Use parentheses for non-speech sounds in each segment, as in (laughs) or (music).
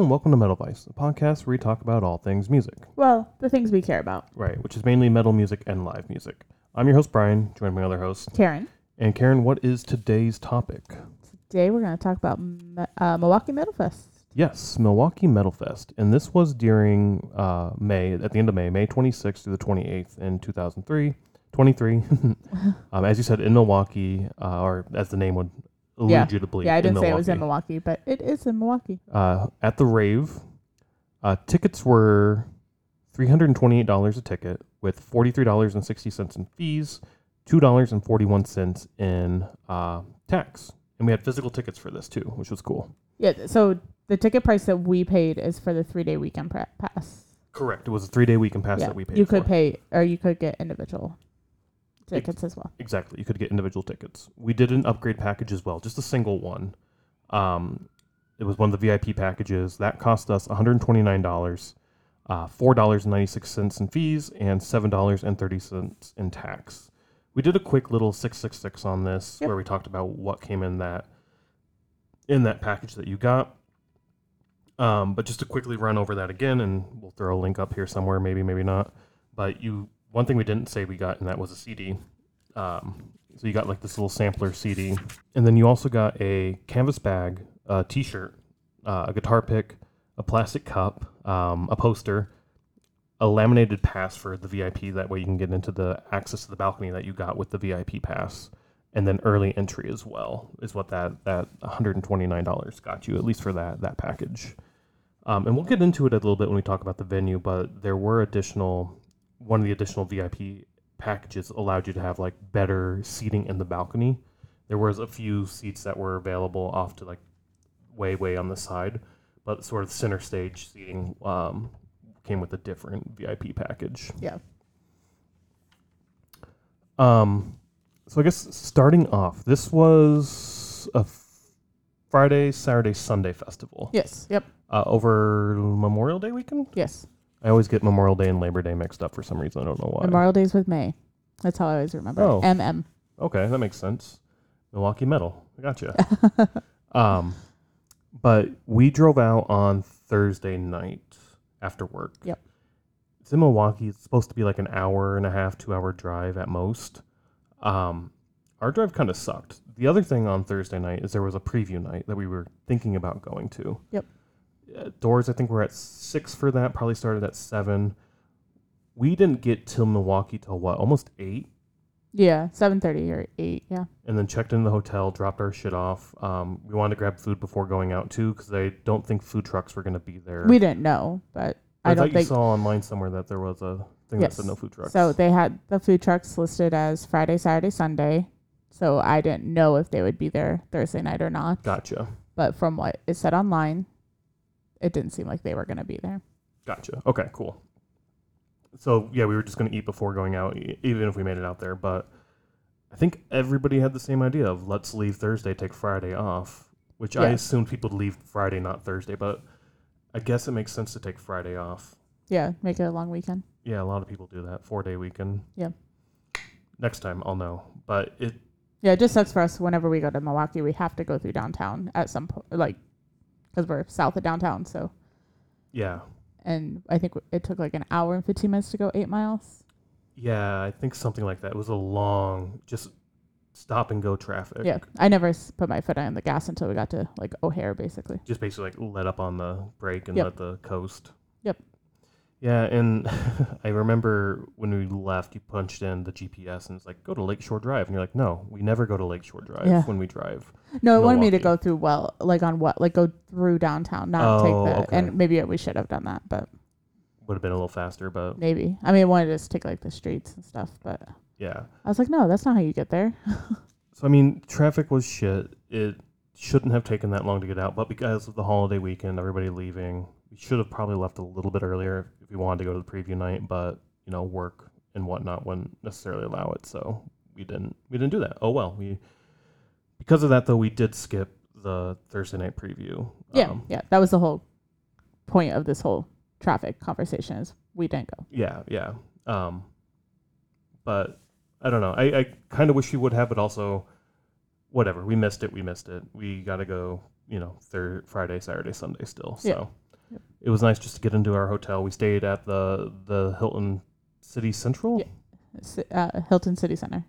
Hello and welcome to Metal Vice, a podcast where we talk about all things music. Well, the things we care about. Right, which is mainly metal music and live music. I'm your host Brian, joined by my other host. Karen. And Karen, what is today's topic? Today we're going to talk about uh, Milwaukee Metal Fest. Yes, Milwaukee Metal Fest. And this was during uh, May, at the end of May, May 26th through the 28th in 2003. 23. (laughs) um, as you said, in Milwaukee, uh, or as the name would allude Yeah. you to believe. Yeah, I didn't say it was in Milwaukee. But it is in Milwaukee. uh, at the rave. Uh, tickets were $328 a ticket with $43.60 in fees, $2.41 in uh, tax. And we had physical tickets for this too, which was cool. Yeah, so the ticket price that we paid is for the three day weekend pass. Correct. It was a three day weekend pass yeah, that we paid you could for. pay, or you could get individual tickets as well. Exactly. You could get individual tickets. We did an upgrade package as well, just a single one. Um, it was one of the VIP packages. That cost us $129, uh, $4.96 in fees, and $7.30 in tax. We did a quick little 666 on this Yep. where we talked about what came in that in that package that you got. Um, but just to quickly run over that again, and we'll throw a link up here somewhere, maybe, maybe not. But you, one thing we didn't say we got, and that was a CD. Um, so you got like this little sampler CD, and then you also got a canvas bag, a T-shirt, uh, a guitar pick, a plastic cup, um, a poster, a laminated pass for the VIP. That way you can get into the access to the balcony that you got with the VIP pass, and then early entry as well is what that that one hundred and twenty nine dollars got you at least for that that package. Um, and we'll get into it a little bit when we talk about the venue, but there were additional one of the additional VIP packages allowed you to have like better seating in the balcony. There was a few seats that were available off to like way way on the side, but sort of center stage seating um, came with a different VIP package. Yeah. Um, so I guess starting off, this was a Friday, Saturday, Sunday festival Yes. Yep. uh, over Memorial Day weekend. Yes. I always get Memorial Day and Labor Day mixed up for some reason. I don't know why. Memorial Days with May. That's how I always remember. Oh. MM. Okay, that makes sense. Milwaukee Metal. I gotcha. (laughs) um, but we drove out on Thursday night after work. Yep. It's in Milwaukee. It's supposed to be like an hour and a half, two hour drive at most. Um, our drive kind of sucked. The other thing on Thursday night is there was a preview night that we were thinking about going to. Yep. Doors, I think we're at six for that. Probably started at seven. We didn't get till Milwaukee till what? Almost eight Yeah. 7.30 or 8. Yeah. and then checked in the hotel, dropped our shit off. Um, we wanted to grab food before going out too, because I don't think food trucks were going to be there. We didn't know, but I, I thought don't you think saw online somewhere that there was a thing that said no food trucks. So they had the food trucks listed as Friday, Saturday, Sunday. So I didn't know if they would be there Thursday night or not. gotcha, But from what it said online, it didn't seem like they were going to be there. gotcha. Okay, cool. So yeah, we were just going to eat before going out, even if we made it out there. But I think everybody had the same idea of let's leave Thursday, take Friday off, which I assumed people would leave Friday, not Thursday. But I guess it makes sense to take Friday off. Yeah, make it a long weekend. Yeah, a lot of people do that four day weekend. Yeah. Next time I'll know, but it Yeah, it just sucks for us whenever we go to Milwaukee. We have to go through downtown at some point, like, because we're south of downtown. So, yeah and I think it took like an hour and 15 minutes to go eight miles. yeah I think something like that. It was a long just stop and go traffic. Yeah, I never put my foot on the gas until we got to like O'Hare, basically. just basically like let up on the brake and Yep. let the coast. Yep. Yeah, and (laughs) I remember when we left, you punched in the GPS and it's like go to Lakeshore Drive, and you're like, no, we never go to Lakeshore Drive Yeah. when we drive. No, it wanted me to Milwaukee. go through well, like on what, like go through downtown, not Oh, take the. okay. And maybe we should have done that, but Would have been a little faster, but maybe. I mean, it wanted us to take like the streets and stuff, but yeah. I was like, no, that's not how you get there. (laughs) So I mean, traffic was shit. It shouldn't have taken that long to get out, but because of the holiday weekend, everybody leaving, we should have probably left a little bit earlier if we wanted to go to the preview night. But you know, work and whatnot wouldn't necessarily allow it, so we didn't. We didn't do that. Oh well. We because of that though, we did skip the Thursday night preview. Yeah, Um, yeah, that was the whole point of this whole traffic conversation is we didn't go. yeah, yeah. Um, but I don't know. I, I kind of wish we would have, but also, whatever. We missed it. We missed it. We got to go. you know, third Friday, Saturday, Sunday still. So Yeah. Yep. it was nice just to get into our hotel. We stayed at the the Hilton City Central. Yeah. Uh, Hilton City Center.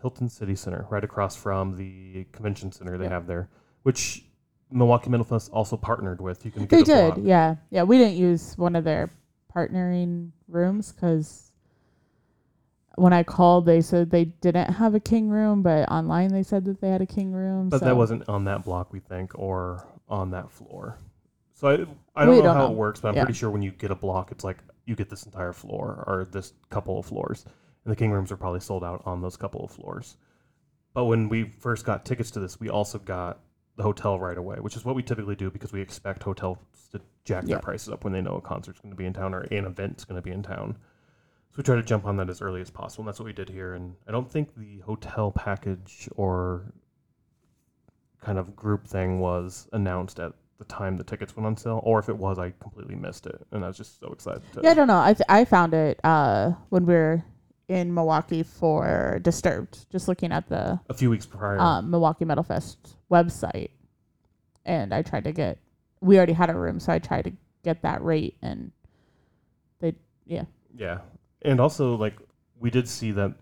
Hilton City Center, right across from the convention center they Yep. have there, which Milwaukee Metal Fest also partnered with. You can They did, block. yeah, yeah. We didn't use one of their partnering rooms because when I called, they said they didn't have a king room, but online they said that they had a king room. but so- that wasn't on that block, we think, or on that floor. So I, I don't We know don't how know. it works, but I'm Yeah. pretty sure when you get a block, it's like you get this entire floor or this couple of floors, and the king rooms are probably sold out on those couple of floors. But when we first got tickets to this, we also got the hotel right away, which is what we typically do because we expect hotels to jack their Yeah. prices up when they know a concert's going to be in town or an event's going to be in town. So we try to jump on that as early as possible, and that's what we did here. And I don't think the hotel package or kind of group thing was announced at the time the tickets went on sale, or if it was, I completely missed it, and I was just so excited. To, Yeah, I don't know. I th- I found it uh, when we were in Milwaukee for Disturbed, just looking at the a few weeks prior. um, Milwaukee Metal Fest website, and I tried to get. We already had a room, so I tried to get that rate, and they yeah Yeah, and also like we did see that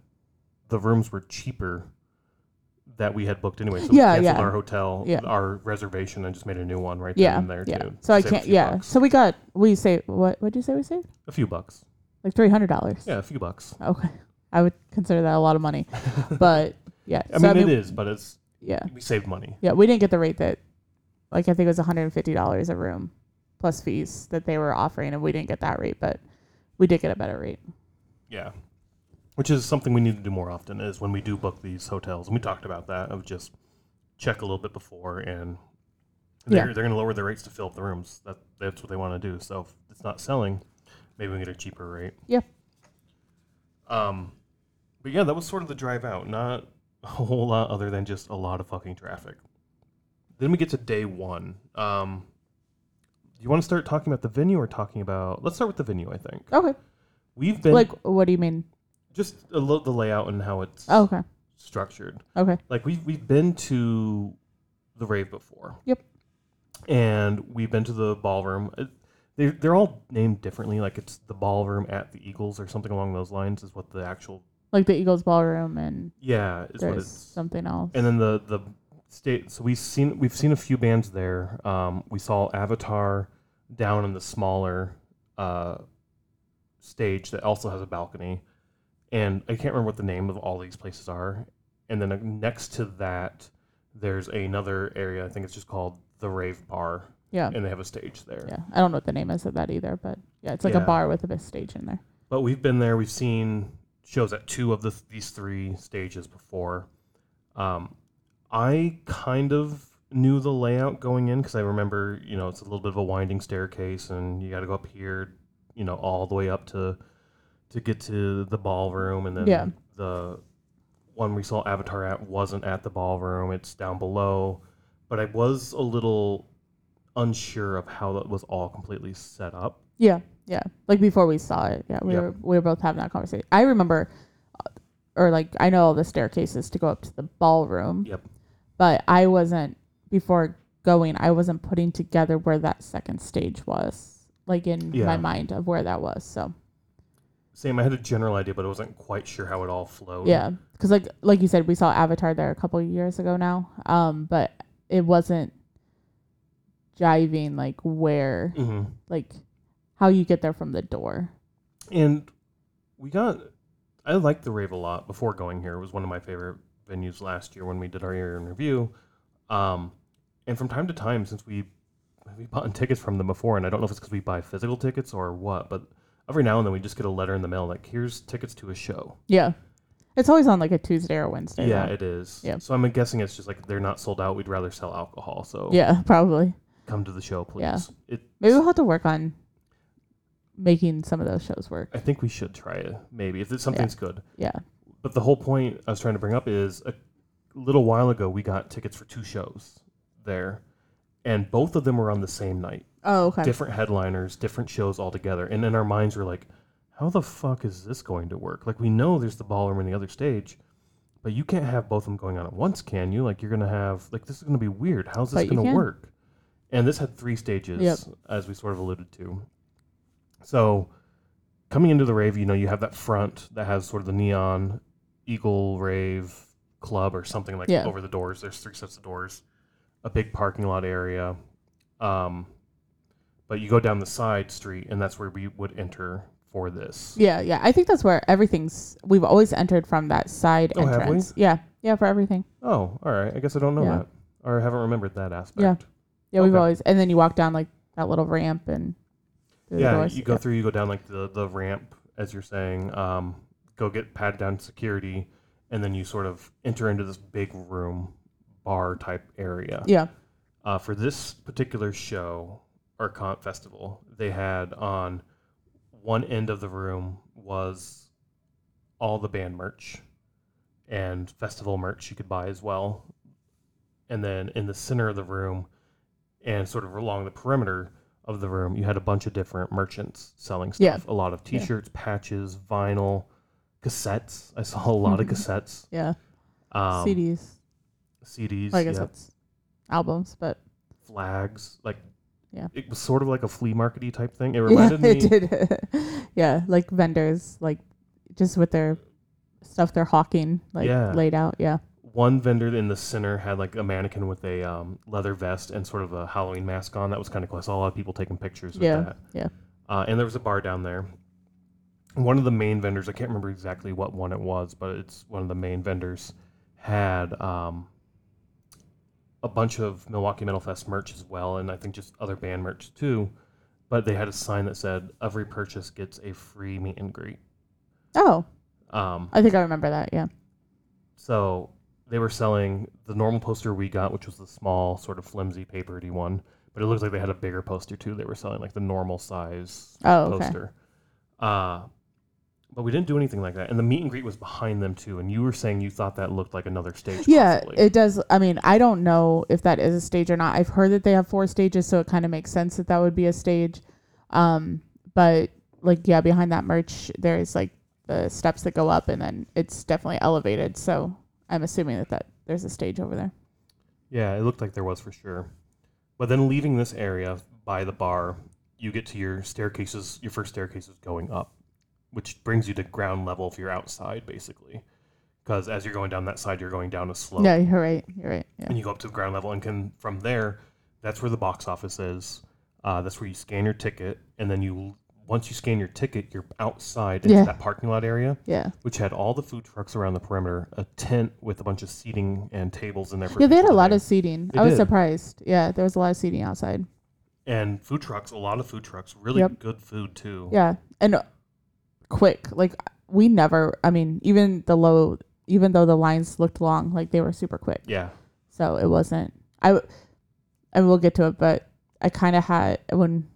the rooms were cheaper that we had booked anyway. So Yeah, we canceled yeah. our hotel, Yeah. our reservation, and just made a new one right yeah, there yeah. too. So I can't. Yeah. bucks. So we got we say what? What did you say we saved? a few bucks. Like three hundred dollars. Yeah, a few bucks. Okay. I would consider that a lot of money, (laughs) but yeah. I so mean, it is, but it's Yeah. we saved money. Yeah, we didn't get the rate that, like I think it was one hundred and fifty dollars a room, plus fees that they were offering, and we didn't get that rate, but we did get a better rate. Yeah. Which is something we need to do more often is when we do book these hotels. And we talked about that of just check a little bit before and they're, Yeah. they're going to lower the rates to fill up the rooms. That That's what they want to do. So if it's not selling, maybe we get a cheaper rate. Yep. Um, but yeah, that was sort of the drive out. Not a whole lot other than just a lot of fucking traffic. Then we get to day one. Um, do you want to start talking about the venue or talking about? Let's start with the venue. I think Okay. we've been like, what do you mean? Just a lo- the layout and how it's Oh, okay. structured. Okay. Like we've we've been to the rave before. Yep. And we've been to the ballroom. It- They're they're all named differently. Like it's the ballroom at the Eagles or something along those lines. Is what the actual Like the Eagles Ballroom, and yeah is what there's it's. something else. And then the the state. So we've seen we've seen a few bands there. Um, we saw Avatar down in the smaller uh, stage that also has a balcony, and I can't remember what the name of all these places are. And then uh, next to that, there's another area. I think it's just called the Rave Bar, yeah. and they have a stage there. Yeah. I don't know what the name is of that either, but yeah, it's like Yeah. a bar with a stage in there. But we've been there. We've seen shows at two of the these three stages before. Um, I kind of knew the layout going in because I remember, you know, it's a little bit of a winding staircase, and you got to go up here, you know, all the way up to to get to the ballroom, and then Yeah. the one we saw Avatar at wasn't at the ballroom; it's down below. But I was a little unsure of how that was all completely set up. Yeah. Yeah. Like before we saw it. Yeah. We Yep. were we were both having that conversation. I remember, uh, or like I know all the staircases to go up to the ballroom. Yep. But I wasn't before going. I wasn't putting together where that second stage was, like in Yeah. my mind of where that was. So Same. I had a general idea, but I wasn't quite sure how it all flowed. yeah, because like like you said, we saw Avatar there a couple of years ago now. Um, but it wasn't jiving like where hmm like how you get there from the door. And we got. I liked the rave a lot before going here. It was one of my favorite venues last year when we did our year in review. Um, and from time to time, since we we bought (laughs) tickets from them before, and I don't know if it's because we buy physical tickets or what, but every now and then we just get a letter in the mail like, "Here's tickets to a show." Yeah, it's always on like a Tuesday or Wednesday. yeah, though. it is. Yeah. So I'm guessing it's just like they're not sold out. We'd rather sell alcohol. So yeah, probably. come to the show, please. Yeah. It, Maybe we'll have to work on making some of those shows work. I think we should try it. Maybe if it's something's good. Yeah. But the whole point I was trying to bring up is a little while ago we got tickets for two shows there, and both of them were on the same night. Oh, okay. Different headliners, different shows altogether. And in our minds, we're like, how the fuck is this going to work? Like, we know there's the ballroom and the other stage, but you can't have both of them going on at once, can you? Like, you're going to have, like, this is going to be weird. How's this But you going to can. work? and this had three stages, Yep. as we sort of alluded to. So, coming into the rave, you know, you have that front that has sort of the neon Eagle Rave Club or something like Yeah. over the doors. There's three sets of doors, a big parking lot area. Um, but you go down the side street, and that's where we would enter for this. Yeah, yeah. I think that's where everything's. We've always entered from that side Oh, have we? entrance. Yeah, yeah, for everything. Oh, all right. I guess I don't know Yeah. that, or I haven't remembered that aspect. Yeah, Yeah, we've Okay. always. And then you walk down like that little ramp and. through the yeah, doors. you go through, you go down like the the ramp, as you're saying. Um, go get patted down security, and then you sort of enter into this big room, bar type area. Yeah. Uh, for this particular show or con festival, they had on one end of the room was all the band merch and festival merch you could buy as well. And then in the center of the room and sort of along the perimeter of the room, you had a bunch of different merchants selling stuff Yeah. A lot of t-shirts, patches, vinyl, cassettes. I saw a lot of Mhm. cassettes. Yeah. Um, CDs. CDs. I guess yeah albums, but flags. Like, Yeah. it was sort of like a flea markety type thing. It (laughs) yeah, reminded me. it did. (laughs) yeah, like vendors, like just with their stuff they're hawking, like Yeah. laid out. Yeah. One vendor in the center had like a mannequin with a um, leather vest and sort of a Halloween mask on. That was kind of cool. I saw a lot of people taking pictures with Yeah, that. yeah. Uh, and there was a bar down there. One of the main vendors, I can't remember exactly what one it was, but it's one of the main vendors, had um, a bunch of Milwaukee Metal Fest merch as well, and I think just other band merch too. But they had a sign that said, "Every purchase gets a free meet and greet." Oh, Um, I think I remember that. Yeah. So they were selling the normal poster we got, which was the small, sort of flimsy, papery one. But it looks like they had a bigger poster too. They were selling like the normal size Oh, okay. poster. Uh, but we didn't do anything like that. And the meet and greet was behind them too. And you were saying you thought that looked like another stage. Yeah, possibly. it does. I mean, I don't know if that is a stage or not. I've heard that they have four stages, so it kind of makes sense that that would be a stage. Um, but like, yeah, behind that merch, there's like the steps that go up, and then it's definitely elevated. So I'm assuming that that there's a stage over there. Yeah, it looked like there was for sure. But then leaving this area by the bar, you get to your staircases, your first staircases going up, which brings you to ground level if you're outside, basically. Because as you're going down that side, you're going down a slope. Yeah, you're right. You're right. Yeah. And you go up to the ground level, and can from there, that's where the box office is. Uh, that's where you scan your ticket, and then you once you scan your ticket, you're outside into Yeah. that parking lot area, Yeah. which had all the food trucks around the perimeter, a tent with a bunch of seating and tables in there. For Yeah, they had a lot hang. of seating. They I was did. surprised. Yeah, there was a lot of seating outside. and food trucks, a lot of food trucks, really Yep. good food too. Yeah, and quick. Like we never. I mean, even the low, even though the lines looked long, like they were super quick. Yeah, So it wasn't. I, And we'll get to it, but I kind of had when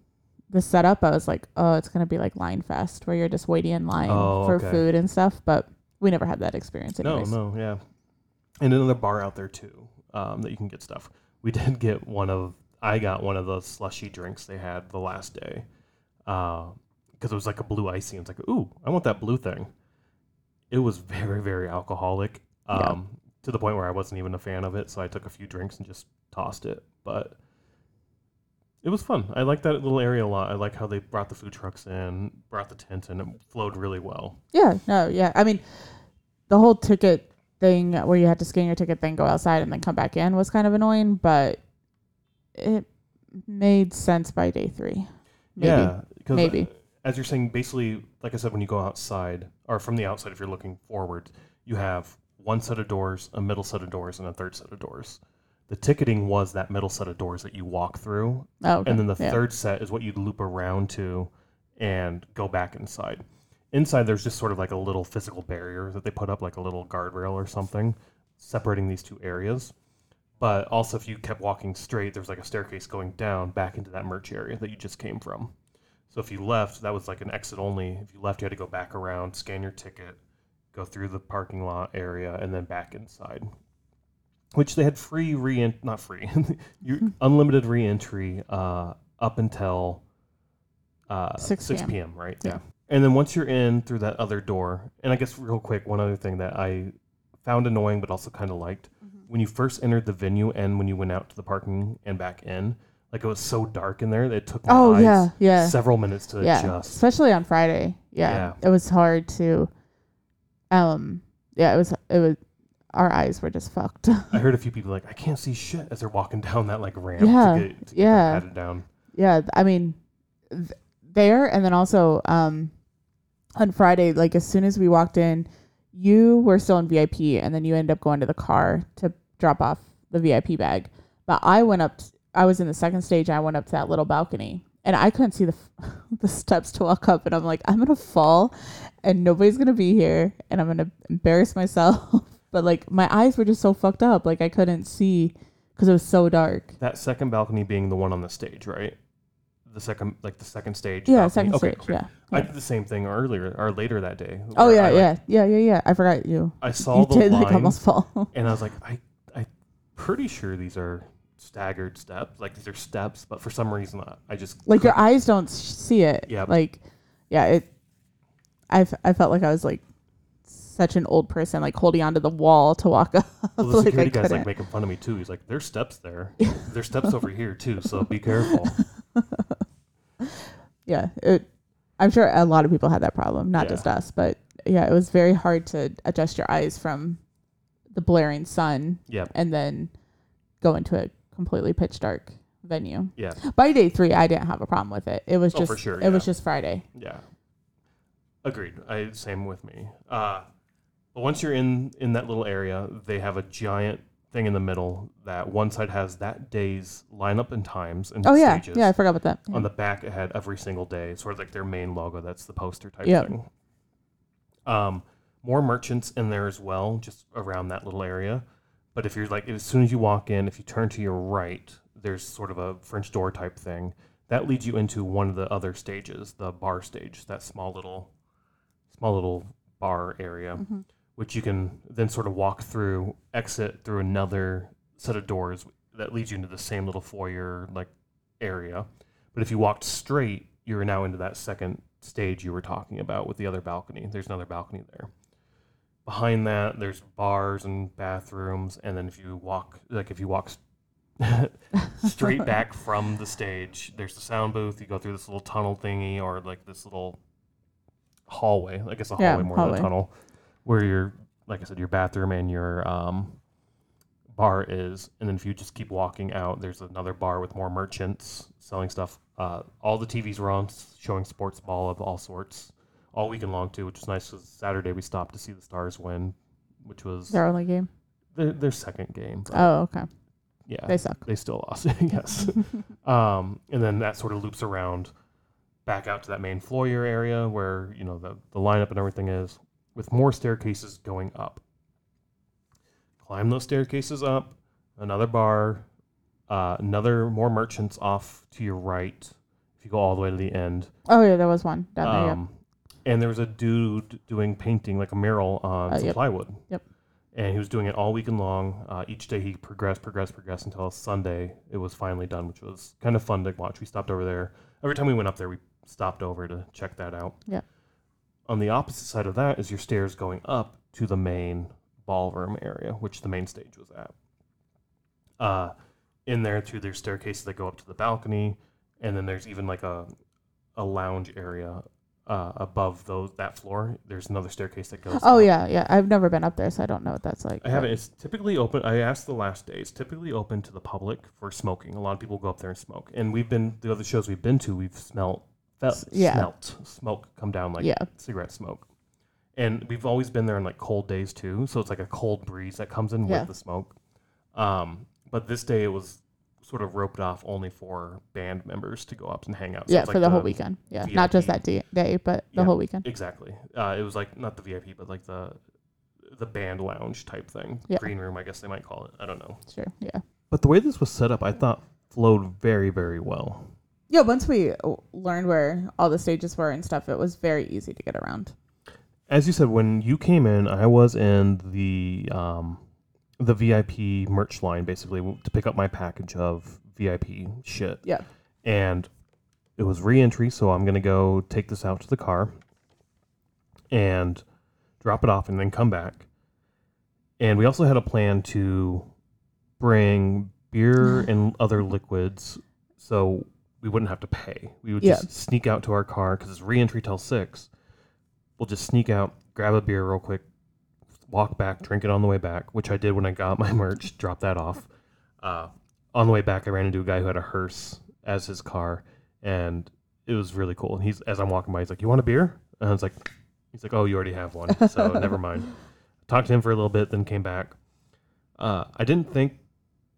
the setup. I was like, oh, it's gonna be like Line Fest, where you're just waiting in line Oh, for okay. food and stuff. But we never had that experience. Anyways. no, no, yeah, and another bar out there too um, that you can get stuff. We (laughs) did get one of. I got one of the slushy drinks they had the last day, because it was like a blue icy. And it's like, ooh, I want that blue thing. It was very, very alcoholic, um, Yeah. to the point where I wasn't even a fan of it. So I took a few drinks and just tossed it. But it was fun. I like that little area a lot. I like how they brought the food trucks in, brought the tent in. It flowed really well. Yeah, no, yeah. I mean, the whole ticket thing where you had to scan your ticket, then go outside and then come back in was kind of annoying, but it made sense by day three. Maybe. Yeah, Maybe. As you're saying, basically, like I said, when you go outside or from the outside, if you're looking forward, you have one set of doors, a middle set of doors, and a third set of doors. The ticketing was that middle set of doors that you walk through, Oh, okay. and then the yeah. third set is what you'd loop around to and go back inside. Inside, there's just sort of like a little physical barrier that they put up, like a little guardrail or something, separating these two areas. But also, if you kept walking straight, there's like a staircase going down back into that merch area that you just came from. So if you left, that was like an exit only. If you left, you had to go back around, scan your ticket, go through the parking lot area, and then back inside. Which they had free re not free, (laughs) you unlimited re-entry uh, up until uh, 6 6 p.m. p.m. Right? Yeah. And then once you're in through that other door, and I guess real quick, one other thing that I found annoying but also kind of liked when you first entered the venue and when you went out to the parking and back in Like it was so dark in there that it took my Oh eyes yeah, yeah, several minutes to yeah. adjust. Especially on Friday. Yeah, Yeah. it was hard to. Um. Yeah, it was. It was. Our eyes were just fucked. (laughs) I heard a few people like, I can't see shit as they're walking (laughs) down that like ramp Yeah, to get, to get yeah. patted down. yeah, I mean, th- there and then also um, on Friday, like as soon as we walked in, you were still in VIP, and then you ended up going to the car to drop off the VIP bag. But I went up. t- I was in the second stage. I went up to that little balcony, and I couldn't see the (laughs) the steps to walk up, and I'm like, I'm gonna fall, and nobody's gonna be here, and I'm gonna embarrass myself. (laughs) but like my eyes were just so fucked up, like I couldn't see because it was so dark. That second balcony being the one on the stage, right? The second, like the second stage. Yeah, balcony. second okay, stage. okay. Yeah. I did the same thing earlier or later that day. Oh yeah, I, like, yeah, yeah, yeah, yeah. I forgot you. I (laughs) saw You the did like almost fall. and I was like, I, I, pretty sure these are staggered steps. Like these are steps, but for some reason, I, I just like your eyes don't see it. Yeah. Like, yeah, it. I f- I felt like I was like such an old person, like holding onto the wall to walk (laughs) up. Well, the like security guy's couldn't. like making fun of me too. He's like, "There's steps there. (laughs) There's steps over here too. So be careful." (laughs) yeah, it. I'm sure a lot of people had that problem, not Yeah. just us, but yeah, it was very hard to adjust your eyes from the blaring sun Yep. and then go into a completely pitch dark venue. Yeah. By day three, I didn't have a problem with it. It was Oh, just for sure, it was yeah. just Friday. Yeah. Agreed. I same with me. Uh, but once you're in in that little area, they have a giant thing in the middle that one side has that day's lineup and times and Oh yeah, stages. yeah, I forgot about that. On the back, it had every single day, sort of like their main logo. That's the poster type Yep. thing. Um, more merchants in there as well, just around that little area. But if you're like, as soon as you walk in, if you turn to your right, there's sort of a French door type thing that leads you into one of the other stages, the bar stage, that small little, small little bar area, Mhm. which you can then sort of walk through, exit through another set of doors that leads you into the same little foyer like area. But if you walked straight, you're now into that second stage you were talking about with the other balcony. There's another balcony there. Behind that, there's bars and bathrooms, and then if you walk, like if you walk (laughs) straight (laughs) back from the stage, there's the sound booth. You go through this little tunnel thingy, or like this little hallway. I guess a Yeah, hallway more than hallway. a tunnel, where your, like I said, your bathroom and your um, bar is. And then if you just keep walking out, there's another bar with more merchants selling stuff. Uh, all the TVs were on, showing sports ball of all sorts, all weekend long too, which was nice. Because Saturday we stopped to see the Stars win, which was Their only game. their, their second game. Oh, okay. yeah, They suck. they still lost. (laughs) yes. (laughs) Um, and then that sort of loops around back out to that main foyer area where you know the the lineup and everything is, with more staircases going up. Climb those staircases up, another bar, uh, another more merchants off to your right. If you go all the way to the end, Oh yeah, there was one down there. um, and there was a dude doing painting like a mural on Uh, some yep. plywood. Yep. And he was doing it all weekend long. Uh, each day he progressed, progressed, progressed until Sunday it was finally done, which was kind of fun to watch. We stopped over there. Every time we went up there, we stopped over to check that out. Yeah. On the opposite side of that is your stairs going up to the main ballroom area, which the main stage was at. Uh, in there too, there's staircases that go up to the balcony, and then there's even like a a lounge area uh, above those that floor. There's another staircase that goes. Oh up. yeah, yeah. I've never been up there, so I don't know what that's like. I haven't. It's typically open. I asked the last day. It's typically open to the public for smoking. A lot of people go up there and smoke. And we've been the other shows we've been to. We've smelt, felt, yeah. smelt smoke come down like yeah, cigarette smoke. And we've always been there on like cold days too. So it's like a cold breeze that comes in Yeah. with the smoke. Um, but this day it was sort of roped off only for band members to go up and hang out. So yeah, for like the, whole weekend. Yeah, not just that day, day but the Yeah. whole weekend. Exactly. Uh, it was like not the VIP, but like the the band lounge type thing. Yeah. Green room, I guess they might call it. I don't know. Sure. Yeah. But the way this was set up, I thought flowed very, very well. Yeah. Once we uh, learned where all the stages were and stuff, it was very easy to get around. As you said, when you came in, I was in the um, the VIP merch line basically to pick up my package of VIP shit. Yeah. And it was re-entry, so I'm gonna go take this out to the car and drop it off, and then come back. And we also had a plan to bring beer (gasps) and other liquids so we wouldn't have to pay. We would Yeah. just sneak out to our car because it's reentry till six. We'll just sneak out, grab a beer real quick, walk back, drink it on the way back, which I did when I got my (laughs) merch. Drop that off. Uh, on the way back, I ran into a guy who had a hearse as his car, and it was really cool. And he's as I'm walking by, he's like, "You want a beer?" And I was like, "He's like, oh, you already have one, so (laughs) never mind." Talked to him for a little bit, then came back. Uh, I didn't think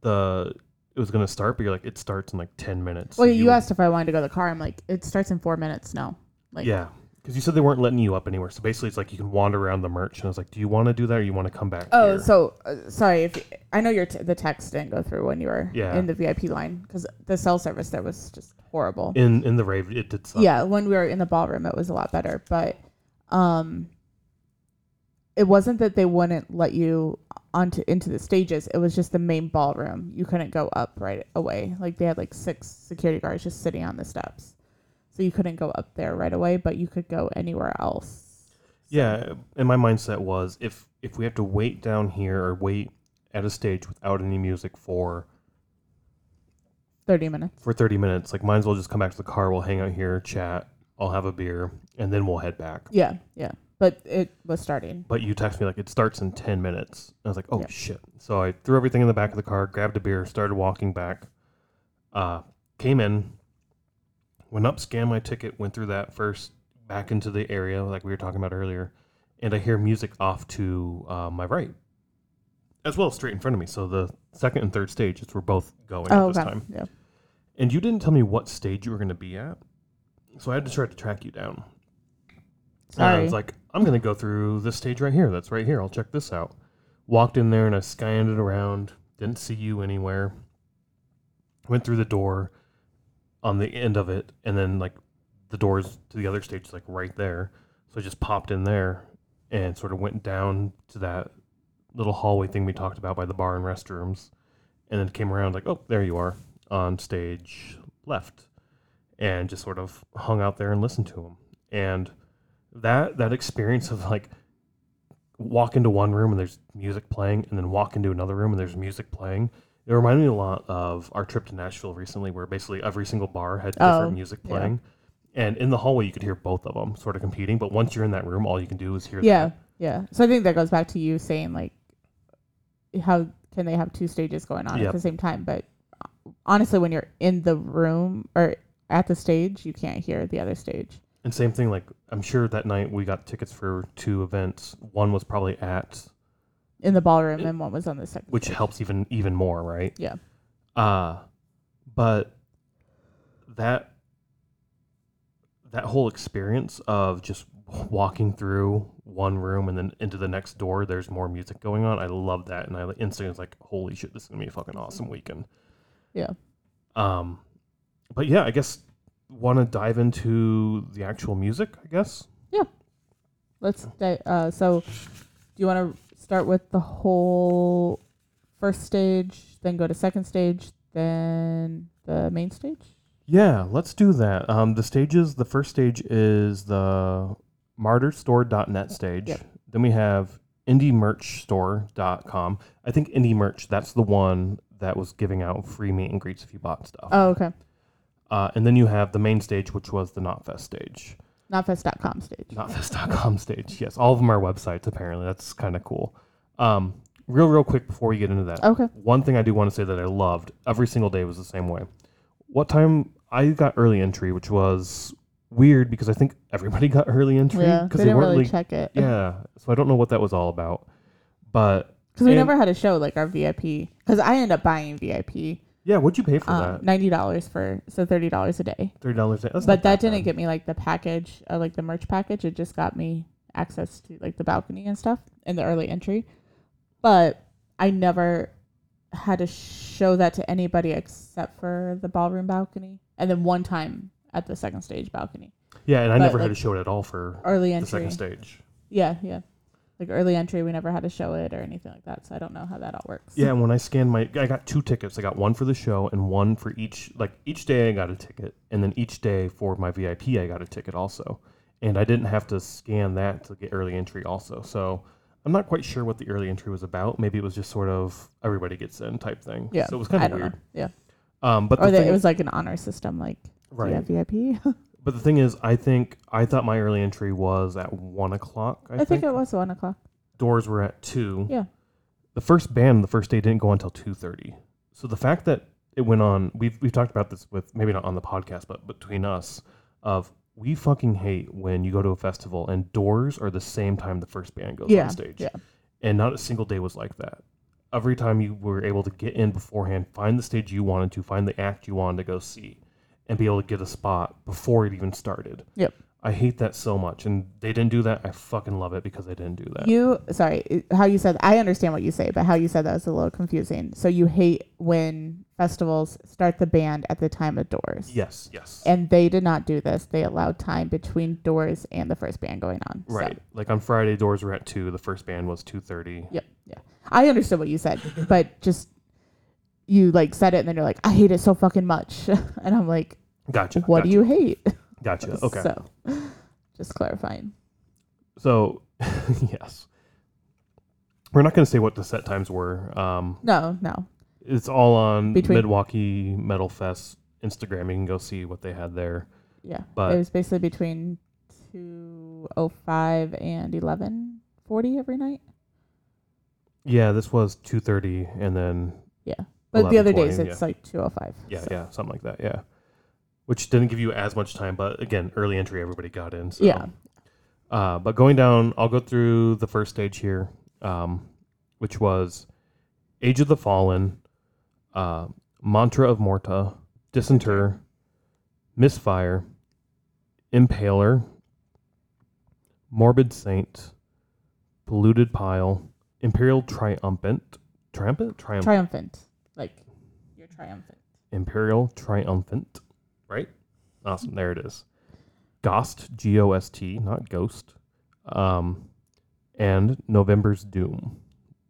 the it was gonna start, but you're like, it starts in like ten minutes. Well, you, asked if I wanted to go to the car. I'm like, it starts in four minutes. No. Like, yeah, because you said they weren't letting you up anywhere. So basically, it's like you can wander around the merch, and I was like, "Do you want to do that, or you want to come back?" Oh, here? so uh, sorry if I know your t- the text didn't go through when you were Yeah. in the VIP line because the cell service there was just horrible. in in the rave, it did. Suck. yeah, when we were in the ballroom, it was a lot better, but um, it wasn't that they wouldn't let you onto into the stages. It was just the main ballroom. You couldn't go up right away. Like they had like six security guards just sitting on the steps, so you couldn't go up there right away. But you could go anywhere else. Yeah, and my mindset was if if we have to wait down here or wait at a stage without any music for Thirty minutes. for 30 minutes, like might as well just come back to the car, we'll hang out here, chat, I'll have a beer, and then we'll head back. Yeah, yeah. But it was starting. But you text me like it starts in 10 minutes. I was like, "Oh Yeah. shit." So I threw everything in the back of the car, grabbed a beer, started walking back. Uh came in, went up, scanned my ticket, went through that first back into the area like we were talking about earlier, and I hear music off to uh, my right. As well as straight in front of me. So the second and third stages were both going Oh, at this okay. time. Yeah. And you didn't tell me what stage you were going to be at. So I had to try to track you down. And I was like, I'm going to go through this stage right here. That's right here. I'll check this out. Walked in there and I scanned it around. Didn't see you anywhere. Went through the door on the end of it. And then, like, the doors to the other stage is like right there. So I just popped in there and sort of went down to that little hallway thing we talked about by the bar and restrooms. And then came around, like, oh, there you are on stage left. And just sort of hung out there and listened to him. And that that experience of like walk into one room and there's music playing and then walk into another room and there's music playing it reminded me a lot of our trip to nashville recently where basically every single bar had different Oh, music yeah. playing and in the hallway you could hear both of them sort of competing but once you're in that room all you can do is hear Yeah, that. yeah. So I think that goes back to you saying like, how can they have two stages going on Yep. at the same time? But uh, honestly, when you're in the room or at the stage, you can't hear the other stage. and same thing like i'm sure that night we got tickets for two events one was probably at In the ballroom, and one was on the second. which stage. helps even even more right Yeah. Uh but that that whole experience of just walking through one room and then into the next door, there's more music going on. I love that, and I instantly was like, "Holy shit, this is gonna be a fucking awesome weekend." Yeah. Um, but yeah, I guess want to dive into the actual music. I guess. Yeah. Let's. di- Uh, so, do you want to start with the whole first stage, then go to second stage, then the main stage? Yeah, let's do that. Um, the stages. The first stage is the martyrstore.net stage. Yep. Then we have indiemerchstore.com. I think indie merch. That's the one that was giving out free meet and greets if you bought stuff. Oh, okay. Uh, and then you have the main stage, which was the Knotfest stage. Knotfest.com stage. Knotfest.com stage. Yes, all of them are websites. Apparently, that's kind of cool. Um, real, real quick before we get into that, Okay. one thing I do want to say that I loved every single day was the same way. What time I got early entry, which was weird because I think everybody (laughs) got early entry Yeah, because they they, didn't weren't really like check it. yeah. So I don't know what that was all about, but Because we never had a show like our VIP. Because I end up buying VIP. Yeah, what'd you pay for Um, that? ninety dollars for so thirty dollars a day. Thirty dollars. A day. That's but that didn't bad. get me like the package, uh, like the merch package. It just got me access to like the balcony and stuff and the early entry. But I never had to show that to anybody except for the ballroom balcony, and then one time at the second stage balcony. Yeah, and I but, never had to show it at all for Early the entry, second stage. yeah, yeah. Like early entry, we never had to show it or anything like that. So I don't know how that all works. Yeah, and when I scanned my, I got two tickets. I got one for the show and one for each. Like each day, I got a ticket, and then each day for my VIP, I got a ticket also. And I didn't have to scan that to get early entry also. So I'm not quite sure what the early entry was about. Maybe it was just sort of everybody gets in type thing. yeah. So it was kind of weird. know. Yeah. Um, but or the thing, it was like an honor system, like right. VIP. (laughs) But the thing is, I think I thought my early entry was at one o'clock. I, I think it was one o'clock. doors were at two. Yeah. The first band the first day didn't go on until two thirty. So the fact that it went on, we've we've talked about this with maybe not on the podcast, but between us, of we fucking hate when you go to a festival and doors are the same time the first band goes Yeah, on stage. yeah. And not a single day was like that. Every time you were able to get in beforehand, find the stage you wanted to, find the act you wanted to go see, and be able to get a spot before it even started. Yep. I hate that so much, and they didn't do that. I fucking love it because they didn't do that. You sorry, how you said I understand what you say, but how you said that was a little confusing. So you hate when festivals start the band at the time of doors. yes, yes, And they did not do this. They allowed time between doors and the first band going on. So, right. Like on Friday, doors were at two. The first band was two thirty. Yep. Yeah. I understood what you said, but just you like said it and then you're like, I hate it so fucking much. (laughs) and I'm like, Gotcha. what gotcha, do you hate? Gotcha. (laughs) Okay. So just clarifying. So, (laughs) yes, we're not going to say what the set times were. Um, No, no. it's all on Between- Milwaukee Metal Fest Instagram. You can go see what they had there. Yeah. But- it was basically between two oh five and eleven forty every night. Yeah, this was two thirty, and then But the other 11:20, days yeah. it's like two oh five. yeah, yeah, something like that. Yeah, which didn't give you as much time, but again, early entry, everybody got in. So. Yeah. Uh, but going down, I'll go through the first stage here, um, which was Age of the Fallen, uh, Mantra of Morta, Disinter, Misfire, Impaler, Morbid Saint, Polluted Pile, Imperial Triumphant, Triumphant, Triumph, Triumphant. Like you're triumphant. Imperial Triumphant, right? Awesome, there it is. Ghost, G O S T, not Ghost, um, and November's Doom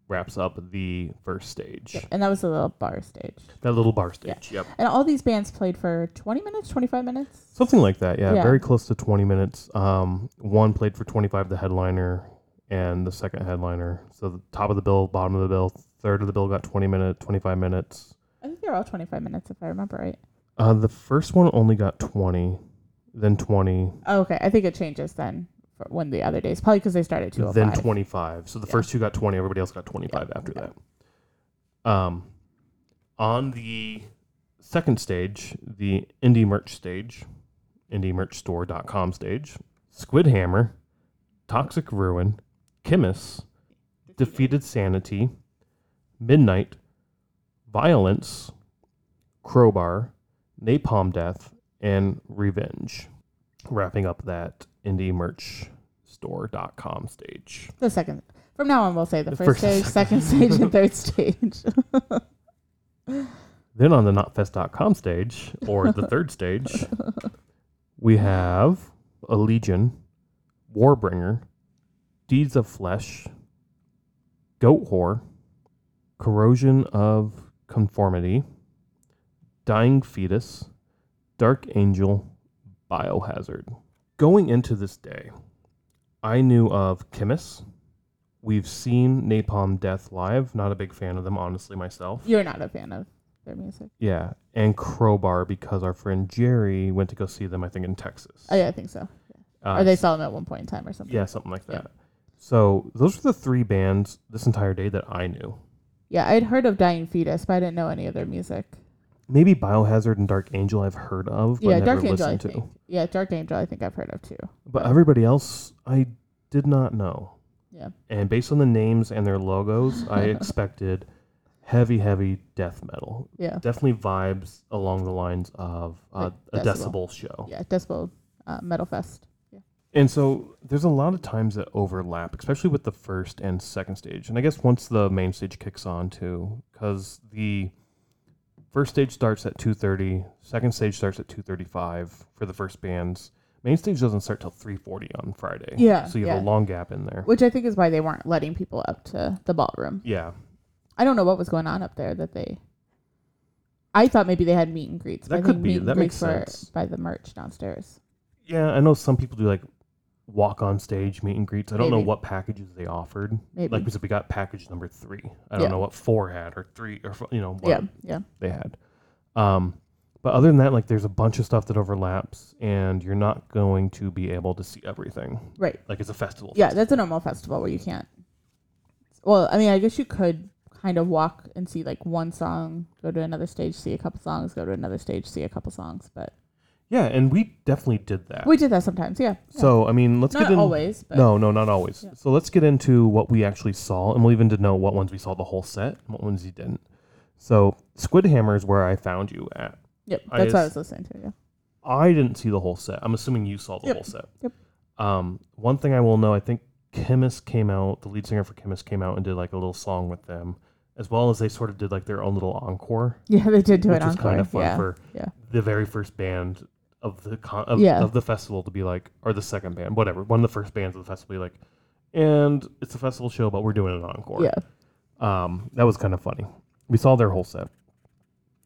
wraps up the first stage. Yep. And that was a little bar stage. That little bar stage. Yep. And all these bands played for 20 minutes, 25 minutes. Something like that, yeah, Yeah. Very close to 20 minutes. Um, one played for 25, the headliner, and the second headliner. So the top of the bill, bottom of the bill, third of the bill got 20 minutes, 25 minutes. I think they're all 25 minutes if I remember right. Uh, the first one only got 20, then 20, Oh, okay. I think it changes then for when the other days. Probably because they started at then 25. So the Yeah. first two got 20, everybody else got 25 after yeah. that. Um, on the second stage, the indie merch stage, indiemerchstore.com stage, Squid Hammer, Toxic Ruin, Khemmis, Defeated Sanity, Midnight, Violence, Crowbar, Napalm Death, and Revenge. Wrapping up that indie merch store.com stage. The second. From now on, we'll say the, The first, first stage, second stage, and third stage. (laughs) Then on the Knotfest.com stage, or the third stage, we have a Legion, Warbringer, Deeds of Flesh, Goatwhore, Corrosion of Conformity, Dying Fetus, Dark Angel, Biohazard. Going into this day, I knew of Khemmis. We've seen Napalm Death live. Not a big fan of them, honestly, myself. You're not a fan of their music. Yeah, and Crowbar because our friend Jerry went to go see them. I think in Texas. Oh, yeah, I think so. Uh, or they saw them at one point in time or something. yeah, something like Yeah. that. So those were the three bands this entire day that I knew. Yeah, I'd heard of Dying Fetus, but I didn't know any of their music. Maybe Biohazard and Dark Angel I've heard of, but yeah, never Dark Angel, I listened to. think. Yeah, Dark Angel, I think I've heard of too. But everybody else, I did not know. Yeah. And based on the names and their logos, I (laughs) expected heavy, heavy death metal. Yeah. Definitely vibes along the lines of uh, Like a Decibel. decibel show. Yeah, Decibel uh, Metal Fest. And so there's a lot of times that overlap, especially with the first and second stage. And I guess once the main stage kicks on too, because the first stage starts at 2.30, second stage starts at 2.35 for the first bands. Main stage doesn't start till 3.40 on Friday. Yeah, So you have yeah. a long gap in there. Which I think is why they weren't letting people up to the ballroom. Yeah. I don't know what was going on up there that they. I thought maybe they had meet and greets. That could be. That makes sense. by the merch downstairs. Yeah, I know some people do like walk on stage meet and greets. I don't know what packages they offered. Maybe. Like we said, we got package number three. I don't Yeah. know what four had or three or, you know, what yeah, yeah. they had. Um, but other than that, like there's a bunch of stuff that overlaps, and you're not going to be able to see everything. Right. Like it's a festival. Yeah, that's a normal festival where you can't. Well, I mean, I guess you could kind of walk and see like one song, go to another stage, see a couple songs, go to another stage, see a couple songs. But Yeah, and we definitely did that. we did that sometimes. Yeah. yeah. So I mean, let's not get in. always, but No, no, not always. Yeah. So let's get into what we actually saw, and we'll even know what ones we saw the whole set, and what ones you didn't. So Squid Hammer is where I found you at. yep, I that's what I was listening to. Yeah. I didn't see the whole set. I'm assuming you saw the Yep. whole set. Yep. Um, one thing I will know, I think Khemmis came out. The lead singer for Khemmis came out and did like a little song with them, as well as they sort of did like their own little encore, Yeah, they did do which it was encore. kind of fun yeah. for yeah. the very first band of the con- of, Yeah. of the festival to be like, or the second band, whatever, one of the first bands of the festival, be like, and it's a festival show, but we're doing an encore. yeah. Um, that was kind of funny. We saw their whole set.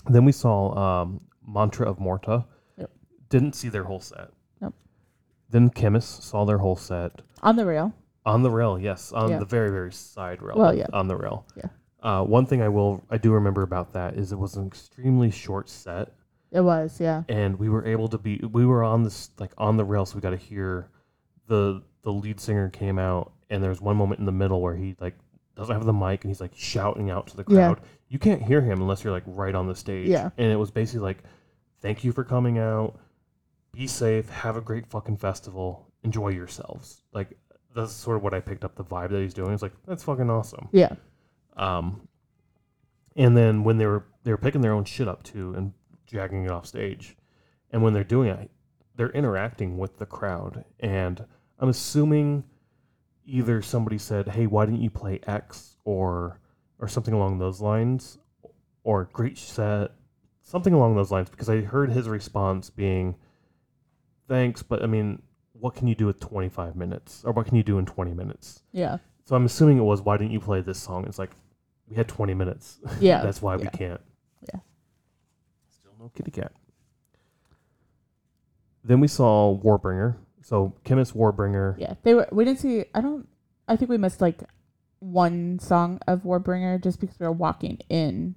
Then we saw um, Mantra of Morta. Yep. Didn't see their whole set. Nope. Then Khemmis saw their whole set On the rail. on the rail. Yes, on Yeah. the very very side rail. Well, yeah. on the rail. Yeah. Uh, one thing I will I do remember about that is it was an extremely short set, It was. Yeah. and we were able to be we were on this like on the rail, so we got to hear the the lead singer came out, and there's one moment in the middle where he like doesn't have the mic and he's like shouting out to the Yeah. crowd. You can't hear him unless you're like right on the stage. Yeah. And it was basically like, thank you for coming out. Be safe. Have a great fucking festival. Enjoy yourselves. Like that's sort of what I picked up the vibe that he's doing. It's like that's fucking awesome. Yeah. Um, and then when they were they were picking their own shit up too and dragging it off stage, and when they're doing it, they're interacting with the crowd. And I'm assuming either somebody said, "Hey, why didn't you play X?" or or something along those lines, or "Great set," something along those lines. Because I heard his response being, "Thanks, but I mean." What can you do with 25 minutes? Or what can you do in 20 minutes? Yeah. So I'm assuming it was why didn't you play this song? It's like we had 20 minutes. Yeah. (laughs) That's why we can't. Yeah. No kitty cat. Then we saw Warbringer. So Khemmis Warbringer. Yeah. They were. We didn't see. I don't. I think we missed like one song of Warbringer just because we were walking in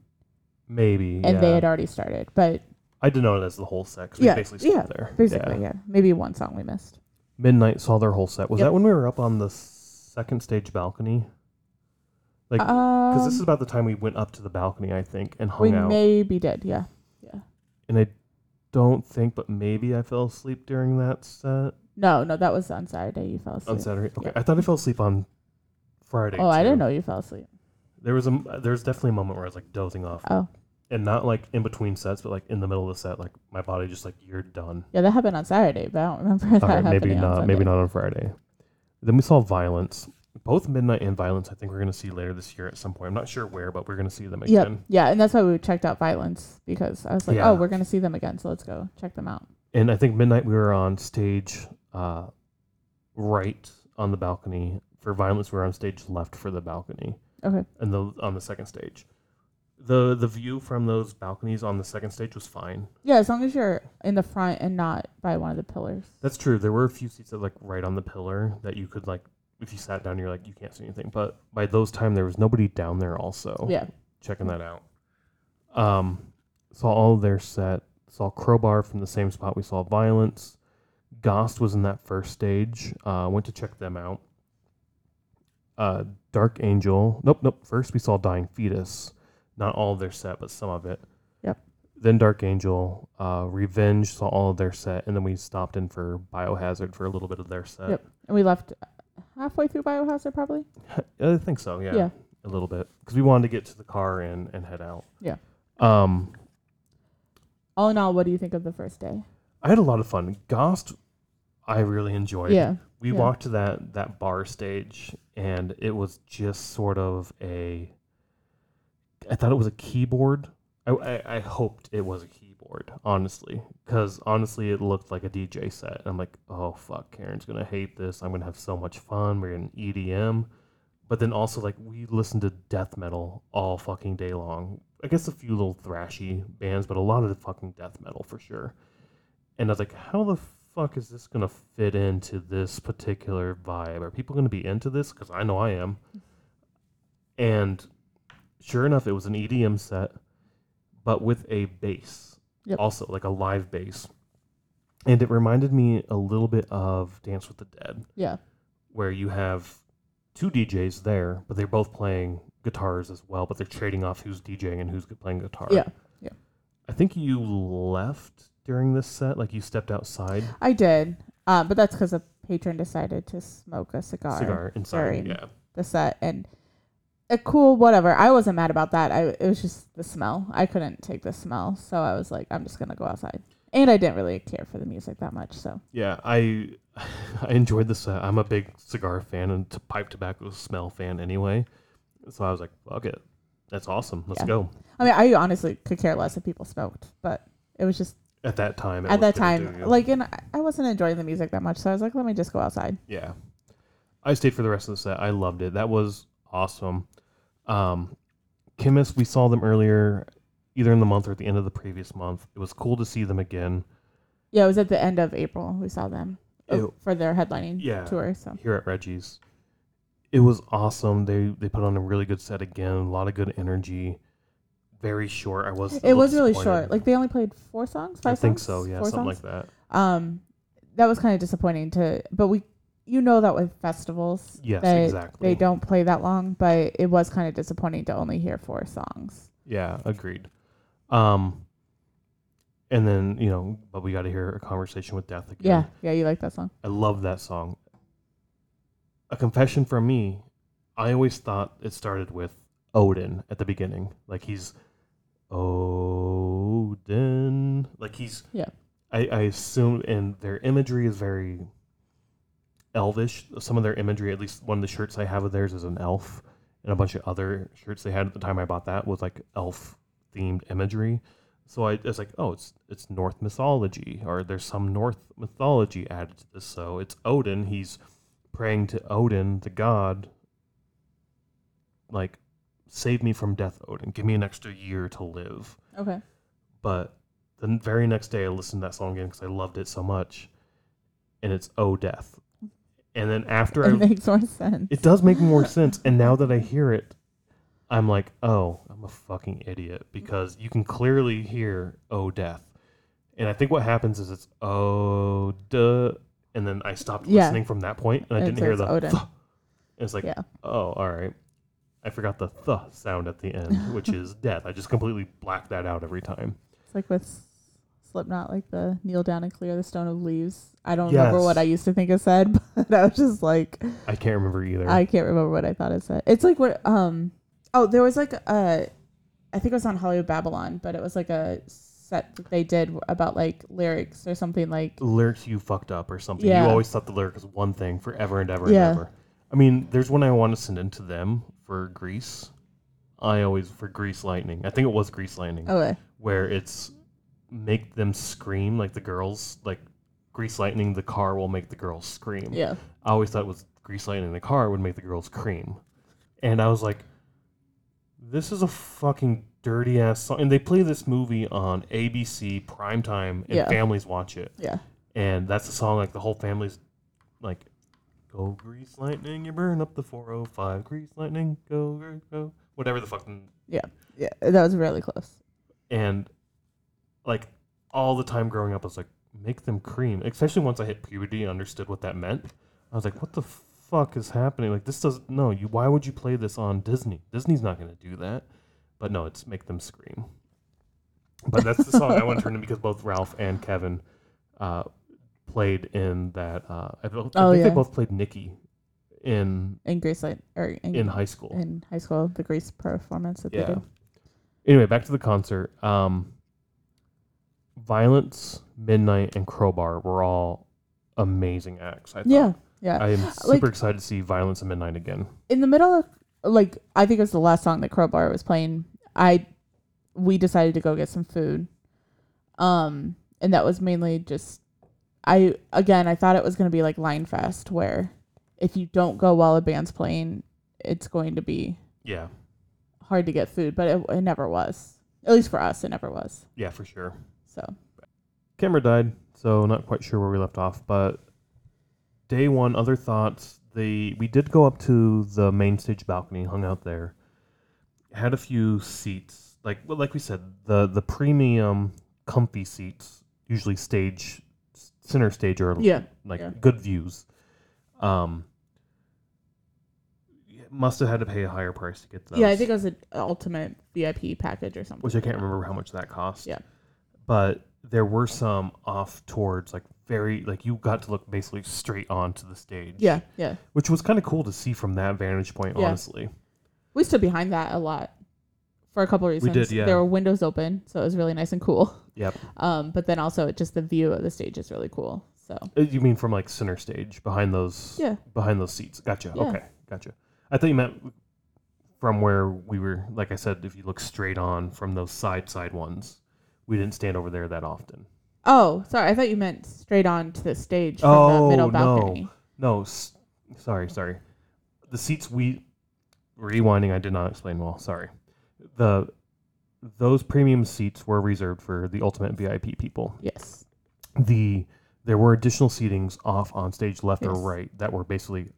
Maybe. and yeah. they had already started. But I denoted it as the whole set 'cause we Yeah, basically stopped there. basically, Yeah. yeah. maybe one song we missed. Midnight saw their whole set. Was Yep. that when we were up on the second stage balcony? Like, because Um, this is about the time we went up to the balcony, I think, and hung we out. maybe did. Yeah. And I don't think, but maybe I fell asleep during that set. No, no, that was on Saturday. You fell asleep. on Saturday. Okay. I thought I fell asleep on Friday. Oh, I too. didn't know you fell asleep. There was a there was definitely a moment where I was like dozing off, Oh, and not like in between sets, but like in the middle of the set, like my body just like you're done. yeah, that happened on Saturday, but I don't remember (laughs) that Okay, happening maybe on not. Sunday. Maybe not on Friday. Then we saw Violence. Both Midnight and Violence. I think we're gonna see later this year at some point. I'm not sure where, but we're gonna see them Yep. again. Yeah, and that's why we checked out Violence because I was like, Yeah. oh, we're gonna see them again, so let's go check them out. And I think Midnight we were on stage, uh, right on the balcony. For Violence, we were on stage left for the balcony. Okay. and the on the second stage. The the view from those balconies on the second stage was fine. Yeah, as long as you're in the front and not by one of the pillars. That's true. There were a few seats that like right on the pillar that you could like if you sat down you're like you can't see anything. But by those time there was nobody down there also Yeah. checking that out. Um saw all of their set, saw Crowbar from the same spot we saw Violence. Gost was in that first stage. Uh went to check them out. Uh Dark Angel. Nope, nope. First we saw Dying Fetus. Not all of their set, but some of it. Yep. Then Dark Angel, uh, Revenge saw all of their set, and then we stopped in for Biohazard for a little bit of their set. Yep. And we left halfway through Biohazard, probably. (laughs) I think so, yeah, Yeah. a little bit, because we wanted to get to the car and and head out. Yeah. Um, All in all, what do you think of the first day? I had a lot of fun. Gost, I really enjoyed. Yeah. we yeah. walked to that that bar stage, and it was just sort of a. I thought it was a keyboard. I I, I hoped it was a keyboard, honestly, because honestly, it looked like a DJ set. I'm like, oh fuck, Karen's gonna hate this. I'm gonna have so much fun. We're in EDM, but then also like we listened to death metal all fucking day long. I guess a few little thrashy bands, but a lot of the fucking death metal for sure. And I was like, how the fuck is this gonna fit into this particular vibe? Are people gonna be into this? Because I know I am. And sure enough, it was an EDM set, but with a bass, Yep. also like a live bass, and it reminded me a little bit of Dance with the Dead, Yeah. where you have two DJs there, but they're both playing guitars as well, but they're trading off who's DJing and who's playing guitar. Yeah. Yeah. I think you left during this set, like you stepped outside. I did. Uh, but that's because a patron decided to smoke a cigar, cigar inside. during Yeah. the set and a cool whatever. I wasn't mad about that. I it was just the smell. I couldn't take the smell, so I was like, I'm just gonna go outside. And I didn't really care for the music that much, so Yeah, I (laughs) I enjoyed the set. I'm a big cigar fan and t- pipe tobacco smell fan anyway. So I was like, fuck it. That's awesome. Let's Yeah. go. I mean, I honestly could care less if people smoked, but it was just At that time. it at was that gonna do time, you. like, and I- I wasn't enjoying the music that much, so I was like, let me just go outside. Yeah. I stayed for the rest of the set. I loved it. That was awesome. Um, Khemmis, we saw them earlier, either in the month or at the end of the previous month. It was cool to see them again Yeah, it was at the end of April we saw them uh, Ew. for their headlining Yeah. tour. So here at Reggie's. It was awesome. They they put on a really good set again. A lot of good energy. Very short. I was. it was really short. Like they only played four songs, five I think songs? so. Yeah, Four something songs? like that. Um, that was kind of disappointing to, but we, you know, that with festivals, Yes, that exactly. they don't play that long. But it was kind of disappointing to only hear four songs. Yeah, agreed. Um, and then you know, but we got to hear a conversation with death again. Yeah, yeah, you like that song? I love that song. A confession from me. I always thought it started with Odin at the beginning, like he's Odin, like he's. Yeah. I, I assume, and their imagery is very elvish. Some of their imagery, at least one of the shirts I have of theirs, is an elf, and a bunch of other shirts they had at the time I bought that was like elf themed imagery. So I was like, oh, it's it's Norse mythology, or there's some Norse mythology added to this. So it's Odin. He's praying to Odin, the god. Like, save me from death, Odin. Give me an extra year to live. Okay. But the very next day, I listened to that song again because I loved it so much, and it's "Oh Death." And then after It I, makes more sense. it does make more (laughs) sense. And now that I hear it, I'm like, oh, I'm a fucking idiot because you can clearly hear "Oh Death," and I think what happens is it's "Oh duh," and then I stopped Yeah. listening from that point, and I And didn't hear the. Oh, Odin. "Thuh." It's like, yeah. oh, all right. I forgot the "th" sound at the end, which (laughs) is death. I just completely blacked that out every time. It's like with Slipknot, like the kneel down and clear the stone of leaves. I don't remember what I used to think it said, (laughs) but I was just like, I can't remember either. I can't remember what I thought it said. It's like what um oh there was like a I think it was on Hollywood Babylon, but it was like a set that they did about like lyrics or something like lyrics you fucked up or something. Yeah. You always thought the lyric was one thing forever and ever Yeah. and ever. I mean, there's one I want to send in to them for Grease. I always for Grease Lightning. I think it was Grease Lightning, okay. where it's make them scream like the girls like Grease Lightning. The car will make the girls scream. Yeah. I always thought it was Grease Lightning. The car would make the girls cream, and I was like, this is a fucking dirty ass song. And they play this movie on ABC primetime, and Yeah. families watch it Yeah. and that's the song like the whole family's like go grease lightning you burn up the 405 grease lightning go go go whatever the fucking Yeah. Yeah, that was really close. and like all the time growing up i was like make them cream especially once i hit puberty and understood what that meant i was like what the fuck is happening like this doesn't no you why would you play this on disney disney's not going to do that but no it's make them scream but that's the song i want to turn in because both ralph and kevin uh, played in that uh, i, Oh, think yeah. they both played nikki in In Grace Light or in, in high school in high school, the Grease performance that they yeah. do. Anyway, back to the concert. Um, Violence, Midnight, and Crowbar were all amazing acts. I thought. Yeah. Yeah. I am Like- super excited to see Violence and Midnight again. in the middle of like I think it was the last song that Crowbar was playing. I we decided to go get some food. Um and that was mainly just I again I thought it was going to be like Line Fest where if you don't go while a band's playing it's going to be Yeah, hard to get food, but it, it never was. At least for us it never was. yeah, for sure. So, Camera died, so not quite sure where we left off. But day one, other thoughts. They we did go up to the main stage balcony, hung out there, had a few seats like well, like we said, the the premium comfy seats usually stage center stage or Yeah. like yeah. good views. Um, must have had to pay a higher price to get those. Yeah, I think it was an ultimate VIP package or something. which I can't remember how much that cost. Yeah. But there were some off towards like very like you got to look basically straight onto the stage. Yeah, yeah. Which was kind of cool to see from that vantage point, Yeah. honestly. We stood behind that a lot for a couple reasons. We did, yeah. There were windows open, so it was really nice and cool. Yep. Um, but then also just the view of the stage is really cool. So Uh, You mean from like center stage behind those yeah, behind those seats. Gotcha. Yeah. Okay. Gotcha. I thought you meant from where we were like I said, if you look straight on from those side side ones. We didn't stand over there that often. Oh, sorry. I thought you meant straight on to the stage from Oh, the middle no. balcony. No, s- sorry, sorry. The seats we rewinding. I did not explain well. Sorry. The those premium seats were reserved for the ultimate VIP people. Yes. The there were additional seatings off on stage left or right that were basically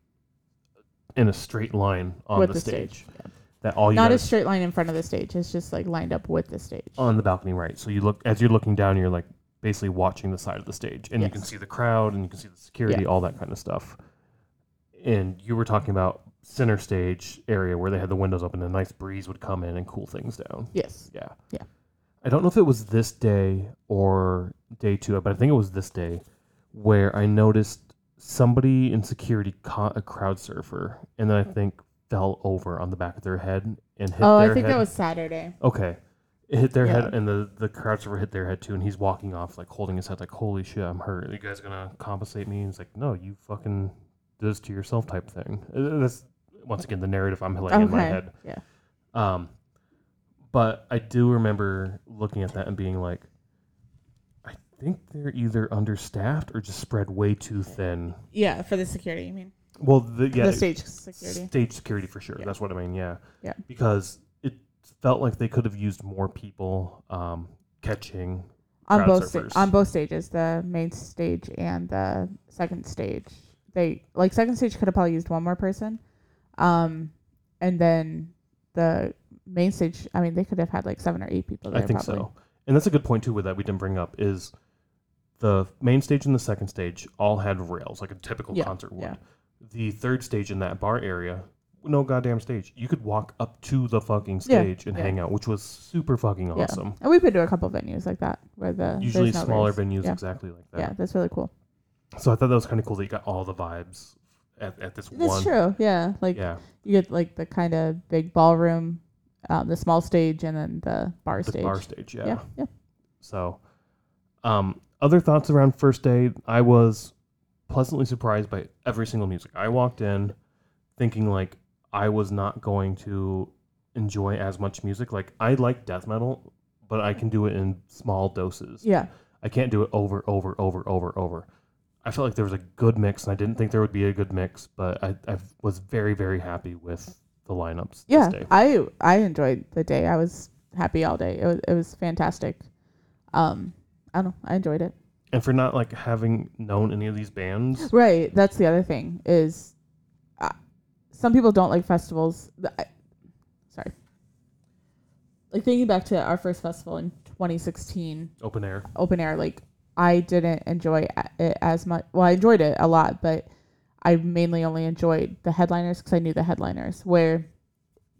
in a straight line on with the, the stage. stage. Yeah. That all you Not a straight line in front of the stage. It's just like lined up with the stage. on the balcony right. So you look as you're looking down, you're like basically watching the side of the stage, and you can Yes. see the crowd, and you can see the security, all that kind of stuff. And you were talking about center stage area where they had the windows open, and a nice breeze would come in and cool things down. yes. Yeah, Yeah. I don't know if it was this day or day two, but I think it was this day where I noticed somebody in security caught a crowd surfer, and then I mm. think fell over on the back of their head and hit. Their. Oh, I think head. that was Saturday. Okay. It hit their head, and the, the crowd surfer hit their head too, and he's walking off, like, holding his head, like, holy shit, I'm hurt. Are you guys gonna compensate me? And he's like, no, you fucking did this to yourself type thing. Uh, That's, once again, the narrative I'm laying in my Okay. head. Yeah. Um, but I do remember looking at that and being like, I think they're either understaffed or just spread way too thin. Yeah, for the security, you mean? Well, the, yeah, the stage security. Stage security for sure. Yeah. That's what I mean. Yeah. Yeah. Because it felt like they could have used more people um, catching. on both sta- on both stages, the main stage and the second stage. They like second stage could have probably used one more person, um, and then the main stage. I mean, they could have had like seven or eight people there. I think probably. so. And that's a good point too. With that, we didn't bring up is the main stage and the second stage all had rails like a typical Yeah, concert would. yeah. The third stage in that bar area, no goddamn stage. You could walk up to the fucking Yeah, stage and yeah. hang out, which was super fucking Yeah. awesome. And we've been to a couple venues like that where the Usually there's no smaller rails. venues, Yeah. exactly like that. Yeah, that's really cool. So I thought that was kind of cool that you got all the vibes at, at this That's one. true. Yeah, like Yeah, you get like the kind of big ballroom, um, the small stage, and then the bar the stage. bar stage. Yeah. yeah, yeah. So, um, other thoughts around first day, I was pleasantly surprised by every single music. I walked in thinking like I was not going to enjoy as much music. Like I like death metal, but I can do it in small doses. Yeah. I can't do it over, over, over, over, over. I felt like there was a good mix, and I didn't think there would be a good mix, but I, I was very, very happy with the lineups Yeah, this day. I I enjoyed the day. I was happy all day. It was it was fantastic. Um, I don't know. I enjoyed it. And for not like having known any of these bands, Right. That's the other thing is, uh, some people don't like festivals. I, sorry. Like thinking back to our first festival in 2016, open air. open air. Like I didn't enjoy it as much. Well, I enjoyed it a lot, but I mainly only enjoyed the headliners because I knew the headliners. Where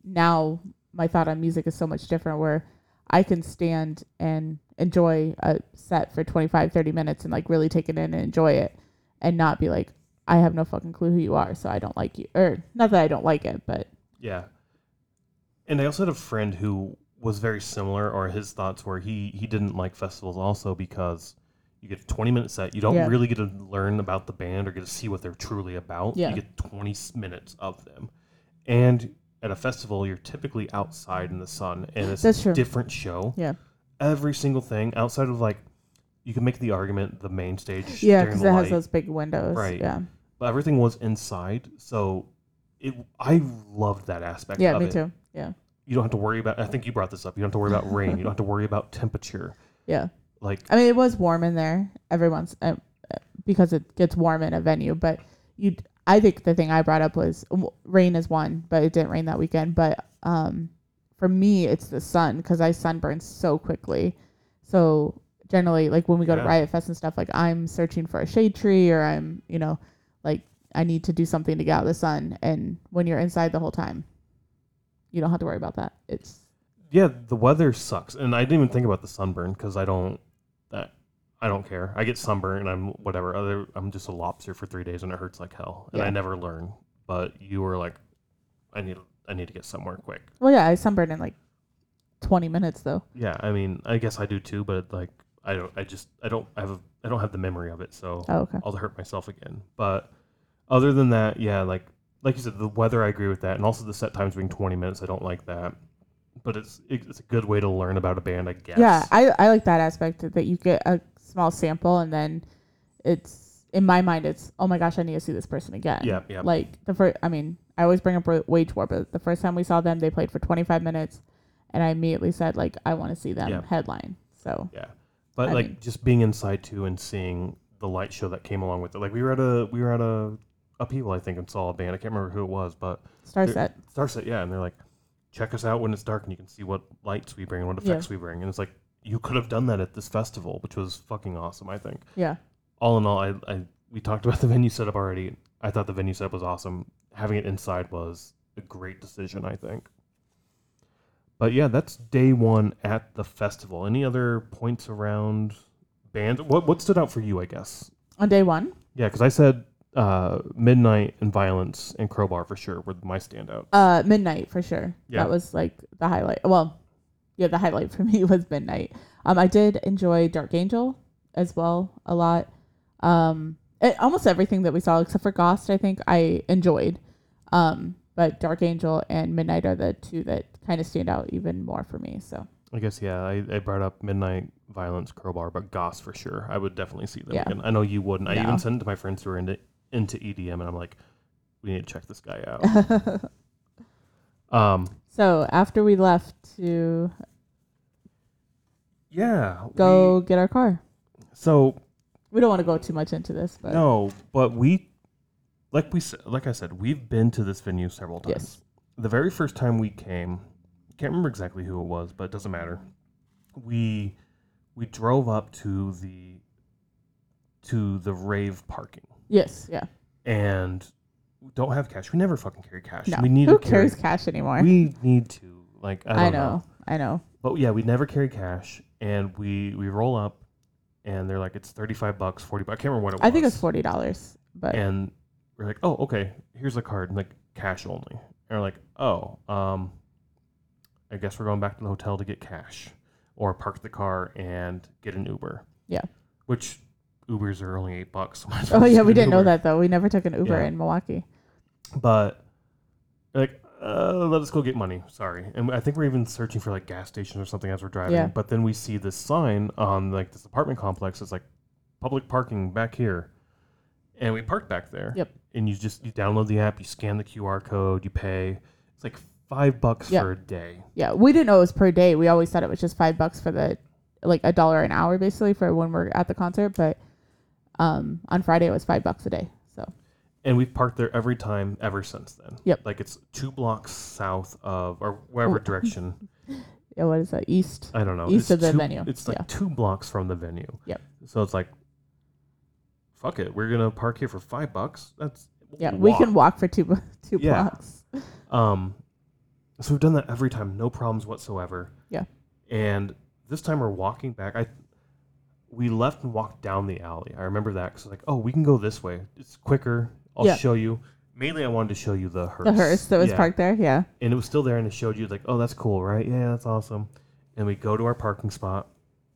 now my thought on music is so much different. Where I can stand and enjoy a set for 25, 30 minutes and like really take it in and enjoy it, and not be like, I have no fucking clue who you are, so I don't like you. Or not that I don't like it, but Yeah. And I also had a friend who was very similar, or his thoughts were he he didn't like festivals also because you get a 20 minute set. You don't Yeah. really get to learn about the band or get to see what they're truly about. Yeah. You get 20 minutes of them. And at a festival, you're typically outside in the sun, and it's That's a true. different show. yeah, Every single thing outside of like, you can make the argument the main stage. yeah, because it has those big windows. Right. Yeah, but everything was inside, so it. I loved that aspect. yeah, of me it too. Yeah, you don't have to worry about i think you brought this up you don't have to worry about rain you don't have to worry about temperature (laughs) yeah. like I mean, it was warm in there every once uh, because it gets warm in a venue. But you, I think the thing I brought up was rain is one, but it didn't rain that weekend. But um, for me, it's the sun because I sunburn so quickly. So generally, like when we go to Riot Fest and stuff, like I'm searching for a shade tree or I'm, you know, like I need to do something to get out of the sun. And when you're inside the whole time, you don't have to worry about that. It's Yeah, the weather sucks, and I didn't even think about the sunburn because I don't that I don't care. I get sunburn and I'm whatever. Other I'm just a lobster for three days and it hurts like hell, and I never learn. But you were like, I need I need to get somewhere quick. well, yeah, I sunburn in like 20 minutes though. Yeah, I mean, I guess I do too, but like I don't. I just I don't I have a, I don't have the memory of it, so Oh, okay. I'll hurt myself again. But other than that, yeah, like like you said, the weather I agree with that, and also the set times being twenty minutes. I don't like that, but it's it's a good way to learn about a band, I guess. Yeah, I, I like that aspect that you get a small sample and then it's in my mind it's oh my gosh I need to see this person again. yeah, yeah. Like the first, I mean I always bring up Wage War, but the first time we saw them they played for 25 minutes, and I immediately said like I want to see them Yeah. headline. So Yeah, but I like mean- just being inside too and seeing the light show that came along with it. Like we were at a we were at a upheaval, I think, and saw a band. I can't remember who it was, but Star They're- Set. Starset, yeah, and they're like, check us out when it's dark, and you can see what lights we bring and what effects we bring. And it's like you could have done that at this festival, which was fucking awesome. I think. Yeah. All in all, I, I we talked about (laughs) the venue setup already. I thought the venue setup was awesome. Having it inside was a great decision. I think. But yeah, that's day one at the festival. Any other points around bands? What what stood out for you? I guess. On day one, Yeah, because I said uh, Midnight and Violence and Crowbar for sure were my standouts. uh, midnight for sure. Yeah. That was like the highlight. Well, yeah, the highlight for (laughs) me was midnight. Um, I did enjoy Dark Angel as well a lot. Um, it, almost everything that we saw except for Ghost, I think I enjoyed. Um, but Dark Angel and Midnight are the two that kind of stand out even more for me. So I guess yeah. I, I brought up Midnight Violence Crowbar, but Goss for sure. I would definitely see them Yeah. again. I know you wouldn't. I No. even sent it to my friends who are into into EDM, and I'm like, we need to check this guy out. (laughs) um, so after we left to yeah. go get our car, so we don't want to go too much into this, but no, but we, like we like I said, we've been to this venue several times. yes, the very first time we came, can't remember exactly who it was, but it doesn't matter. We we drove up to the to the rave parking yes, yeah. and we don't have cash. We never fucking carry cash. No, We need who to carry, carries cash anymore? We need to like I, don't I know, I know. But yeah, we never carry cash, and we we roll up, and they're like it's thirty five bucks, forty bucks. I can't remember what it was. I think it's forty dollars, but and we're like, oh, okay, here's a card, and like cash only. And we're like, oh, um, I guess we're going back to the hotel to get cash, or park the car and get an Uber. Yeah. Which Ubers are only eight bucks. (laughs) so oh yeah, we didn't know that though. We never took an Uber Yeah. in Milwaukee. But like, uh, let us go get money. Sorry, and I think we're even searching for like gas stations or something as we're driving. Yeah. But then we see this sign on like this apartment complex. It's like public parking back here, and we parked back there. Yep. And you just you download the app, you scan the QR code, you pay. It's like five bucks Yeah. for a day. Yeah, we didn't know it was per day. We always thought it was just five bucks for the like a dollar an hour basically for when we're at the concert. But um, on Friday it was five bucks a day. So And we've parked there every time ever since then. Yep. Like it's two blocks south of or wherever Oh. direction. (laughs) yeah, what is that? East. I don't know. East It's of the two- venue. It's like Yeah. two blocks from the venue. Yep. So it's like, fuck it, we're gonna park here for five bucks. That's Yeah, we'll we can walk. walk for two bu- (laughs) two Yeah. blocks. Um, so we've done that every time, no problems whatsoever. Yeah. And this time we're walking back. I we left and walked down the alley. I remember that because like, oh, we can go this way. It's quicker. I'll Yeah. show you. Mainly, I wanted to show you the hearse. The hearse that was Yeah. parked there. Yeah. and it was still there and it showed you like oh that's cool right yeah that's awesome and we go to our parking spot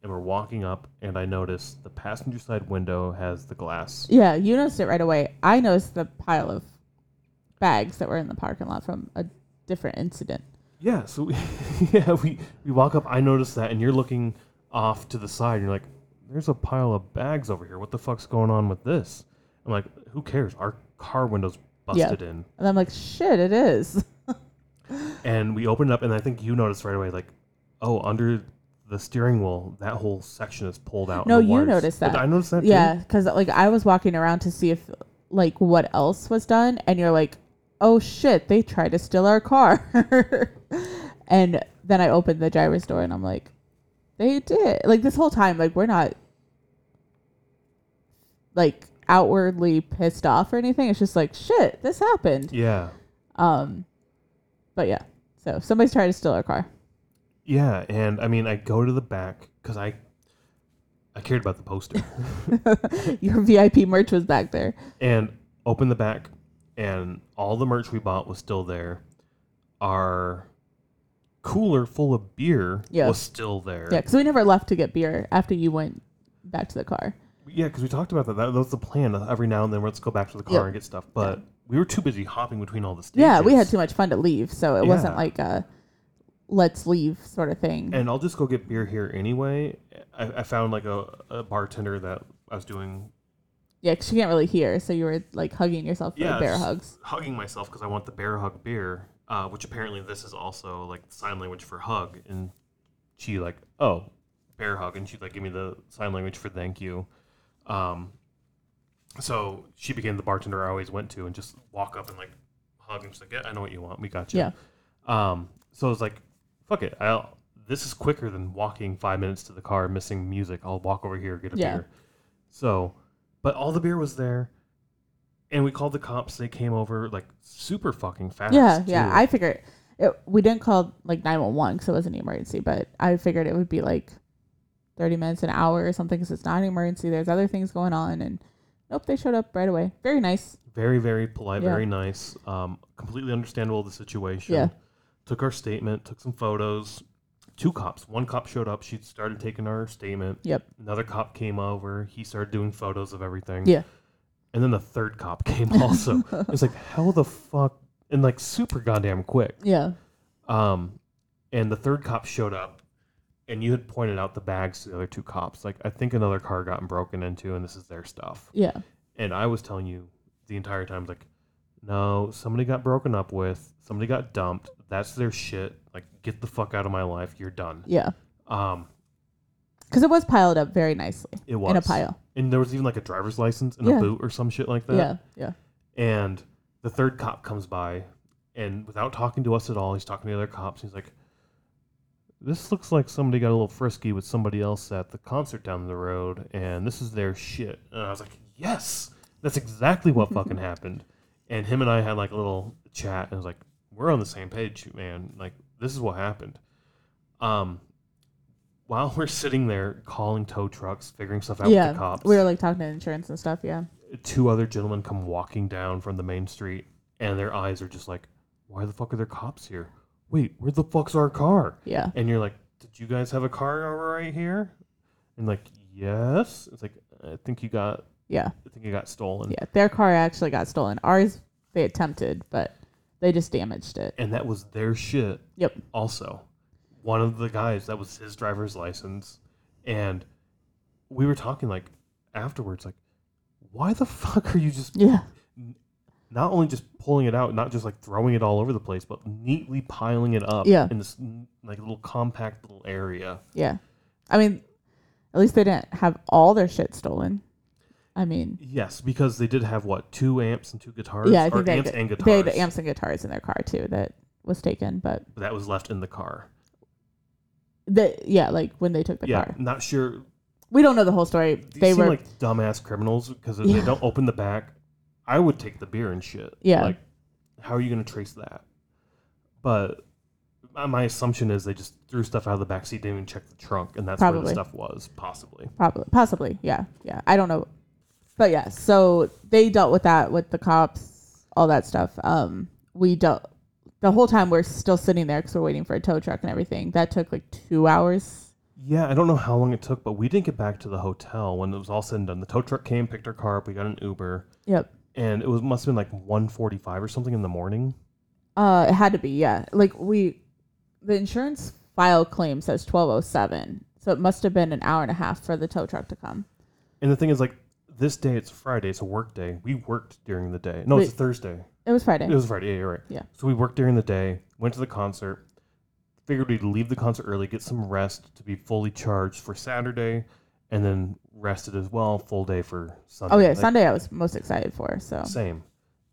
and we're walking up and i notice the passenger side window has the glass Yeah, you noticed it right away. I noticed the pile of bags that were in the parking lot from a different incident. yeah so we, (laughs) yeah we we walk up i notice that and you're looking off to the side and you're like there's a pile of bags over here what the fuck's going on with this i'm like who cares our car window's Yeah. busted in And I'm like, shit, it is. (laughs) and we opened it up and i think you noticed right away like oh under the steering wheel that whole section is pulled out and No, the you wires- noticed that. i noticed that too? yeah, because like I was walking around to see if like what else was done, and you're like, oh shit, they tried to steal our car. (laughs) and then I opened the driver's door and I'm like, they did. Like this whole time, like we're not like outwardly pissed off or anything. It's just like shit, this happened. Yeah. Um, but yeah. So somebody's trying to steal our car. Yeah, and I mean, I go to the back because I, I cared about the poster, (laughs) Your VIP merch was back there. and open the back, and all the merch we bought was still there. Our cooler full of beer Yeah. was still there. Yeah, because we never left to get beer after you went back to the car. Yeah, because we talked about that. that. That was the plan. Uh, every now and then, let's go back to the car Yeah. and get stuff. But we were too busy hopping between all the stages. Yeah, we had too much fun to leave, so it wasn't like a let's leave sort of thing. And I'll just go get beer here anyway. I, I found like a, a bartender that I was doing yeah, 'cause you can't really hear, so you were like hugging yourself for Yeah, bear just- hugs. hugging myself because I want the bear hug beer, uh, which apparently this is also like sign language for hug. And she like, oh, bear hug, and she like give me the sign language for thank you. Um, so she became the bartender I always went to and just walk up and like hug and she's like, yeah, I know what you want, we got you. Yeah. Um, so I was like, fuck it, I'll. This is quicker than walking five minutes to the car, missing music. I'll walk over here get a Yeah. beer. So, but all the beer was there, and we called the cops. They came over like super fucking fast. Yeah, yeah. too. I figured it, we didn't call like nine one one because it wasn't an emergency, but I figured it would be like thirty minutes, an hour, or something because it's not an emergency. There's other things going on, and nope, they showed up right away. Very nice. very very polite, Yeah. very nice. Um, completely understandable the situation. Yeah. Took our statement, took some photos. Two cops. One cop showed up. She started taking our statement. Yep. Another cop came over. He started doing photos of everything. Yeah. And then the third cop (laughs) came also. (laughs) it's like how the fuck and like super goddamn quick. Yeah. Um, and the third cop showed up, and you had pointed out the bags to the other two cops. Like, I think another car gotten broken into, and this is their stuff. Yeah. And I was telling you the entire time, like, no, somebody got broken up with, somebody got dumped. That's their shit. Like, get the fuck out of my life. You're done. Yeah. Um, Because it was piled up very nicely it was in a pile. and there was even like a driver's license in Yeah. a boot or some shit like that. Yeah. Yeah. And the third cop comes by, and without talking to us at all, he's talking to the other cops. He's like, "This looks like somebody got a little frisky with somebody else at the concert down the road, and this is their shit." And I was like, "Yes, that's exactly what fucking (laughs) happened." And him and I had like a little chat, and I was like, "We're on the same page, man. Like, this is what happened." Um, while we're (laughs) sitting there calling tow trucks, figuring stuff out yeah. with the cops, We were like talking to insurance and stuff. Yeah. two other gentlemen come walking down from the main street and their eyes are just like why the fuck are there cops here wait where the fuck's our car Yeah. and you're like did you guys have a car over right here and like yes it's like i think you got Yeah. i think it got stolen Yeah. Their car actually got stolen. Ours, they attempted, but they just damaged it. and that was their shit Yep. also one of the guys that was his driver's license and we were talking like afterwards like why the (laughs) fuck are you just Yeah. not only just pulling it out, not just like throwing it all over the place, but neatly piling it up Yeah. in this like little compact little area. Yeah. I mean, at least they didn't have all their shit stolen. I mean, Yes, because they did have what two amps and two guitars, yeah, I or think they, amps had, and they guitars had amps and guitars in their car too that was taken, but that was left in the car. the yeah, like when they took the yeah, car. not sure. We don't know the whole story. These They were like dumbass criminals because Yeah. they don't open the back, I would take the beer and shit. Yeah. like how are you going to trace that? But my- my assumption is they just threw stuff out of the back seat, didn't even check the trunk, and that's where the stuff was, possibly. Probably, possibly, yeah, yeah. I don't know, but yeah. So they dealt with that with the cops, all that stuff. Um, we dealt the whole time. We're still sitting there because we're waiting for a tow truck and everything. That took like two hours. Yeah, I don't know how long it took, but we didn't get back to the hotel when it was all said and done. The tow truck came, picked our car up, we got an Uber, Yep. and it was must have been like 1.45 or something in the morning. Uh, it had to be, yeah. Like we, the insurance file claim says twelve oh seven, so it must have been an hour and a half for the tow truck to come. And the thing is, like, this day it's Friday, it's a work day. We worked during the day. No, it's a Thursday. It was Friday. It was Friday. Yeah, you're right. Yeah. So we worked during the day, went to the concert, figured we'd leave the concert early, get some rest to be fully charged for Saturday, and then rested as well, full day for Sunday. oh yeah, Like, Sunday I was most excited for. So Same.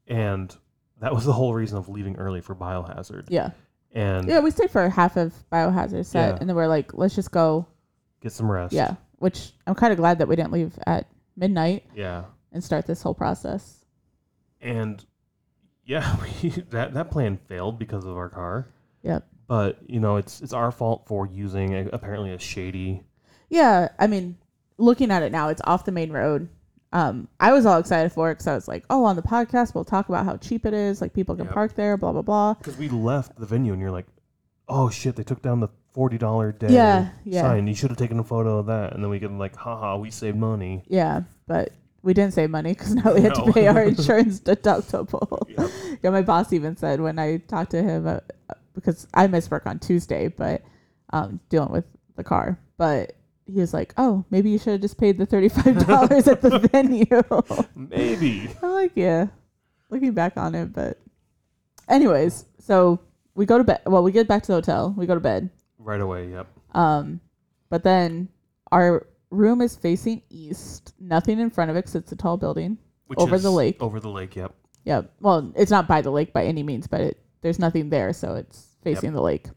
And that was the whole reason of leaving early for Biohazard. yeah, and Yeah, we stayed for half of Biohazard set, Yeah. and then we're like, let's just go. get some rest. Yeah, which I'm kind of glad that we didn't leave at midnight Yeah. and start this whole process. And yeah, (laughs) we, that that plan failed because of our car. Yep. But you know, it's it's our fault for using a, apparently a shady. Yeah, I mean, looking at it now, it's off the main road. Um, I was all excited for it because I was like, oh, on the podcast, we'll talk about how cheap it is. Like, people can Yep. park there, blah, blah, blah. Because we left the venue and you're like, oh shit, they took down the forty dollar day Yeah, yeah. sign. You should have taken a photo of that. And then we can like, haha, we saved money. Yeah, but we didn't save money because now we had No. to pay our (laughs) insurance deductible. Yep. (laughs) yeah, my boss even said when I talked to him uh, because I missed work on Tuesday, but um, dealing with the car. But he was like, "Oh, maybe you should have just paid the thirty-five (laughs) dollars at the venue." Maybe. I'm like, "Yeah." Looking back on it, but anyways, so we go to bed. Well, we get back to the hotel. We go to bed. Right away. Yep. Um, but then our room is facing east. Nothing in front of it 'cause it's a tall building. Which Over is the lake. Over the lake. Yep. Yeah. Well, it's not by the lake by any means, but it there's nothing there, so it's facing the lake.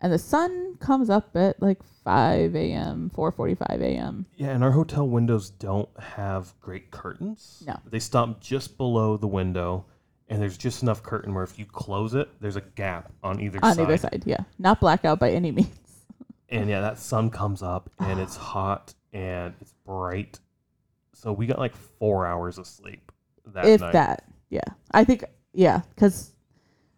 And the sun comes up at like 5 a.m., 4:45 a.m. Yeah, and our hotel windows don't have great curtains. No. They stop just below the window, and there's just enough curtain where if you close it, there's a gap on either side. On side. either side, yeah. Not blackout by any means. And yeah, that sun (laughs) comes up, and it's (sighs) hot and it's bright. So we got like four hours of sleep that if night. that, yeah. I think, yeah, because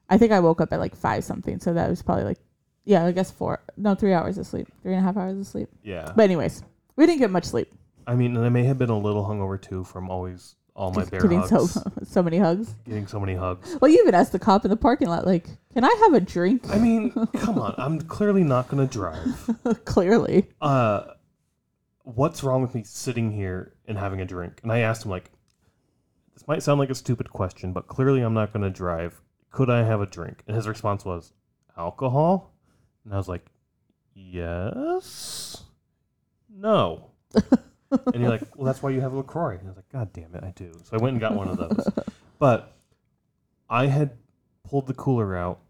I think I woke up at like five something, so that was probably like, yeah, I guess four, no, three hours of sleep, three and a half hours of sleep. Yeah. But anyways, we didn't get much sleep. I mean, and I may have been a little hungover too from always all my Just bear getting hugs, so (laughs) so many hugs. getting so many hugs. Well, you even asked the cop in the parking lot, like, "Can I have a drink?" I mean, (laughs) come on, I'm clearly not gonna drive. (laughs) Clearly, uh, what's wrong with me sitting here and having a drink? And I asked him, like, this might sound like a stupid question, but clearly I'm not going to drive. Could I have a drink? And his response was, alcohol? And I was like, yes, no. (laughs) and you're like, well, that's why you have a LaCroix. And I was like, God damn it, I do. So I went and got one of those. (laughs) but I had pulled the cooler out,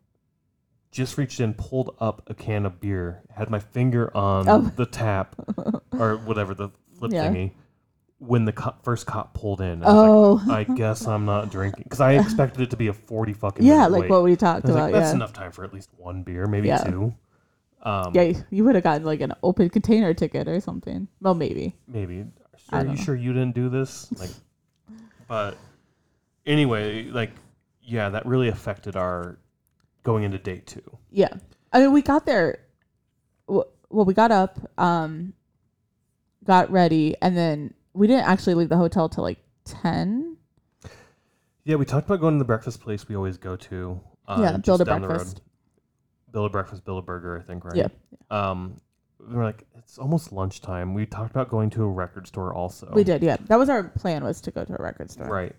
just reached in, pulled up a can of beer, had my finger on Oh. the tap (laughs) or whatever the flip Yeah. thingy when the cop, first cop pulled in. I was oh, like, I guess I'm not drinking because I expected it to be a 40 fucking yeah, minute like wait. what we talked I was about. like, that's yeah, enough time for at least one beer, maybe Yeah. two. Um, yeah, you would have gotten like an open container ticket or something. Well, maybe. maybe. Are you know. sure you didn't do this? Like, (laughs) but anyway, like, yeah, that really affected our going into day two. Yeah, I mean, we got there. Well, we got up, um, got ready, and then we didn't actually leave the hotel till like ten. Yeah, we talked about going to the breakfast place we always go to. Uh, Yeah, build a down the road. breakfast. Build a breakfast, Bill a burger, I think, right? Yeah. Um, we were like, it's almost lunchtime. We talked about going to a record store also. We did, yeah. That was our plan was to go to a record store. Right.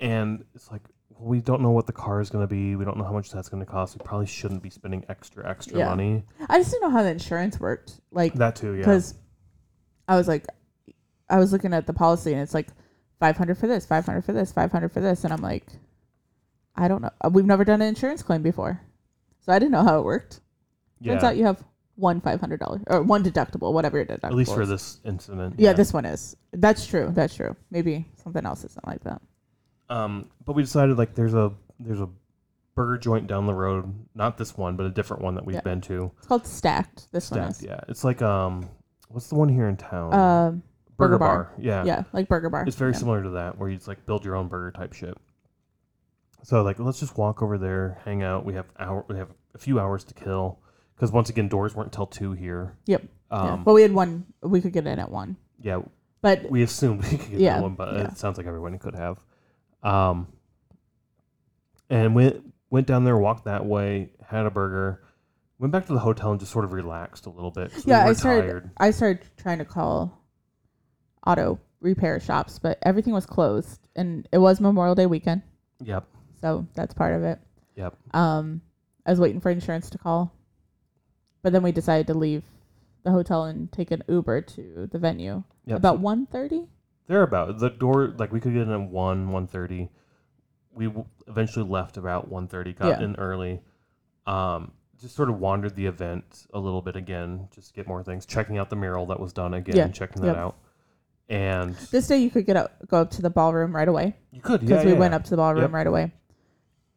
And it's like, well, we don't know what the car is going to be. We don't know how much that's going to cost. We probably shouldn't be spending extra, extra Yeah. money. I just didn't know how the insurance worked, like That too, yeah. because I was like, I was looking at the policy and it's like five hundred for this, five hundred for this, five hundred for this, and I'm like, I don't know. We've never done an insurance claim before, so I didn't know how it worked. yeah. Turns out you have one five hundred dollars or one deductible, whatever your deductible. At least for is. this incident. Yeah, this one is. That's true. That's true. Maybe something else isn't like that. Um, but we decided like there's a there's a burger joint down the road. Not this one, but a different one that we've Yeah. been to. It's called Stacked. This one is. yeah. It's like um, what's the one here in town? Um, Burger Bar. Yeah. yeah, like Burger Bar. It's very yeah. similar to that, where you just like build your own burger type shit. So like, let's just walk over there, hang out. We have hour, we have a few hours to kill, because once again, doors weren't until two here. Yep. yeah. Um, But we had one. We could get in at one. yeah, But we assumed (laughs) we could get Yeah, that one, but yeah. it sounds like everyone could have. Um, and went went down there, walked that way, had a burger, went back to the hotel and just sort of relaxed a little bit. yeah, were I started. tired. I started trying to call auto repair shops, but everything was closed, and it was Memorial Day weekend, Yep, so that's part of it. yep. Um, I was waiting for insurance to call, but then we decided to leave the hotel and take an Uber to the venue Yep. about one thirty. They're about the door. Like we could get in at one, one thirty. We w- eventually left about one thirty. Got Yeah. in early. Um, just sort of wandered the event a little bit again, just to get more things. Checking out the mural that was done again, Yeah, checking that yep. out. And This day you could get up, go up to the ballroom right away you could, yeah, because we yeah, went up to the ballroom Yep. right away,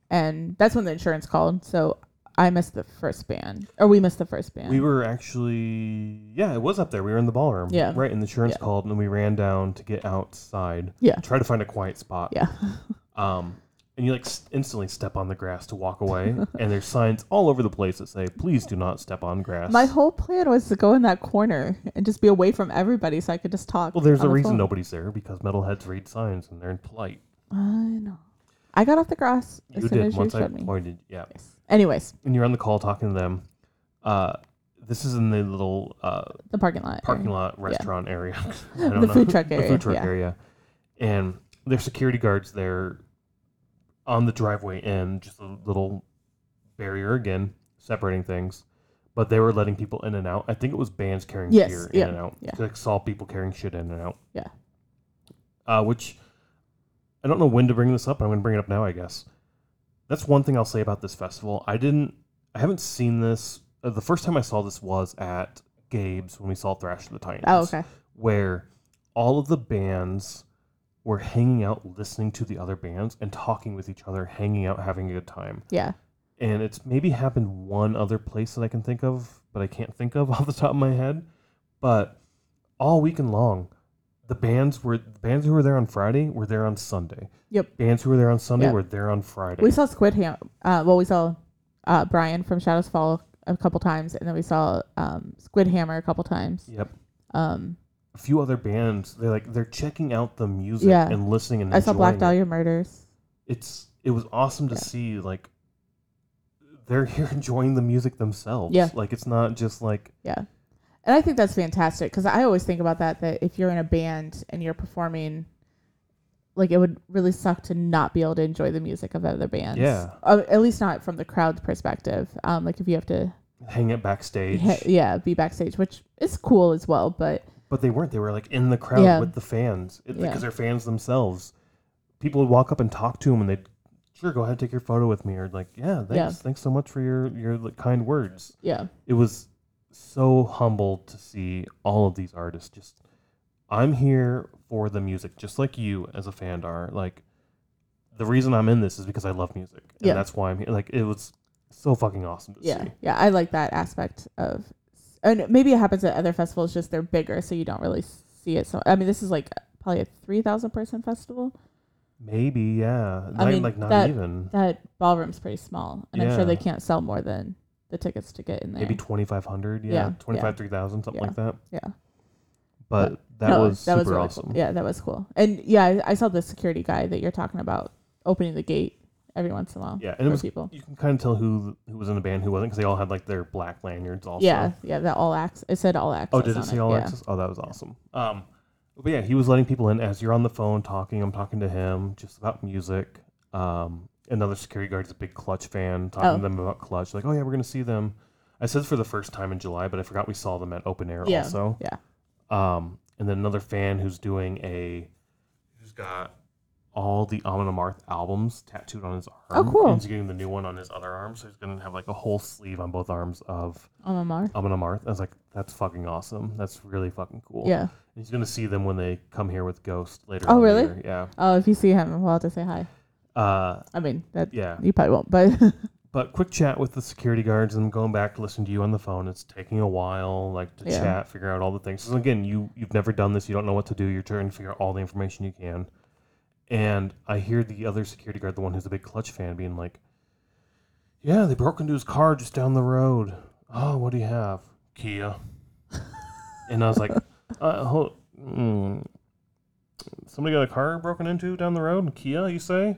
and that's when the insurance called. So I missed the first band, or we missed the first band. We were actually, yeah, it was up there. We were in the ballroom, Yeah. right. And the insurance Yeah. called, and we ran down to get outside, Yeah. try to find a quiet spot. yeah, (laughs) Um, and you like instantly step on the grass to walk away, (laughs) and there's signs all over the place that say, "Please do not step on grass." my whole plan was to go in that corner and just be away from everybody so I could just talk. well, there's a the reason phone. nobody's there because metalheads read signs and they're polite. I know. I got off the grass as You soon did as you I showed me. pointed, yeah. Yes. Anyways, And you're on the call talking to them. Uh, this is in the little uh, the parking lot. parking lot restaurant area. (laughs) I (laughs) don't The know. food truck area, The food truck yeah. area. And there's security guards there on the driveway in, just a little barrier again, separating things. But they were letting people in and out. I think it was bands carrying Yes, gear yeah, in and out. yeah. Like saw people carrying shit in and out. Yeah. Uh, which I don't know when to bring this up. but I'm going to bring it up now, I guess. That's one thing I'll say about this festival. I didn't, I haven't seen this. Uh, the first time I saw this was at Gabe's when we saw Thrash of the Titans Oh, okay. where all of the bands were hanging out, listening to the other bands and talking with each other, hanging out, having a good time. Yeah. And it's maybe happened one other place that I can think of, but I can't think of (laughs) off the top of my head. But all weekend long, the bands were the bands who were there on Friday were there on Sunday. Yep. Bands who were there on Sunday Yeah. were there on Friday. We saw Squid Ham. Uh, well, we saw uh, Brian from Shadows Fall a couple times, and then we saw um, Squid Hammer a couple times. yep. Um, A few other bands, they're like they're checking out the music Yeah. and listening and I saw Black enjoying it. Dahlia Murders. it's it was awesome to Yeah. see like they're (laughs) here enjoying the music themselves. Yeah. Like it's not just like Yeah. And I think that's fantastic because I always think about that that if you're in a band and you're performing, like it would really suck to not be able to enjoy the music of other bands. Yeah. Uh, at least not from the crowd's perspective. Um, like if you have to, hang it backstage. ha- yeah, be backstage, which is cool as well. But But they weren't. They were like in the crowd Yeah. with the fans it, Yeah. because they're fans themselves. People would walk up and talk to them and they'd sure go ahead take your photo with me or like yeah thanks Yeah. thanks so much for your your like, kind words. yeah, It was so humbled to see all of these artists just I'm here for the music just like you as a fan are like the reason I'm in this is because I love music and Yeah. that's why I'm here like it was so fucking awesome to yeah, see. yeah. I like that aspect of, and maybe it happens at other festivals, just they're bigger, so you don't really see it. So I mean, this is like probably a three thousand person festival. Maybe yeah. I Not- mean, like not that- even. That ballroom's pretty small, and I'm sure they can't sell more than the tickets to get in there. Maybe 2500, yeah, Yeah, 25 3000 something Yeah. like that. Yeah. But that No, was super really awesome. Cool. Yeah, that was cool. And yeah, I, I saw the security guy that you're talking about opening the gate every once in a while Yeah, and it was people. you can kind of tell who who was in the band, who wasn't, because they all had like their black lanyards also. Yeah, yeah, that all access. It said all access. Oh, did it say all yeah. access? Oh, that was awesome. Um, but yeah, he was letting people in as you're on the phone talking. I'm talking to him just about music. Um, another security guard's a big Clutch fan, talking Oh. to them about Clutch. Like, oh yeah, we're gonna see them. I said for the first time in July, but I forgot we saw them at open air Yeah, also. yeah. Um, and then another fan who's doing a, who's got all the Amon Amarth albums tattooed on his arm. Oh, cool. And he's getting the new one on his other arm, so he's gonna have like a whole sleeve on both arms of On Mar. Amon Amarth. I was like, that's fucking awesome. That's really fucking cool. Yeah. And he's gonna see them when they come here with Ghost later. Oh, on in the really? year. Yeah. Oh, if you see him, we'll have to say hi. Uh, I mean, that yeah. you probably won't, but (laughs) But quick chat with the security guards and going back to listen to you on the phone. It's taking a while, like to Yeah. chat, figure out all the things. So again, you you've never done this. You don't know what to do. You're trying to figure out all the information you can. And I hear the other security guard, the one who's a big Clutch fan, being like, "Yeah, they broke into his car just down the road. Oh, what do you have? Kia." (laughs) and I was like, uh, hold, mm, "Somebody got a car broken into down the road? Kia, you say?"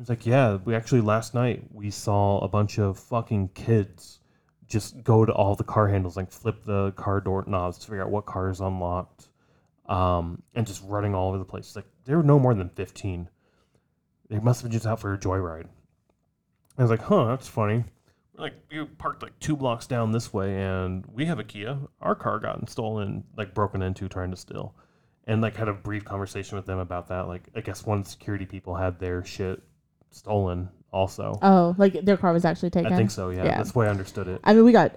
It's like, yeah, we actually last night we saw a bunch of fucking kids just go to all the car handles, like flip the car door knobs to figure out what car is unlocked, um, and just running all over the place. Like they were no more than fifteen. They must have been just out for a joyride. I was like, huh, that's funny. Like you parked like two blocks down this way, and we have a Kia. Our car got stolen, like broken into, trying to steal, and like had a brief conversation with them about that. Like, I guess one security people had their shit stolen also. Oh, like their car was actually taken. I think so. Yeah, Yeah. that's the way I understood it. I mean, we got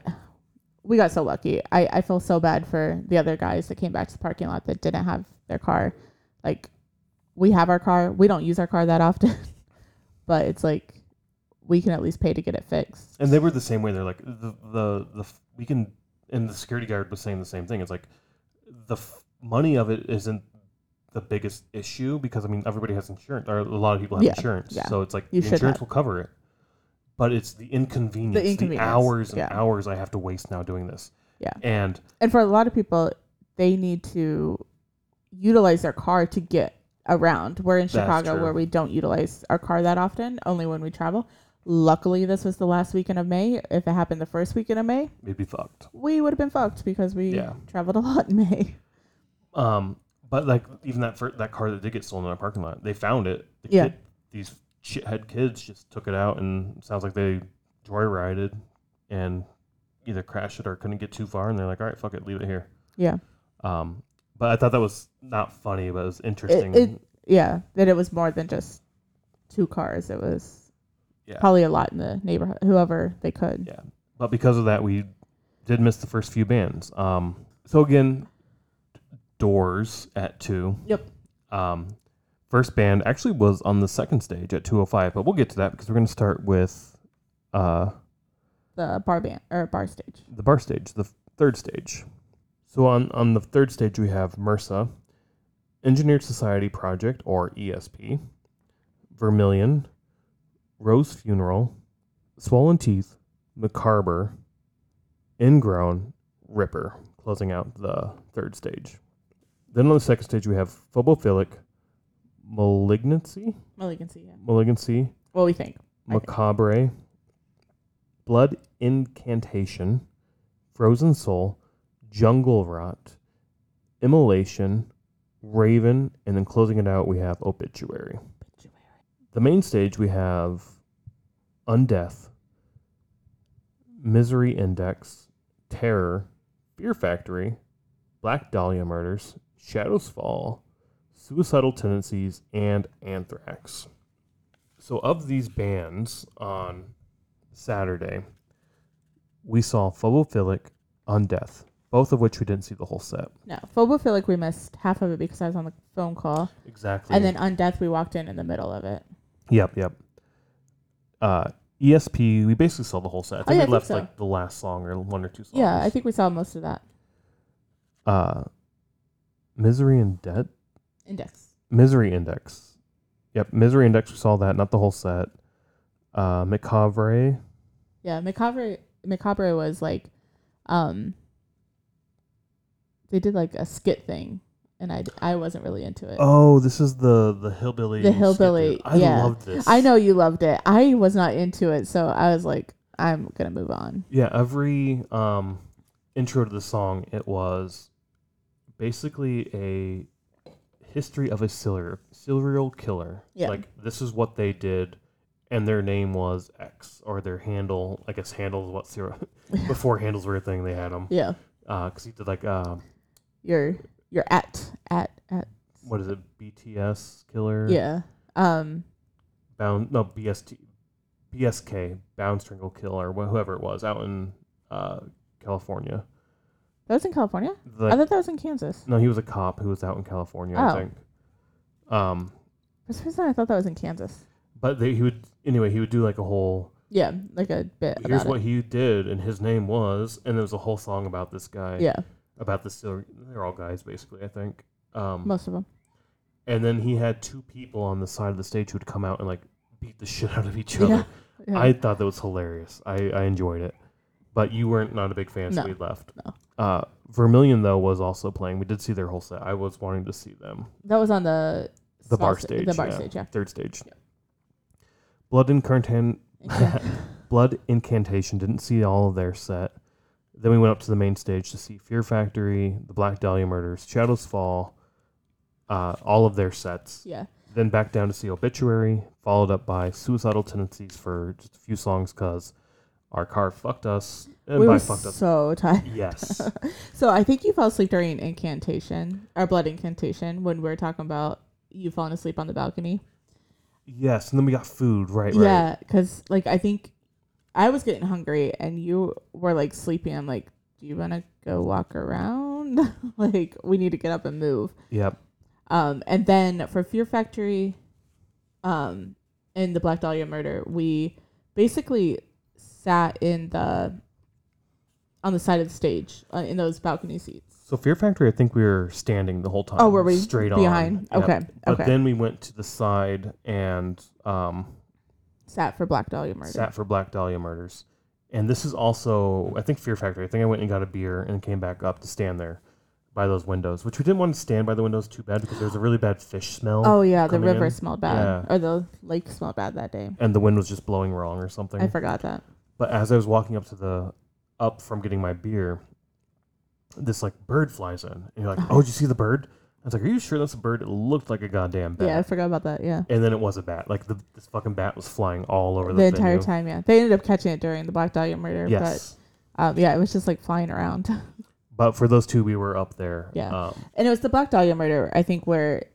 we got so lucky. I I feel so bad for the other guys that came back to the parking lot that didn't have their car. Like, we have our car. We don't use our car that often, (laughs) but it's like we can at least pay to get it fixed. And they were the same way. They're like the the the we can. And the security guard was saying the same thing. It's like the f- money of it isn't the biggest issue because I mean everybody has insurance or a lot of people have Yeah, insurance, yeah. so it's like You the should insurance will cover it. But it's the inconvenience, the, inconvenience, hours and yeah. hours I have to waste now doing this. Yeah. And And for a lot of people, they need to utilize their car to get around. We're in That's Chicago true. where we don't utilize our car that often, only when we travel. Luckily, this was the last weekend of May. If it happened the first weekend of May, it'd be fucked. we would have been fucked because we Yeah. traveled a lot in May. Um, but like even that fir- that car that did get stolen in our parking lot, they found it. The Yeah. kid, these shithead kids just took it out, and it sounds like they joyrided and either crashed it or couldn't get too far, and they're like, "All right, fuck it, leave it here." Yeah. Um, but I thought that was not funny, but it was interesting. it- Yeah, that it was more than just two cars. It was Yeah. probably a lot in the neighborhood, whoever they could. Yeah. but because of that, we did miss the first few bands. Um, so again, Doors at two. Yep. Um, first band actually was on the second stage at 205, but we'll get to that because we're going to start with uh, The bar band or bar stage. the bar stage, the third stage. So on, on the third stage, we have MRSA, Engineered Society Project, or ESP, Vermilion, Rose Funeral, Swollen Teeth, Macabre, Ingrown, Ripper, closing out the third stage. Then on the second stage, we have Phobophilic, Malignancy, Malignancy. Yeah. Malignancy, What we think. I think. Macabre, Blood Incantation, Frozen Soul, Jungle Rot, Immolation, Raven, and then closing it out, we have Obituary. Obituary. The main stage, we have Undeath, Misery Index, Terror, Fear Factory, Black Dahlia Murders, Shadows Fall, Suicidal Tendencies, and Anthrax. So, of these bands on Saturday, we saw Phobophilic, Undeath, both of which we didn't see the whole set. No, Phobophilic we missed half of it because I was on the phone call, Exactly. and then Undeath we walked in in the middle of it. Yep, yep. Uh, ESP, we basically saw the whole set. I think Oh, yeah, I we think left so. like the last song or one or two songs. Yeah, I think we saw most of that. Uh, Misery and Debt, Index. Misery Index. Yep, Misery Index. We saw that, not the whole set. Uh, Macabre. Yeah, Macabre. Macabre was like, um, they did like a skit thing, and I I wasn't really into it. Oh, this is the the hillbilly. The hillbilly. I yeah. loved this. I know you loved it. I was not into it, so I was like, I'm gonna move on. Yeah, every um intro to the song, it was basically a history of a serial serial killer. Yeah. Like this is what they did, and their name was X, or their handle. I guess handle is what serial (laughs) before handles were a thing. They had them. Yeah, Uh, cause he did like uh, you're you're at at at what is it? BTS killer. yeah. Um, Bound no BST, BSK Bound Strangle Killer, wh- whoever it was out in uh California. That was in California. The- I thought that was in Kansas. No, he was a cop who was out in California, Oh. I think. Um, For some reason, I thought that was in Kansas. but they, he would anyway. He would do like a whole. Yeah, like a bit. Here's about what it. he did, and his name was, and there was a whole song about this guy. Yeah, About this. They're all guys, basically. I think. Um, most of them. and then he had two people on the side of the stage who would come out and like beat the shit out of each (laughs) Yeah. other. Yeah. I thought that was hilarious. I, I enjoyed it, but you weren't not a big fan, so No, we left. no. Uh, Vermilion though was also playing. We did see their whole set. I was wanting to see them. that was on the The small bar sta- stage. The bar yeah. stage, yeah. Third stage. Blood Incantation. (laughs) Blood Incantation. Didn't see all of their set. Then we went up to the main stage to see Fear Factory, the Black Dahlia Murders, Shadows Fall, uh, all of their sets. yeah. Then back down to see Obituary, followed up by Suicidal Tendencies for just a few songs because our car fucked us. And we by were fucked us, so tired. yes. (laughs) So I think you fell asleep during incantation our blood incantation when we were talking about you falling asleep on the balcony. Yes, and then we got food. Right, right. Yeah, because like I think I was getting hungry and you were like sleeping. I'm like, do you want to go walk around? (laughs) like we need to get up and move. Yep. Um, and then for Fear Factory, um, in the Black Dahlia murder, we basically sat in the on the side of the stage uh, in those balcony seats. So Fear Factory, I think we were standing the whole time. Oh, were we straight behind? on? Yep. Okay, But then we went to the side and um, Sat for Black Dahlia murder. sat for Black Dahlia murders. And this is also, I think, Fear Factory. I think I went and got a beer and came back up to stand there by those windows, which we didn't want to stand by the windows too bad because there was a really bad fish smell. Oh yeah, the river in. smelled bad, Yeah. or the lake smelled bad that day. And the wind was just blowing wrong or something. I forgot that. But as I was walking up to the up from getting my beer, this like bird flies in, and you're like, (laughs) "Oh, did you see the bird?" I was like, "Are you sure that's a bird?" It looked like a goddamn bat. Yeah, I forgot about that. Yeah, And then it was a bat. Like the this fucking bat was flying all over the, the, entire venue. time. Yeah, they ended up catching it during the Black Dahlia murder. Yes, but um, yeah, it was just like flying around. (laughs) but for those two, we were up there. Yeah. Um, and it was the Black Dahlia murder, I think, where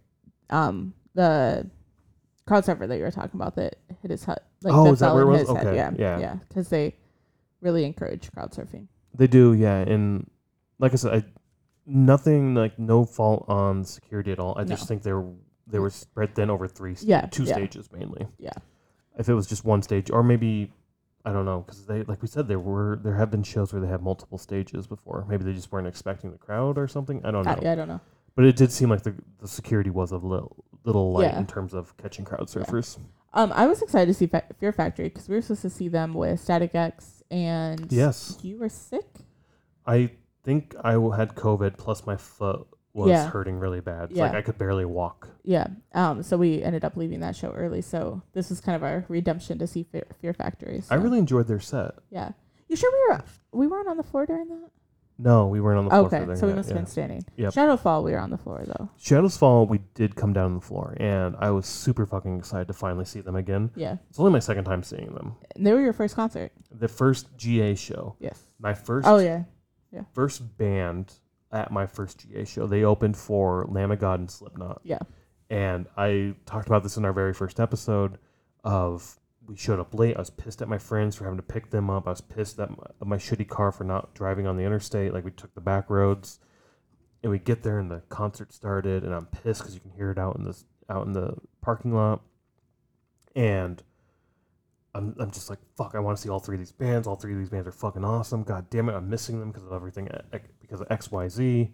um the crowd surfer that you were talking about that hit his hut. Like Oh, is that where it in was? his head. Okay, Yeah, yeah. yeah, because they really encourage crowd surfing. they do, yeah. And like I said, I, nothing like no fault on security at all. I just think they were they were spread thin over three, st- Yeah, two yeah. stages mainly. Yeah. If it was just one stage, or maybe I don't know, because they like we said there were there have been shows where they have multiple stages before. Maybe they just weren't expecting the crowd or something. I don't know. I, yeah, I don't know. But it did seem like the the security was a little little light Yeah. in terms of catching crowd Yeah. surfers. Um, I was excited to see Fa- Fear Factory because we were supposed to see them with Static X, and Yes. you were sick. I think I had COVID plus my foot was Yeah. hurting really bad. It's Like I could barely walk. Yeah. Um. So we ended up leaving that show early. So this was kind of our redemption to see Fear, Fear Factory. I really enjoyed their set. Yeah. You sure we were we weren't on the floor during that? No, we weren't on the floor. okay. So we must yeah. have been standing. Yep. Shadowfall, we were on the floor though. Shadows Fall, we did come down on the floor, and I was super fucking excited to finally see them again. Yeah. It's only my second time seeing them. And they were your first concert. The first GA show, Yes. my first Oh yeah. yeah. first band at my first GA show. They opened for Lamb of God and Slipknot. Yeah. And I talked about this in our very first episode of we showed up late. I was pissed at my friends for having to pick them up. I was pissed at my, at my shitty car for not driving on the interstate. Like we took the back roads, and we get there and the concert started, and I'm pissed because you can hear it out in this out in the parking lot, and. I'm, I'm just like fuck. I want to see all three of these bands. All three of these bands are fucking awesome. God damn it, I'm missing them because of everything eh, because of X Y Z.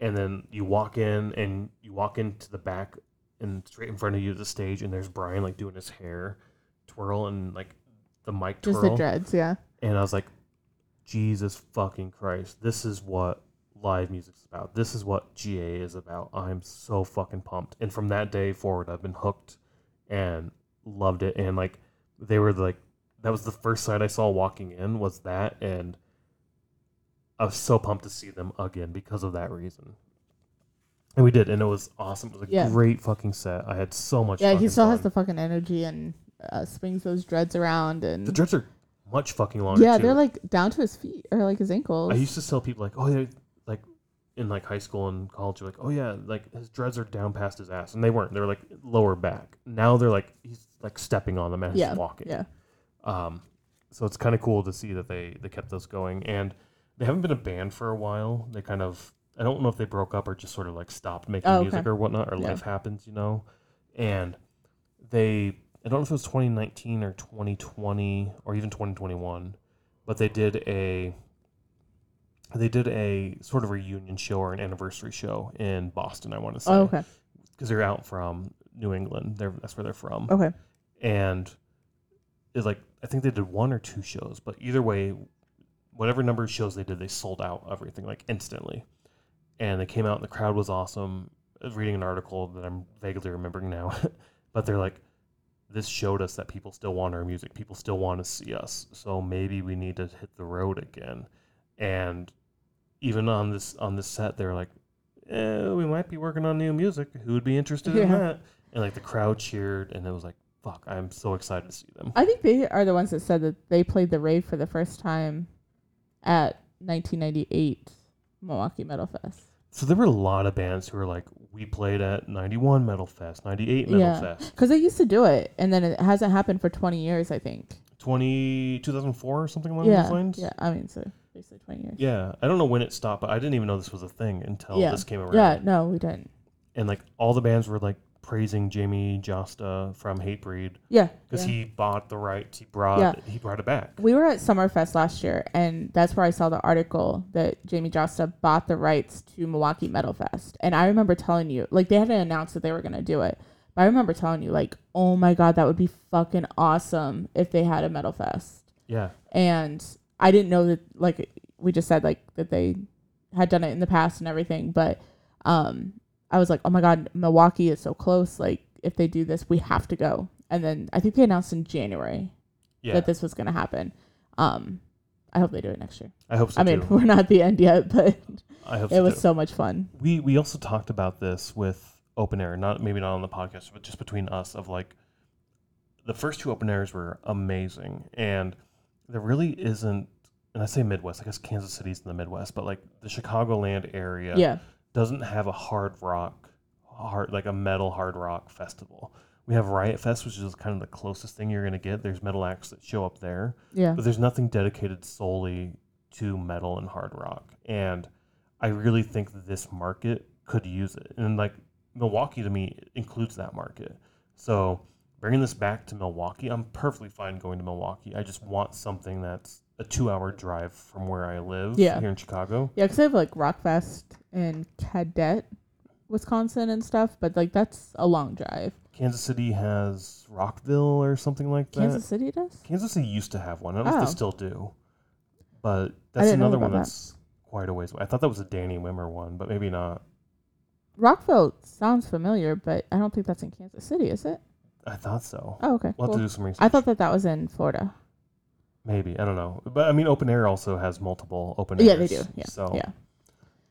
And then you walk in and you walk into the back and straight in front of you the stage and there's Brian like doing his hair twirl and like the mic twirl. Just the dreads. Yeah. and I was like, Jesus fucking Christ, this is what live music's about. This is what GA is about. I'm so fucking pumped. And from that day forward, I've been hooked and loved it. And like, they were like, that was the first sight I saw walking in was that. And I was so pumped to see them again because of that reason. And we did, and it was awesome. It was a Yeah. great fucking set. I had so much. Fun. Yeah. He fucking still has fun. the fucking energy and uh, swings those dreads around and. The dreads are much fucking longer. yeah, too. they're like down to his feet or like his ankles. I used to tell people like, oh yeah, like in like high school and college, you're like, oh yeah, like his dreads are down past his ass, and they weren't. They were like lower back. Now they're like he's like stepping on them as yeah. he's walking. Yeah. Um, so it's kind of cool to see that they they kept those going, and they haven't been a band for a while. They kind of I don't know if they broke up or just sort of like stopped making Oh, okay. music or whatnot, or Yeah. life happens, you know. And they I don't know if it was 2019 or 2020 or even 2021, but they did a they did a sort of reunion show or an anniversary show in Boston. I want to oh, say Oh, okay. because they're out from New England. They're that's where they're from Okay. and it's like I think they did one or two shows, but either way, whatever number of shows they did, they sold out everything like instantly, and they came out and the crowd was awesome. Was reading an article that I'm vaguely remembering now, (laughs) but they're like, this showed us that people still want our music, people still want to see us, so maybe we need to hit the road again, and even on this on this set, they're like, eh, we might be working on new music. Who would be interested in Yeah. that? And like the crowd cheered, and it was like fuck, I'm so excited to see them. I think they are the ones that said that they played the rave for the first time at 1998 Milwaukee Metal Fest. So there were a lot of bands who were like we played at 91 Metal Fest, 98 Metal Yeah. Fest, Because they used to do it, and then it hasn't happened for 20 years, I think. 20 2004 or something along yeah, those lines. yeah. I mean, so basically 20 years. Yeah, I don't know when it stopped, but I didn't even know this was a thing until Yeah. this came around. Yeah, no, we didn't. And like all the bands were like praising Jamey Jasta from Hatebreed Yeah, because yeah. he bought the rights. He brought Yeah. he brought it back. we were at Summerfest last year, and that's where I saw the article that Jamey Jasta bought the rights to Milwaukee Metal Fest. And I remember telling you, like, they hadn't announced that they were going to do it. But I remember telling you, like, oh my God, that would be fucking awesome if they had a Metal Fest. Yeah, And I didn't know that, like, we just said, like, that they had done it in the past and everything. But um, I was like, oh my God, Milwaukee is so close. Like, if they do this, we have to go. And then I think they announced in January yeah. that this was going to happen. Um, I hope they do it next year. I hope so I mean, too. (laughs) we're not at the end yet, but I hope it so was too. so much fun. we we also talked about this with open air, not maybe not on the podcast, but just between us of like the first two open airs were amazing, and there really isn't. And I say Midwest, I guess Kansas City's in the Midwest, but like the Chicagoland area Yeah. Doesn't have a hard rock, hard like a metal hard rock festival. We have Riot Fest, which is kind of the closest thing you're gonna get. There's metal acts that show up there, Yeah. but there's nothing dedicated solely to metal and hard rock. And I really think that this market could use it. And like Milwaukee to me includes that market. So bringing this back to Milwaukee, I'm perfectly fine going to Milwaukee. I just want something that's a two hour drive from where I live Yeah. here in Chicago. Yeah, because I have like Rockfest in Cadott, Wisconsin and stuff, but like that's a long drive. Kansas City has Rockville or something like that. Kansas City does? Kansas City used to have one. I don't know if Oh. they still do. But that's didn't know another about one that. that's quite a ways away. I thought that was a Danny Wimmer one, but maybe not. Rockville sounds familiar, but I don't think that's in Kansas City, is it? I thought so. Oh, okay. We'll have cool. to do some research. I thought that that was in Florida. Maybe I don't know, but I mean, open air also has multiple open airs. Yeah, they do. Yeah. So Yeah.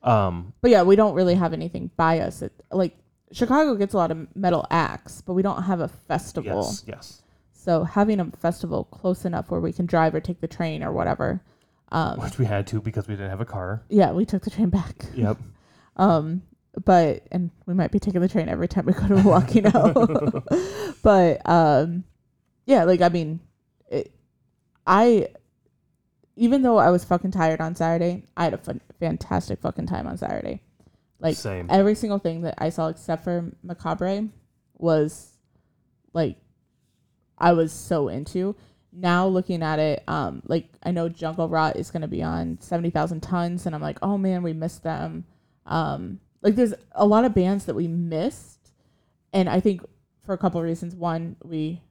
um, But yeah, we don't really have anything by us. It, like Chicago gets a lot of metal acts, but we don't have a festival. yes, yes, So having a festival close enough where we can drive or take the train or whatever. Um, which we had to because we didn't have a car. yeah, we took the train back. Yep. (laughs) Um, but and we might be taking the train every time we go to Milwaukee now. (laughs) (laughs) but um, yeah, like I mean, I even though I was fucking tired on Saturday, I had a fun, fantastic fucking time on Saturday. Like Same. every single thing that I saw except for Macabre was like I was so into. Now looking at it, um, like I know Jungle Rot is gonna be on seventy thousand tons, and I'm like, oh man, we missed them. Um, like there's a lot of bands that we missed, and I think for a couple of reasons. One, we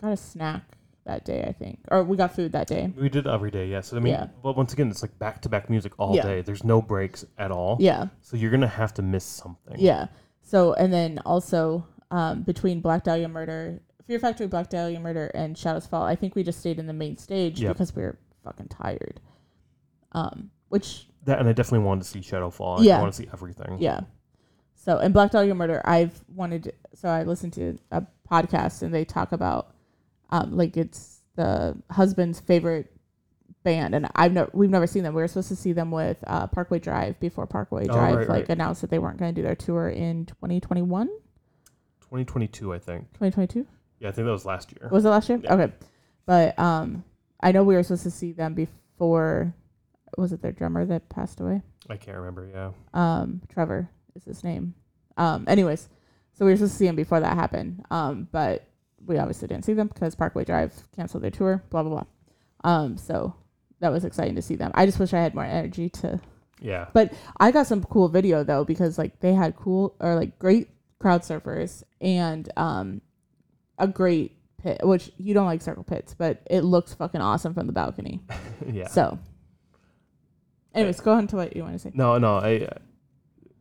got a snack that day, I think, or we got food that day. we did every day, yes. I mean, Yeah. but once again, it's like back to back music all Yeah. day. There's no breaks at all. Yeah, So you're gonna have to miss something. Yeah. So and then also um, between Black Dahlia Murder, Fear Factory, Black Dahlia Murder, and Shadows Fall, I think we just stayed in the main stage Yep. because we were fucking tired. Um, which That and I definitely wanted to see Shadowfall. I Yeah. want to see everything. yeah. So and Black Dahlia Murder, I've wanted. So I listened to a podcast and they talk about um, like it's the husband's favorite band, and I've never we've never seen them. We were supposed to see them with uh, Parkway Drive before Parkway Oh, Drive right, like right. announced that they weren't going to do their tour in 2021, 2022, I think. 2022. Yeah, I think that was last year. Was it last year? Yeah. Okay. But um I know we were supposed to see them before was it their drummer that passed away? I can't remember. Yeah. Um Trevor is his name. Um anyways, so we were supposed to see him before that happened. Um but we obviously didn't see them because Parkway Drive canceled their tour, blah blah blah. Um so that was exciting to see them. I just wish I had more energy to Yeah. but I got some cool video though because like they had cool or like great crowd surfers and um a great pit, which you don't like circle pits, but it looks fucking awesome from the balcony. (laughs) yeah. So, anyways, go on to what you want to say. No, no, I. Uh,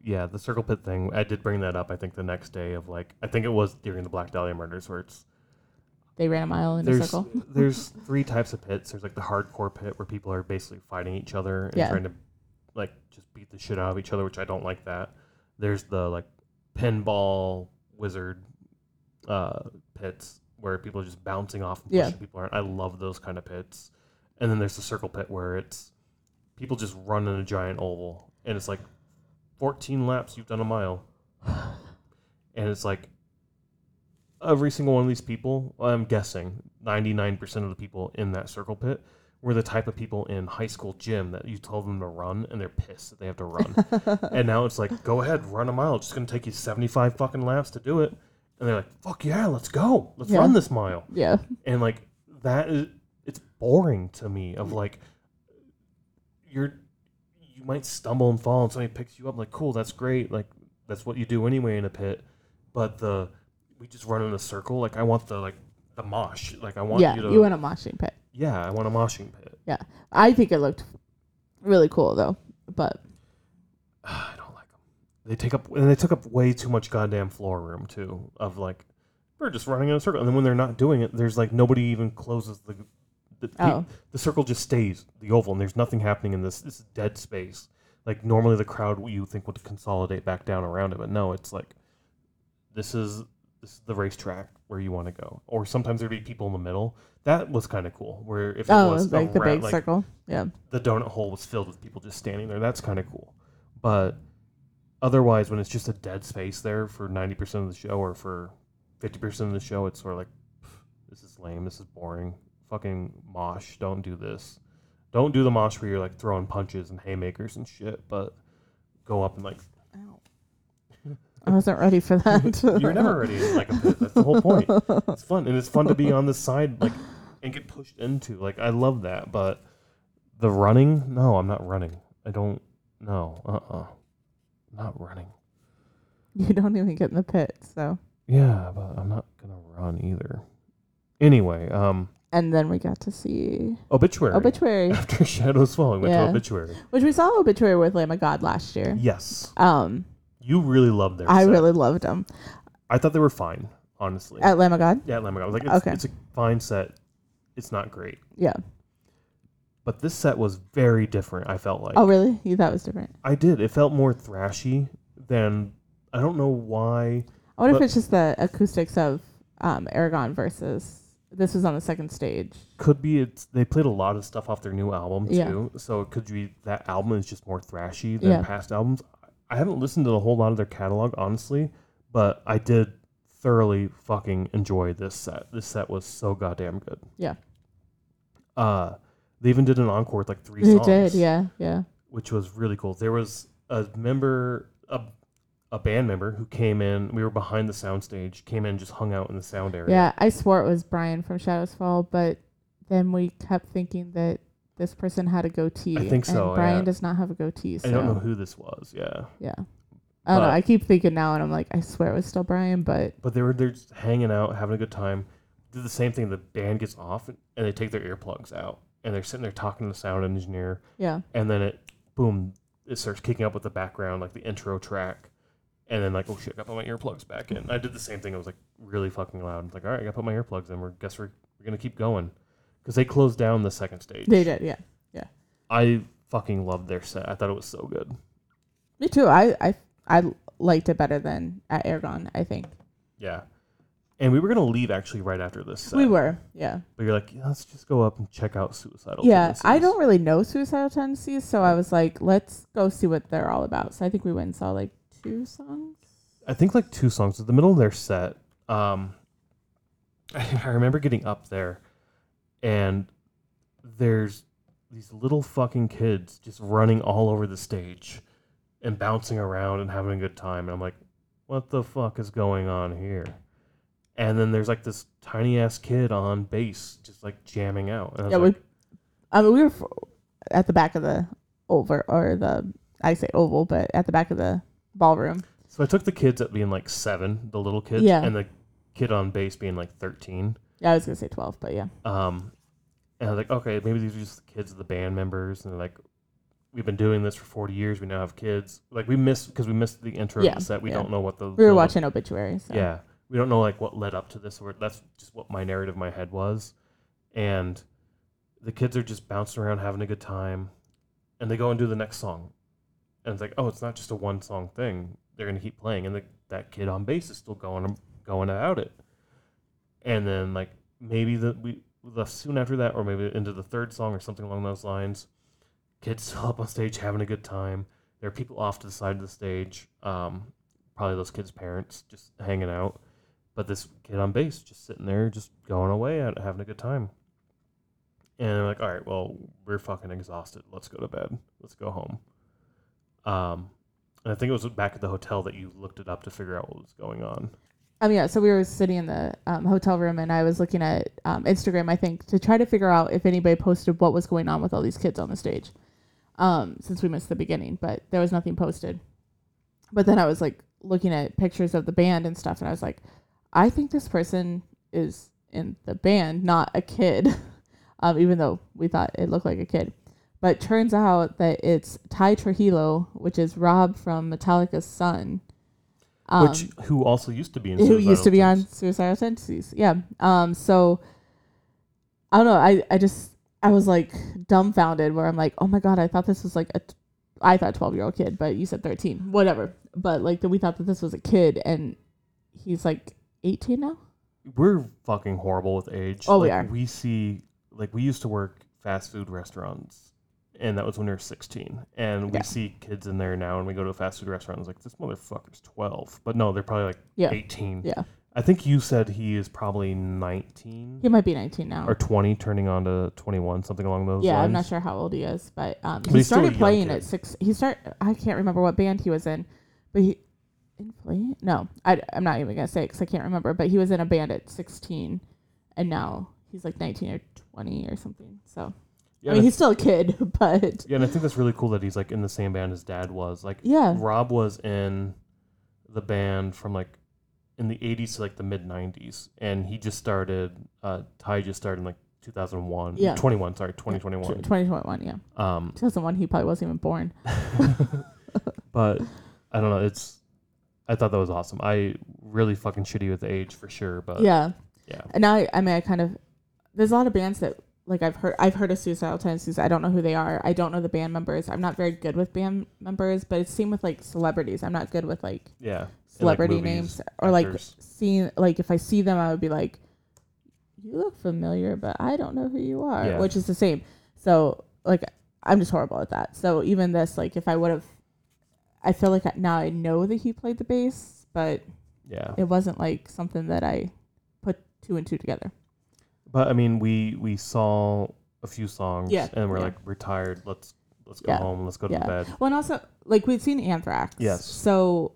yeah, the circle pit thing. I did bring that up. I think the next day of like, I think it was during the Black Dahlia murders where it's They ran a mile in a there's circle. (laughs) there's (laughs) three types of pits. There's like the hardcore pit where people are basically fighting each other and Yeah. trying to like just beat the shit out of each other, which I don't like that. There's the like pinball wizard uh, pits where people are just bouncing off and Yeah. pushing people around. I love those kind of pits. And then there's the circle pit where it's people just run in a giant oval and it's like 14 laps you've done a mile. (sighs) and it's like every single one of these people. I'm guessing ninety nine percent of the people in that circle pit were the type of people in high school gym that you told them to run, and they're pissed that they have to run. (laughs) and now it's like, go ahead, run a mile. It's just gonna take you seventy five fucking laps to do it. And they're like, fuck yeah, let's go, let's Yeah. run this mile yeah. and like that is it's boring to me of mm. like you're you might stumble and fall and somebody picks you up like cool that's great like that's what you do anyway in a pit but the we just run in a circle like i want the like the mosh like i want Yeah. you to You want a moshing pit. yeah i want a moshing pit Yeah, I think it looked really cool though. But (sighs) i don't like them they take up and they took up way too much goddamn floor room too of like we're just running in a circle and then when they're not doing it there's like nobody even closes the the, oh, the circle just stays the oval and there's nothing happening in this this is dead space like normally the crowd you think would consolidate back down around it but no it's like this is this is the racetrack where you want to go or sometimes there'd be people in the middle. That was kind of cool where if it oh, was like the around- big like circle. Yeah. the donut hole was filled with people just standing there. That's kind of cool. But otherwise when it's just a dead space there for 90% of the show or for 50% of the show it's sort of like this is lame this is boring fucking mosh don't do this. Don't do the mosh where you're like throwing punches and haymakers and shit but go up and like I wasn't ready for that. you're never ready in like a pit that's the whole point. It's fun and it's fun to be on the side like and get pushed into like i love that but the running? No i'm not running. I don't no uh-uh. Not running. You don't even get in the pit, so. yeah but i'm not gonna run either. Anyway um. And then we got to see obituary. Obituary, after (laughs) shadows fall we went Yeah. to obituary. Which we saw Obituary with Lamb of God last year. yes. Um, you really loved their I set. really loved them i thought they were fine honestly at Lamb of God. yeah Lamb of God. I was like it's, Okay. it's a fine set it's not great Yeah. but this set was very different i felt like oh, really? You thought it was different? I did. It felt more thrashy than I don't know why. I wonder But- if it's just the acoustics of um, Aragon versus this was on the second stage. Could be it's they played a lot of stuff off their new album Yeah. too. So it could be that album is just more thrashy than Yeah. past albums. I haven't listened to a whole lot of their catalog honestly, but I did thoroughly fucking enjoy this set. This set was so goddamn good. Yeah. Uh they even did an encore with like three They songs. did, yeah, yeah. which was really cool. There was a member, a, a band member who came in. We were behind the soundstage, came in, just hung out in the sound area. Yeah, I swore it was Brian from Shadows Fall, but then we kept thinking that this person had a goatee. I think so, And Brian yeah. does not have a goatee. So I don't know who this was. Yeah, Yeah. I don't know. I keep thinking now, and I'm like, I swear it was still Brian, but but they were they're just hanging out, having a good time. Did the same thing. The band gets off and they take their earplugs out, and they're sitting there talking to the sound engineer, yeah, and then it, boom, it starts kicking up with the background, like the intro track. And then like, oh shit, I put my earplugs back in. I did the same thing. I was like really fucking loud. I'm like, all right, I gotta put my earplugs in. We're guess we're, we're gonna keep going, because they closed down the second stage. they did. Yeah, yeah. I fucking loved their set. I thought it was so good. me too. I I I liked it better than at Aragon. I think Yeah. And we were gonna leave actually right after this set. we were. Yeah, But you're like, yeah, let's just go up and check out Suicidal. yeah. Tendencies." I don't really know suicidal tendencies, so I was like, let's go see what they're all about. So I think we went and saw like two songs. I think like two songs at the middle of their set. Um, (laughs) I remember getting up there, and there's these little fucking kids just running all over the stage, and bouncing around and having a good time. And I'm like, what the fuck is going on here? And then there's like this tiny ass kid on bass, just like jamming out. And I was Yeah, like, we. I mean, we were at the back of the over or the I say oval, but at the back of the ballroom. So I took the kids at being like seven, the little kids, Yeah. and the kid on bass being like thirteen. Yeah, I was gonna say twelve, but yeah. Um, and I was like, okay, maybe these are just the kids of the band members, and they're like, we've been doing this for forty years. We now have kids. Like we missed because we missed the intro Yeah, of the set. We yeah. don't know what the We were build- watching obituaries. So. Yeah, we don't know like what led up to this. Or that's just what my narrative in my head was, and the kids are just bouncing around having a good time, and they go and do the next song, and it's like, oh, it's not just a one song thing. They're gonna keep playing, and the, that kid on bass is still going going about it, and then like maybe the we the soon after that, or maybe into the third song or something along those lines, kids still (laughs) up on stage having a good time. There are people off to the side of the stage. Um, probably those kids' parents just hanging out. But this kid on bass just sitting there, just going away having a good time. And I'm like, all right, well, we're fucking exhausted. Let's go to bed. Let's go home. Um, and I think it was back at the hotel that you looked it up to figure out what was going on. Um, yeah, so we were sitting in the um, hotel room and I was looking at um, Instagram, I think, to try to figure out if anybody posted what was going on with all these kids on the stage um, since we missed the beginning, but there was nothing posted. But then I was like looking at pictures of the band and stuff, and I was like, I think this person is in the band, not a kid, (laughs) um, even though we thought it looked like a kid. But turns out that it's Ty Trujillo, which is Rob from Metallica's son. Um, Which who also used to be in who used to be on suicidal tendencies. Yeah. Um so i don't know i i just i was like dumbfounded where i'm like oh my god i thought this was like a t- i thought 12 year old kid but you said 13 whatever. But like that we thought that this was a kid and he's like 18 now? We're fucking horrible with age. Oh, we like, are. We see, like, we used to work fast food restaurants, and that was when we were 16. And we Yeah. see kids in there now, and we go to a fast food restaurant, and it's like, this motherfucker's 12. But no, they're probably like Yeah. 18. yeah I think you said he is probably 19 he might be 19 now or 20, turning on to 21, something along those yeah lines. i'm not sure how old he is but um But he he's still a started playing at six he start i can't remember what band he was in but he inflate no I, i'm not even gonna say because i can't remember but he was in a band at 16 and now he's like 19 or 20 or something so Yeah, i mean he's still a kid (laughs) but Yeah, and I think that's really cool that he's like in the same band his dad was. Like yeah. Rob was in the band from like in the 80s to like the mid 90s and he just started uh Ty just started in like 2001 Yeah. 21 sorry 2021 2021 yeah. Um 2001 he probably wasn't even born. (laughs) (laughs) But I don't know it's I thought that was awesome. I really fucking shitty with age for sure but yeah. yeah. And now I, I mean i kind of there's a lot of bands that like i've heard i've heard of suicidal tendencies. I don't know who they are. I don't know the band members. I'm not very good with band members but it's same with like celebrities. I'm not good with like yeah. And, like, celebrity movies, names or like actors. seeing like if I see them I would be like you look familiar but I don't know who you are Yeah. which is the same. So like I'm just horrible at that. So even this like if I would have I feel like I- now I know that he played the bass but yeah. it wasn't like something that I put two and two together but I mean we we saw a few songs Yeah, and we're yeah. like we're tired let's let's go Yeah, home let's go to bed well and also like we'd seen Anthrax Yes. so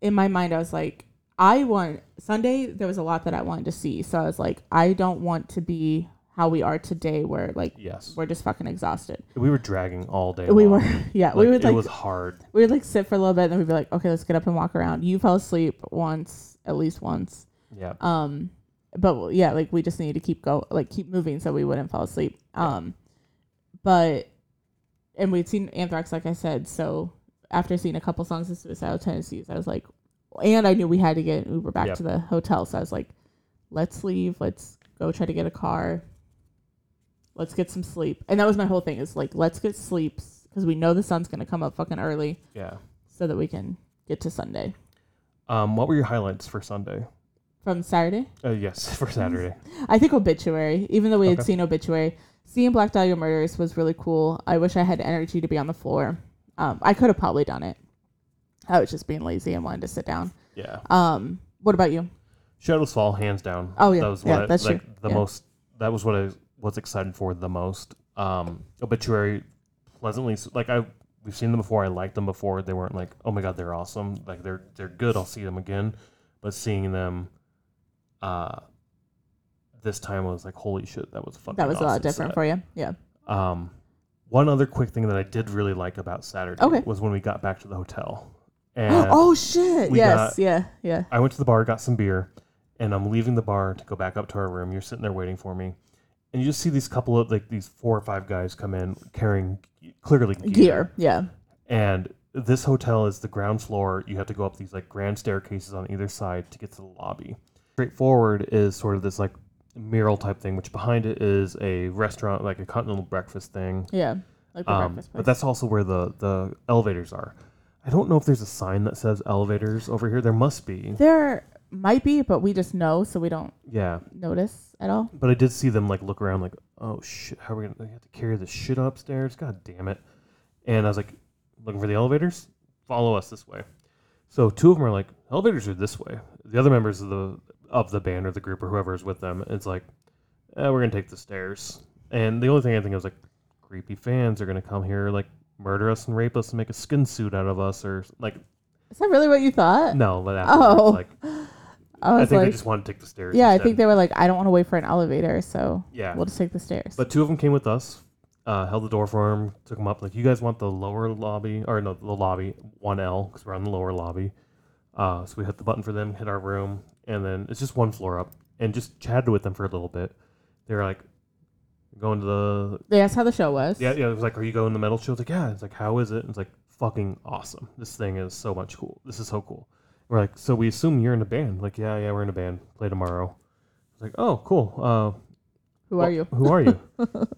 in my mind I was like I want Sunday there was a lot that I wanted to see so I was like I don't want to be how we are today where like yes we're just fucking exhausted. we were dragging all day We long. were, (laughs) yeah, Like, we would like it like was hard. we would like sit for a little bit, and then we'd be like, okay, let's get up and walk around. You fell asleep once, at least once. Yeah. Um, but yeah, like we just needed to keep go, like keep moving, so we wouldn't fall asleep. Um, but and we'd seen Anthrax, like I said. So after seeing a couple songs of Suicidal Tendencies, I was like, and I knew we had to get an Uber back Yep. to the hotel, so I was like, let's leave, let's go try to get a car. Let's get some sleep, and that was my whole thing. Is like, let's get sleep because we know the sun's gonna come up fucking early, Yeah. so that we can get to Sunday Um, what were your highlights for Sunday? From Saturday. Uh, yes, (laughs) for Saturday. I think Obituary, even though we had Okay. seen Obituary, seeing Black Dahlia Murders was really cool. I wish I had energy to be on the floor. Um, I could have probably done it. I was just being lazy and wanted to sit down. Yeah. Um, what about you? Shadows Fall, hands down. Oh, yeah. That was Yeah, what I, that's like true. the Yeah. most. That was what I was excited for the most. Um, Obituary, pleasantly like I we've seen them before. I liked them before. They weren't like oh my god they're awesome. Like they're they're good. I'll see them again. But seeing them, uh, this time I was like holy shit that was fucking. That was a lot awesome different set. for you. Yeah. Um, one other quick thing that I did really like about Saturday Okay. was when we got back to the hotel. (gasps) And oh shit! we Yes. got- yeah. Yeah. I went to the bar, got some beer, and I'm leaving the bar to go back up to our room. You're sitting there waiting for me, and you just see these couple of like these four or five guys come in carrying clearly gear. Gear. Yeah. And this hotel is the ground floor. You have to go up these like grand staircases on either side to get to the lobby. Straightforward is sort of this like mural type thing, which behind it is a restaurant, like a continental breakfast thing. Yeah. Like the Um, breakfast place. but that's also where the the elevators are. I don't know if there's a sign that says elevators over here. There must be. there might be, but we just know, so we don't Yeah, notice at all. but I did see them like look around, like, oh shit, how are we gonna have to carry this shit upstairs? God damn it! And I was like, looking for the elevators. Follow us this way. So two of them are like, elevators are this way. The other members of the of the band or the group or whoever is with them, it's like, eh, we're gonna take the stairs. And the only thing I think was like, creepy fans are gonna come here like murder us and rape us and make a skin suit out of us or like Is that really what you thought? no, but afterwards, Oh. like (laughs) I I think they just wanted to take the stairs. yeah, I think they were like, I don't want to wait for an elevator, so yeah. we'll just take the stairs. But two of them came with us, uh, held the door for him, took him up. Like, you guys want the lower lobby, or no, the lobby, 1L, because we're on the lower lobby. Uh, so we hit the button for them, hit our room, and then it's just one floor up, and just chatted with them for a little bit. They were like, going to the. they asked how the show was. Yeah, yeah, it was like, are you going to the metal show? It's like, yeah. It's like, how is it? It's like, fucking awesome. This thing is so much cool. This is so cool. We're like, so we assume you're in a band. Like, yeah, yeah, we're in a band. Play tomorrow. It's like, oh, cool. Uh, Who well, are you? Who are you? (laughs)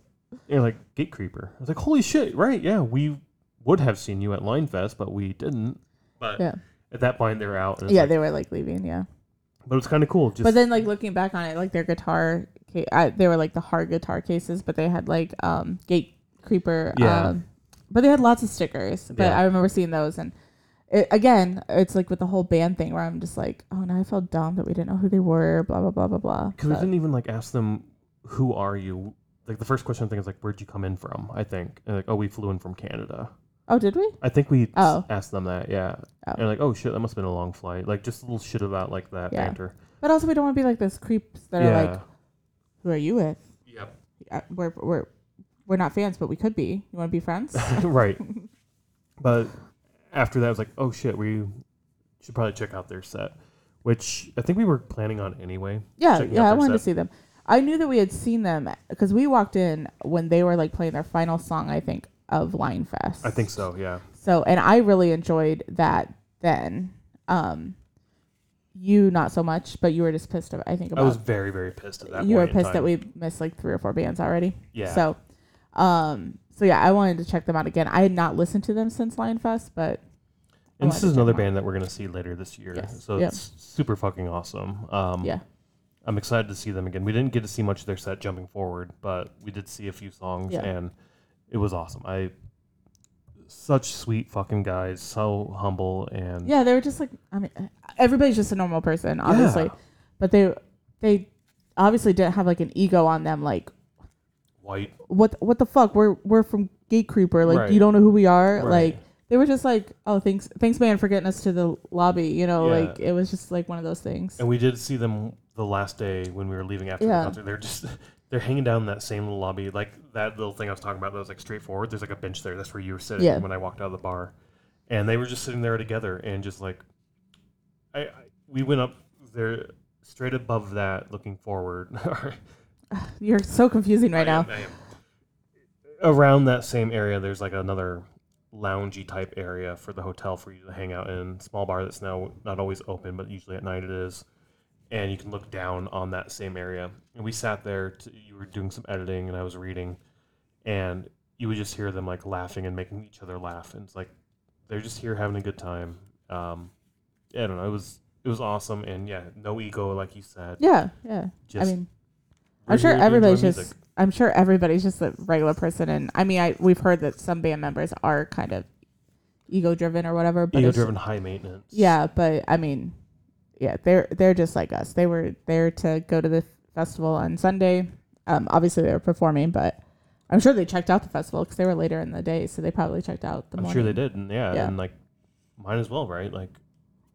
And you're like Gatecreeper. I was like, holy shit, right? Yeah, we would have seen you at Line Fest, but we didn't. But Yeah. at that point, they were out. And Yeah, like- they were like leaving. Yeah. But it's kind of cool. Just but then like looking back on it, like their guitar, ca- uh, they were like the hard guitar cases, but they had like um Gate Creeper. Yeah. Um, but they had lots of stickers. But Yeah. I remember seeing those and. It, again, it's like with the whole band thing where I'm just like, oh, now I felt dumb that we didn't know who they were, blah blah blah blah blah. because we didn't even like ask them, who are you? Like the first question I think is like, where'd you come in from? I think, and like, oh, we flew in from Canada. Oh, did we? I think we Oh. asked them that, yeah. Oh. And like, oh shit, that must have been a long flight. Like just a little shit about like that Yeah. banter. But also, we don't want to be like those creeps that are like, who are you with? yep. Uh, We're we're we're not fans, but we could be. You want to be friends? (laughs) right. (laughs) But after that, I was like, oh shit, we should probably check out their set, which I think we were planning on anyway. Yeah, checking yeah, I their wanted to set. see them. I knew that we had seen them because we walked in when they were like playing their final song, I think, of Line Fest. I think so, yeah. so. And I really enjoyed that then. Um, you not so much, but you were just pissed. About, I think I was very, very pissed at that you were pissed that we missed like three or four bands already. Yeah. So, um, so yeah, I wanted to check them out again. I had not listened to them since Lion Fest, but and this is another band that we're going to see later this year. Yes. So Yep. it's super fucking awesome. Um, yeah, I'm excited to see them again. We didn't get to see much of their set jumping forward, but we did see a few songs Yeah. and it was awesome. I such sweet fucking guys, so humble and yeah, they were just like I mean, uh, everybody's just a normal person, obviously, Yeah. but they they obviously didn't have like an ego on them. Like white. what what the fuck? We're we're from Gatecreeper. Like Right. you don't know who we are. Right. Like they were just like, oh, thanks thanks man for getting us to the lobby. You know, Yeah. like it was just like one of those things. And we did see them the last day when we were leaving after Yeah. the concert. They're just they're hanging down in that same little lobby, like that little thing I was talking about that was like straightforward. There's like a bench there. That's where you were sitting Yeah. when I walked out of the bar. And they were just sitting there together and just like I, I we went up there straight above that looking forward. (laughs) You're so confusing right I now. am- I am. Around that same area, there's like another loungy type area for the hotel for you to hang out in. Small bar that's now not always open, but usually at night it is. And you can look down on that same area. And we sat there. To, you were doing some editing, and I was reading, and you would just hear them like laughing and making each other laugh. And it's like they're just here having a good time. Um, I don't know. It was it was awesome, and yeah, no ego, like you said. Yeah, yeah. Just I mean, I'm sure here to enjoy everybody's just. music. I'm sure everybody's just a regular person, and I mean, I we've heard that some band members are kind of ego driven or whatever. But ego driven, high maintenance. Yeah, but I mean, yeah, they're they're just like us. They were there to go to the festival on Sunday. Um, obviously they were performing, but I'm sure they checked out the festival because they were later in the day, so they probably checked out the I'm morning. sure they did, and yeah, Yeah. and like mine as well, right? Like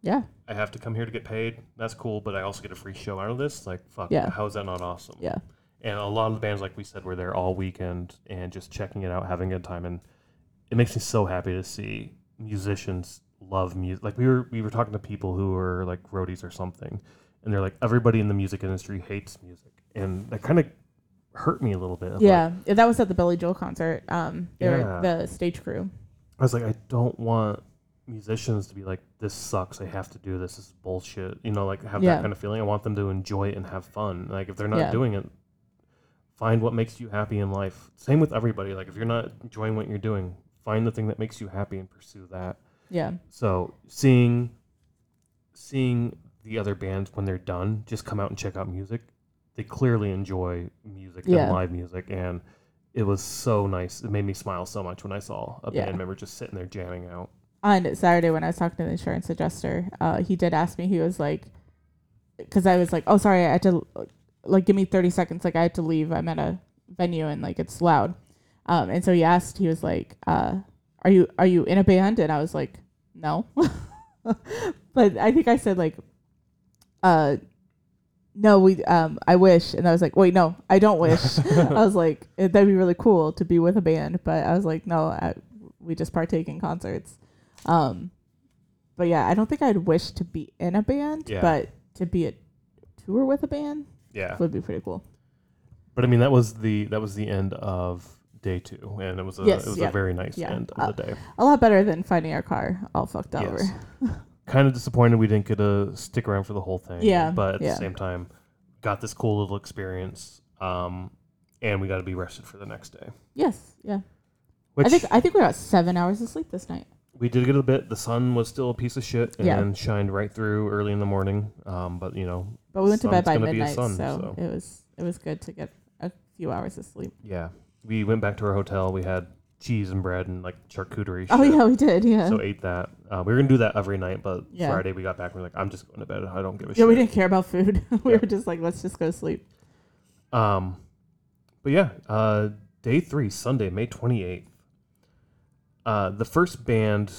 Yeah, I have to come here to get paid. That's cool, but I also get a free show out of this. Like fuck, Yeah. how is that not awesome? yeah, And a lot of the bands, like we said, were there all weekend and just checking it out, having a good time, and it makes me so happy to see musicians love music. Like we were we were talking to people who are like roadies or something, and they're like everybody in the music industry hates music, and that kind of hurt me a little bit. like, yeah. Yeah, That was at the Billy Joel concert. Um, they were Yeah. the stage crew. I was like, I don't want musicians to be like, this sucks. I have to do this. This is bullshit. You know, like have Yeah. that kind of feeling. I want them to enjoy it and have fun. Like if they're not Yeah. doing it, find what makes you happy in life. Same with everybody. Like if you're not enjoying what you're doing, find the thing that makes you happy and pursue that. Yeah, So seeing, seeing the other bands when they're done, just come out and check out music. They clearly enjoy music Yeah. and live music, and it was so nice. It made me smile so much when I saw a Yeah. band member just sitting there jamming out. on Saturday when I was talking to the insurance adjuster, uh, he did ask me. He was like, because I was like, oh sorry, I had to like give me thirty seconds. Like I had to leave. I'm at a venue and like it's loud. Um, and so he asked. He was like, uh, are you are you in a band? And I was like, no. (laughs) but I think I said like, uh, no, we um, I wish. And I was like, wait, no, I don't wish. (laughs) I was like, "Eh, that'd be really cool to be with a band. But I was like, no, I, we just partake in concerts. Um, but yeah, I don't think I'd wish to be in a band, Yeah. but to be a tour with a band Yeah. would be pretty cool. But I mean, that was the that was the end of day two, and it was a Yes, it was yeah. a very nice Yeah. end Uh, of the day. A lot better than finding our car all fucked over. Kind of disappointed we didn't get to stick around for the whole thing. Yeah, But at yeah. the same time, got this cool little experience, um, and we got to be rested for the next day. Yes, yeah. Which I think I think we got seven hours of sleep this night. we did get a bit. The sun was still a piece of shit and Yeah. shined right through early in the morning. Um, but you know, But we went to bed by gonna be a midnight, sun, so, so. it was it was good to get a few hours of sleep. yeah, we went back to our hotel. We had cheese and bread and like charcuterie. Oh shit. yeah, we did. Yeah. So ate that. Uh, we were gonna do that every night, but Yeah. Friday we got back and we are like, I'm just going to bed. I don't give a yeah, shit. we didn't care about food. (laughs) we Yeah. were just like, let's just go to sleep. Um, but yeah, uh, day three, Sunday, May 28th. Uh, the first band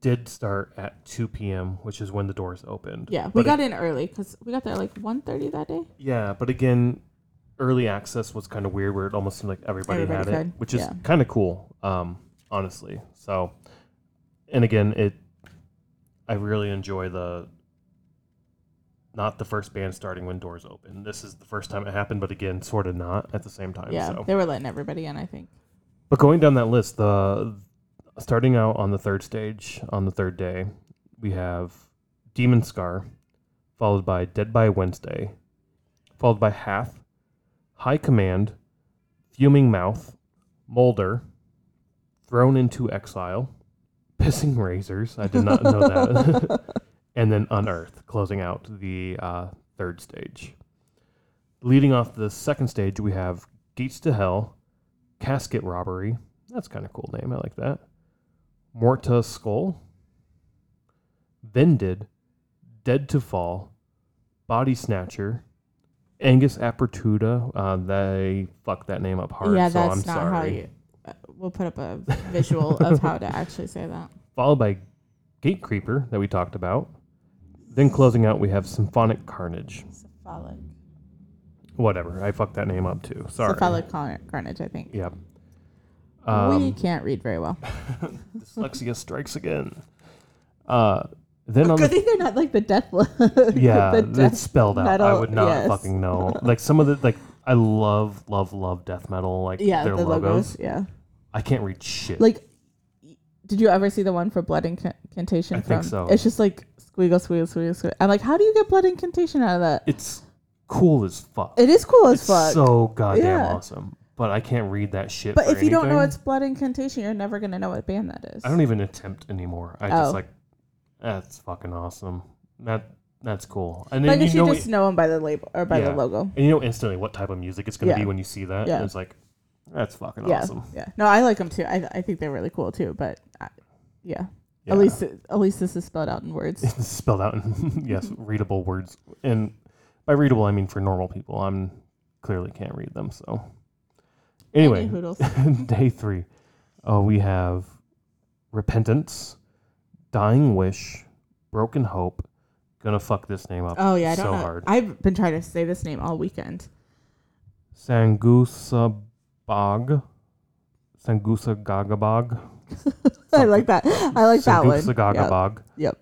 did start at 2 p.m., which is when the doors opened. Yeah, we But got in early because we got there like 1.30 that day. Yeah, but again, early access was kind of weird where it almost seemed like everybody, Everybody had could, it, which is yeah. kind of cool, um, honestly. So, and again, it, I really enjoy the, not the first band starting when doors open. This is the first time it happened, but again, sort of not at the same time. yeah, So, they were letting everybody in. I think. but going down that list, the starting out on the third stage on the third day, we have Demonscar, followed by Dead by Wednesday, followed by Hath, High Command, Fuming Mouth, Molder, Thrown into Exile, (laughs) Pissing Razors. I did not know that. (laughs) and then Unearth, closing out the uh, third stage. Leading off the second stage, we have Gates to Hell, Casket Robbery. That's kind of cool name. I like that. Morta Skull. Vended. Dead to Fall. Body Snatcher. Angus Apertuda. Uh, they fucked that name up hard. yeah, so that's I'm not sorry. how you. Uh, we'll put up a visual of how to actually say that. (laughs) Followed by Gatecreeper that we talked about. Then closing out, we have Symphonic Carnage. Cephalic. Whatever. I fucked that name up too. Sorry. Cephalic car- carnage. I think. Yep. we Um, can't read very well. (laughs) dyslexia strikes again. Uh, then on Good the thing they're not like the death. (laughs) yeah, the it's spelled out. I would not yes. fucking know. Like some of the like, I love, love, love death metal. Like Yeah, their the logos. logos. Yeah. I can't read shit. Like, did you ever see the one for blood incantation? I from, think so. It's just like squiggle, squiggle, squiggle, squiggle. I'm like, how do you get blood incantation out of that? it's cool as fuck. It is cool as it's fuck. so goddamn Yeah. awesome. But I can't read that shit. but for if you don't know anything. it's blood incantation, you're never gonna know what band that is. I don't even attempt anymore. I Oh. just like, that's fucking awesome. That that's cool. And I then guess you you, know, just know them by the label or by Yeah. the logo. and you know instantly what type of music it's gonna Yeah. be when you see that. Yeah. And it's like, that's fucking Yeah, awesome. yeah. No, I like them too. I I think they're really cool too. But I, yeah. Yeah. at least at least this is spelled out in words. (laughs) it's spelled out in (laughs) yes (laughs) readable words and by readable i mean for normal people i'm clearly can't read them so anyway day three oh we have repentance dying wish broken hope gonna fuck this name up Oh yeah, I don't so know. hard I've been trying to say this name all weekend. sangusa bog sangusa gagabog (laughs) I like that. I like that one. sangusa Yep. gagabog Yep.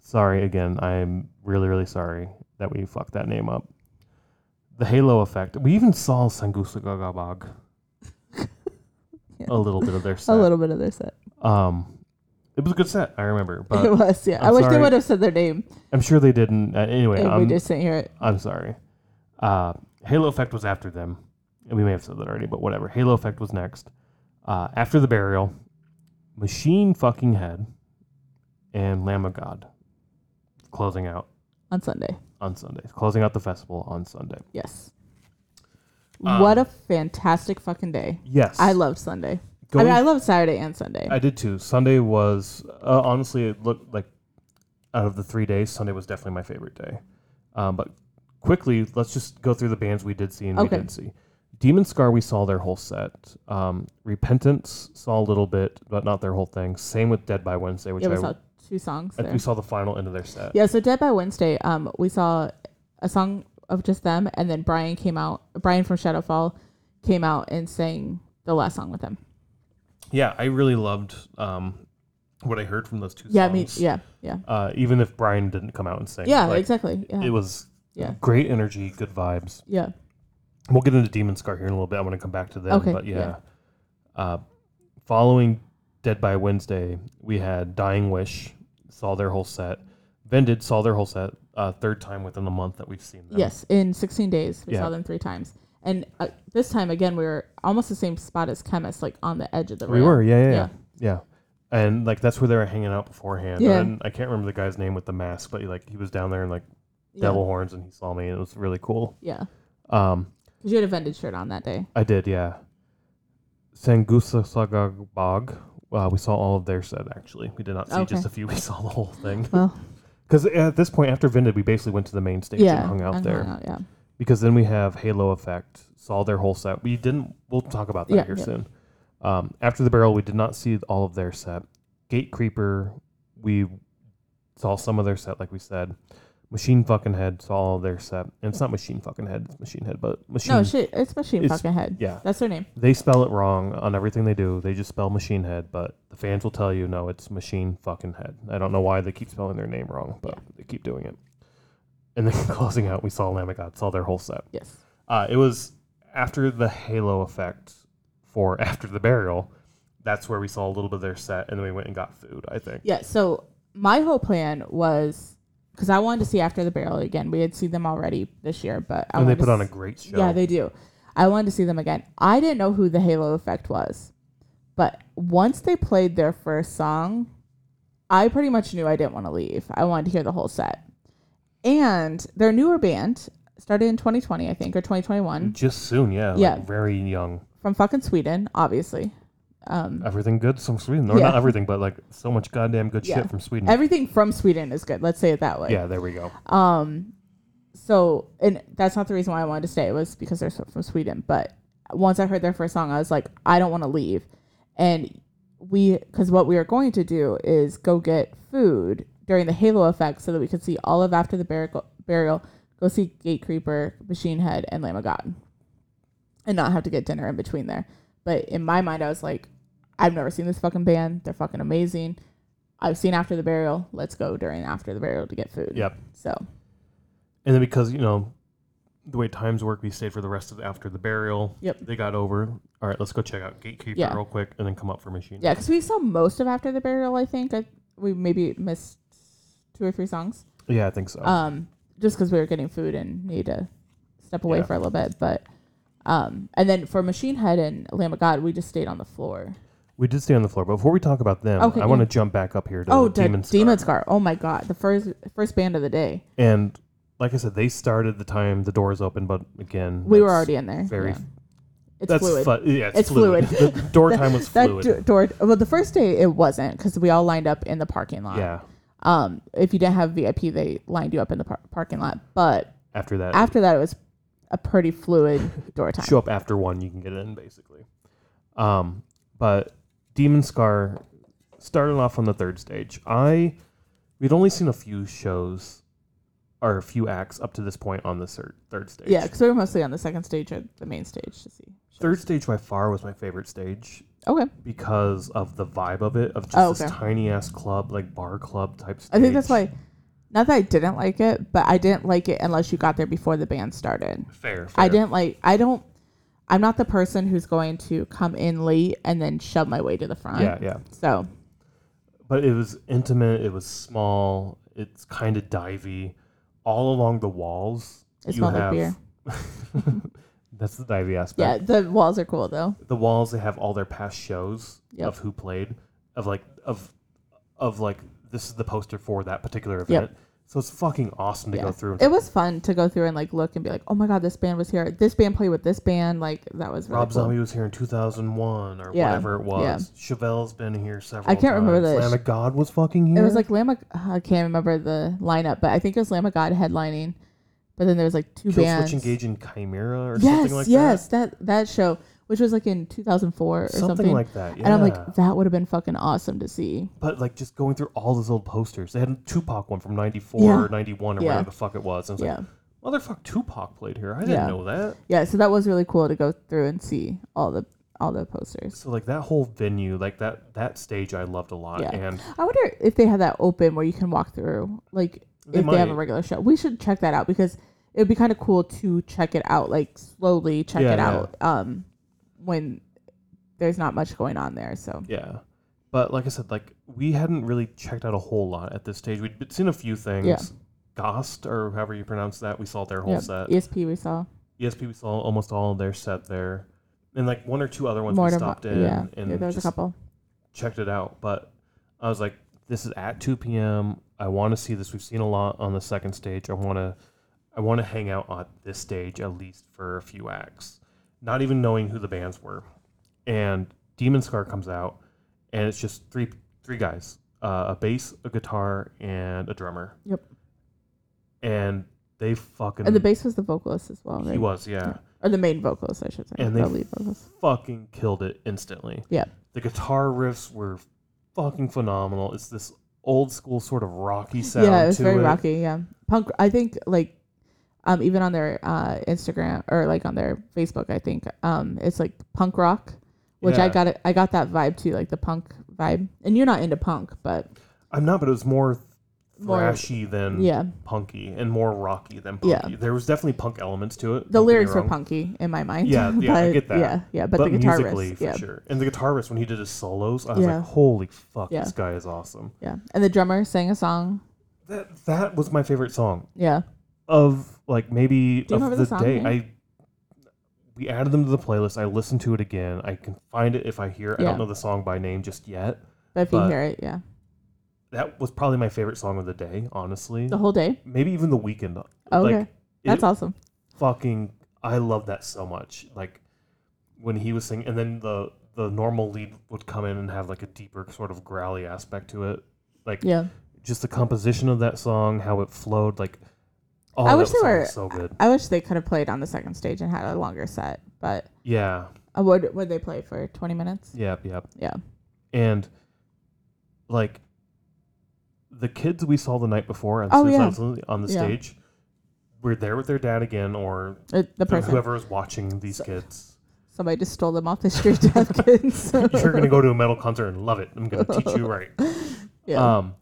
sorry again i'm really really sorry that we fucked that name up the halo effect we even saw sangusa gagabog (laughs) Yeah. a little bit of their set. A little bit of their set. um it was a good set i remember (laughs) it was, yeah. i I'm wish they sorry. would have said their name. i'm sure they didn't uh, anyway and we I'm, just didn't hear it. I'm sorry uh halo effect was after them and we may have said that already but whatever halo effect was next uh after the burial machine fucking head and lamb of god closing out On Sunday. on Sunday, closing out the festival on Sunday. Yes. Um, what a fantastic fucking day. Yes, I loved Sunday. I mean, I love Saturday and Sunday. I did too. Sunday was uh, honestly it looked like out of the three days, Sunday was definitely my favorite day. Um, but quickly, let's just go through the bands we did see and Okay. we didn't see. Demonscar, we saw their whole set. Um, Repentance saw a little bit, but not their whole thing. Same with Dead by Wednesday, which yeah, we I saw two songs I- there. we saw the final end of their set. Yeah, so Dead by Wednesday, um, we saw a song of just them, and then Brian came out. Brian from Shadows Fall came out and sang the last song with them. Yeah, I really loved um, what I heard from those two Yeah, me. songs. Yeah, yeah, Uh, even if Brian didn't come out and sing. yeah. like, exactly. Yeah, It was yeah, great energy, good vibes. yeah. We'll get into Demonscar here in a little bit. I want to come back to them. Okay, But yeah. yeah. Uh, following Dead by Wednesday, we had Dying Wish, saw their whole set. Vended saw their whole set, uh, third time within the month that we've seen them. Yes, in 16 days, we Yeah. saw them three times, and uh, this time again, we were almost the same spot as Khemmis, like on the edge of the. We were, yeah, yeah, yeah. Yeah. And like that's where they were hanging out beforehand. Yeah. And I can't remember the guy's name with the mask, but like he was down there in like devil horns and he saw me and it was really cool. Yeah, Um, because you had a vended shirt on that day. I did, yeah. Sangusa Sagag Bog. Uh, we saw all of their set actually. We did not see Okay. just a few. We saw the whole thing. Well, (laughs) Because at this point, after Vended, we basically went to the main stage yeah, and hung out and there. hung out, yeah, Because then we have Halo Effect. Saw their whole set. We didn't. We'll talk about that Yeah, here yeah. soon. Um, after the burial, we did not see all of their set. Gatecreeper, we saw some of their set, like we said. Machine Fucking Head saw all their set. And it's not Machine Fucking Head, it's Machine Head, but Machine. no shit, it's Machine It's- Fucking Head. yeah, That's their name. they spell it wrong on everything they do. They just spell Machine Head, but the fans will tell you no, it's Machine Fucking Head. I don't know why they keep spelling their name wrong, but Yeah. they keep doing it. And then (laughs) closing out, we saw Lamb of God, saw their whole set. Yes. Uh, it was after the Halo effect for (laughs) After the Burial. That's where we saw a little bit of their set, and then we went and got food. I think. Yeah. So my whole plan was because I wanted to see After the Burial again. We had seen them already this year, but I and they put on a great show. Yeah, they do. I wanted to see them again. I didn't know who the Halo Effect was, but once they played their first song, I pretty much knew I didn't want to leave. I wanted to hear the whole set. And their newer band started in 2020, I think, or 2021, just soon. Yeah. like Yeah. very young. from fucking Sweden, obviously. Um, Everything good from Sweden, or Yeah. not everything, but like so much goddamn good Yeah. shit from Sweden. everything from Sweden is good. Let's say it that way. yeah, there we go. Um, so and that's not the reason why I wanted to stay. It was because they're from Sweden. But once I heard their first song, I was like, I don't want to leave. And we, because what we are going to do is go get food during the Halo effect, so that we could see all of After the Burial, burial go see Gatecreeper, Machine Head, and Lamb of God, and not have to get dinner in between there. But in my mind, I was like, I've never seen this fucking band. They're fucking amazing. I've seen After the Burial. Let's go during After the Burial to get food. Yep. So And then because you know the way times work, we stayed for the rest of the, after the burial. Yep. They got over. All right, let's go check out Gatecreeper Yeah. real quick, and then come up for Machine. Yeah, because we saw most of After the Burial. I think I, we maybe missed two or three songs. Yeah, I think so. Um, just because we were getting food and needed to step away Yeah. for a little bit. But um, and then for Machine Head and Lamb of God, we just stayed on the floor. we did stay on the floor, but before we talk about them, Okay, I want to jump back up here to oh, Demonscar. Demon Scar. Oh my God, the first first band of the day. And like I said, they started the time the doors open, but again, We were already in there. very- yeah. It's that's fluid. fu- yeah, it's, It's fluid. fluid. the door (laughs) time was that fluid. do- door. Well, the first day it wasn't because we all lined up in the parking lot. yeah. Um, if you didn't have VIP, they lined you up in the par- parking lot. But After that, after that, it was a pretty fluid (laughs) door time. show up after one, you can get in basically. Um, but Demonscar started off on the third stage. I we'd only seen a few shows or a few acts up to this point on the third third stage. Yeah, because we were mostly on the second stage or the main stage to see. shows. Third stage by far was my favorite stage Okay, because of the vibe of it, of just Oh, this tiny ass club, like bar club type stage. I think that's why. Not that I didn't like it, but I didn't like it unless you got there before the band started. fair. fair. I didn't like. I don't. I'm not the person who's going to come in late and then shove my way to the front. Yeah, yeah. So But it was intimate. It was small. It's kind of divey. All along the walls, it you smelled have. like beer. (laughs) that's the divey aspect. Yeah, the walls are cool though. the walls they have all their past shows Yep. of who played of like of of like this is the poster for that particular event. So it's fucking awesome to Yeah. go through. And It was fun to go through and like look and be like, oh my god, this band was here. This band played with this band. Like that was really Rob cool. Zombie was here in 2001 or Yeah, whatever it yeah. was. Chevelle's been here several times. I can't remember times. the- Lamb of God was fucking here. It was like Lamb. of- I can't remember the lineup, but I think it was Lamb of God headlining. But then there was like two Kill bands. Switch Engage in Chimaira or yes, something like that? yes, that. that show, which was like in 2004 or. Something, something. like that. Yeah. And I'm like, that would have been fucking awesome to see. but like just going through all those old posters. They had a Tupac one from 94 Yeah. or 91 or Yeah. whatever the fuck it was. And I was Yeah, like, motherfuck, Tupac played here. I didn't know that. yeah. So that was really cool to go through and see all the all the posters. So like that whole venue, like that that stage, I loved a lot. Yeah. And I wonder if they have that open where you can walk through, like They if they have a regular show. We should check that out because it would be kind of cool to check it out, like slowly check Yeah, it yeah. out, um, when there's not much going on there. So yeah. But like I said, like we hadn't really checked out a whole lot at this stage. We'd seen a few things. Yeah. Gost or however you pronounce that. We saw their whole yeah, set. ESP we saw. ESP we saw almost all of their set there, and like one or two other ones More we to- stopped in yeah, and yeah, there was a couple. checked it out. But I was like, this is at 2 p.m. I want to see this. We've seen a lot on the second stage. I want to, I want to hang out on this stage at least for a few acts, not even knowing who the bands were. And Demonscar comes out, and it's just three three guys, uh, a bass, a guitar, and a drummer. Yep. And they fucking And the bass was the vocalist as well, he right? was yeah. Or the main vocalist, I should say. And the they lead vocalist. fucking killed it instantly. Yeah. The guitar riffs were fucking phenomenal. It's this old school sort of rocky sound. Yeah, it was very it. rocky. Yeah, punk. I think like, um, even on their uh Instagram or like on their Facebook, I think um it's like punk rock, which I got it. I got that vibe too, like the punk vibe. And you're not into punk, but I'm not, but it was More- thrashy than yeah, punky and more rocky than punky. Yeah. There was definitely punk elements to it. the don't get me lyrics were punky in my mind. Yeah, yeah, I but- get that. Yeah, yeah, but, But, the guitar musically, riffs, for yeah, sure. And the guitarist, when he did his solos, I was Yeah. like, holy fuck, Yeah. this guy is awesome. yeah, and the drummer sang a song. That that was my favorite song Yeah, of like maybe of the, the day. name? I we added them to the playlist. I listened to it again. I can find it if I hear. I don't know the song by name just yet. but if you hear it, yeah, That was probably my favorite song of the day, honestly. the whole day. Maybe even the weekend. Oh, like, okay, that's awesome. fucking I love that so much. Like when he was singing and then the the normal lead would come in and have like a deeper sort of growly aspect to it. Like Yeah, just the composition of that song, how it flowed, like oh I wish they were- was so good. I wish they could have played on the second stage and had a longer set, but Yeah. uh, what would they play for? Twenty minutes? Yep, yep. Yeah. And like the kids we saw the night before on, Oh, yeah. On the Yeah. stage were there with their dad again or Uh, the person. whoever was watching these So- kids. Somebody just stole them off the street to have (laughs) kids. You're gonna go to a metal concert and love it. I'm gonna teach you right. (laughs) yeah. Um,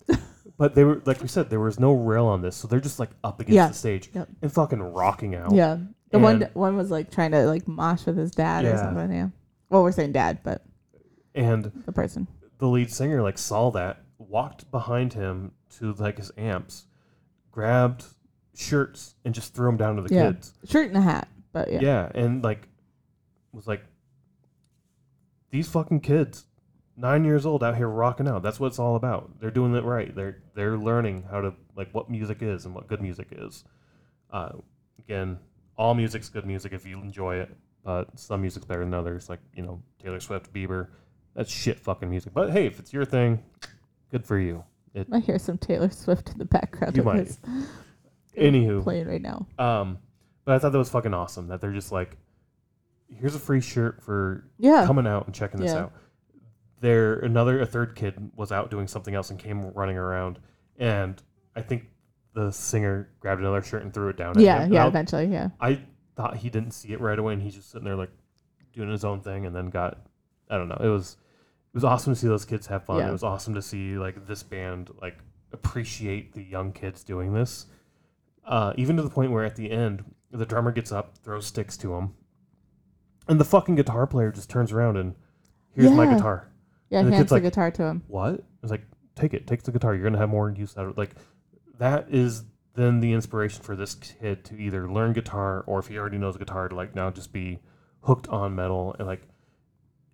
but they were like we said, there was no rail on this, so they're just like up against Yeah. the stage Yep. and fucking rocking out. yeah. The one and- one was like trying to like mosh with his dad or something. Yeah. Well, we're saying dad, but And the person. the lead singer like saw that, walked behind him to like his amps, grabbed shirts and just threw them down to the Yeah. kids. Shirt and a hat, but yeah. Yeah. and like was like these fucking kids, nine years old out here rocking out. That's what it's all about. They're doing it right. They're they're learning how to like what music is and what good music is. Uh, again, all music's good music if you enjoy it, but some music's better than others. Like you know Taylor Swift, Bieber, that's shit fucking music. But hey, if it's your thing, good for you. It I hear some Taylor Swift in the background You of might. this anywho. playing right now. Um, but I thought that was fucking awesome that they're just like, here's a free shirt for Yeah. coming out and checking this Yeah. out. There, another a third kid was out doing something else and came running around, and I think the singer grabbed another shirt and threw it down. Yeah, him. yeah, eventually, yeah. I, thought he didn't see it right away, and he's just sitting there like doing his own thing, and then got, I don't know. It was, was awesome to see those kids have fun. Yeah. It was awesome to see like this band like appreciate the young kids doing this, uh, even to the point where at the end the drummer gets up, throws sticks to him, and the fucking guitar player just turns around and here's my guitar. Yeah, And the hands the like- guitar to him. What? It's like take it, take the guitar. You're gonna have more use out of it. Like that is then the inspiration for this kid to either learn guitar or if he already knows guitar to like now just be hooked on metal and like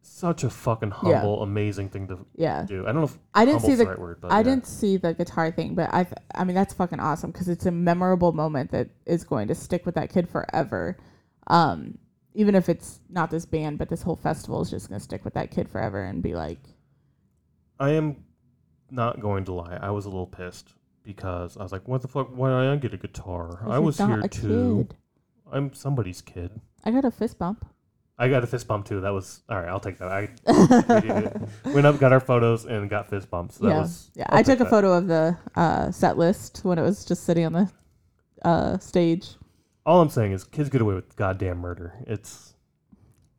such a fucking Yeah. humble, amazing thing to Yeah. do. I don't know if I didn't see humble's the right word, but I yeah. didn't see the guitar thing, but I I mean that's fucking awesome because it's a memorable moment that is going to stick with that kid forever. Um, even if it's not this band, but this whole festival is just gonna stick with that kid forever and be like, I am not going to lie. I was a little pissed because I was like, "What the fuck? Why did I get a guitar? I was here a too. kid." I'm somebody's kid." I got a fist bump. I got a fist bump too. That was all right. I'll take that. I (laughs) we went up, got our photos, and got fist bumps. That yeah, was yeah. I'll I took a that. photo of the uh, set list when it was just sitting on the uh, stage. All I'm saying is, kids get away with goddamn murder. It's,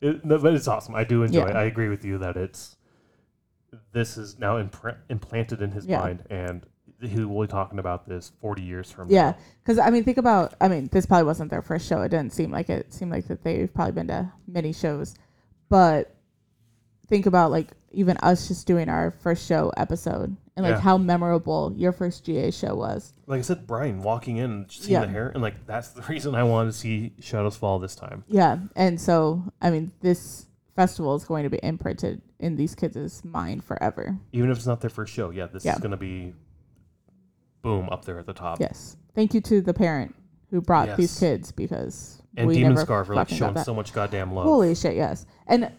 it, no, but it's awesome. I do enjoy Yeah. it. I agree with you that it's, this is now impr- implanted in his Yeah. mind, and he will be talking about this 40 years from Yeah, now. because I mean, think about. I mean, this probably wasn't their first show. It didn't seem like it. it seemed like that they've probably been to many shows, but think about like even us just doing our first show episode and like Yeah. how memorable your first GA show was. Like I said, Brian walking in and seeing Yeah. the hair, and like that's the (laughs) reason I wanted to see Shadows Fall this time. Yeah, and so I mean, this festival is going to be imprinted in these kids' mind forever. Even if it's not their first show, yeah, this Yeah. is going to be boom up there at the top. Yes, thank you to the parent who brought these kids because And we Demon never Scar for like fucking got showing that. so much goddamn love. Holy shit, yes. And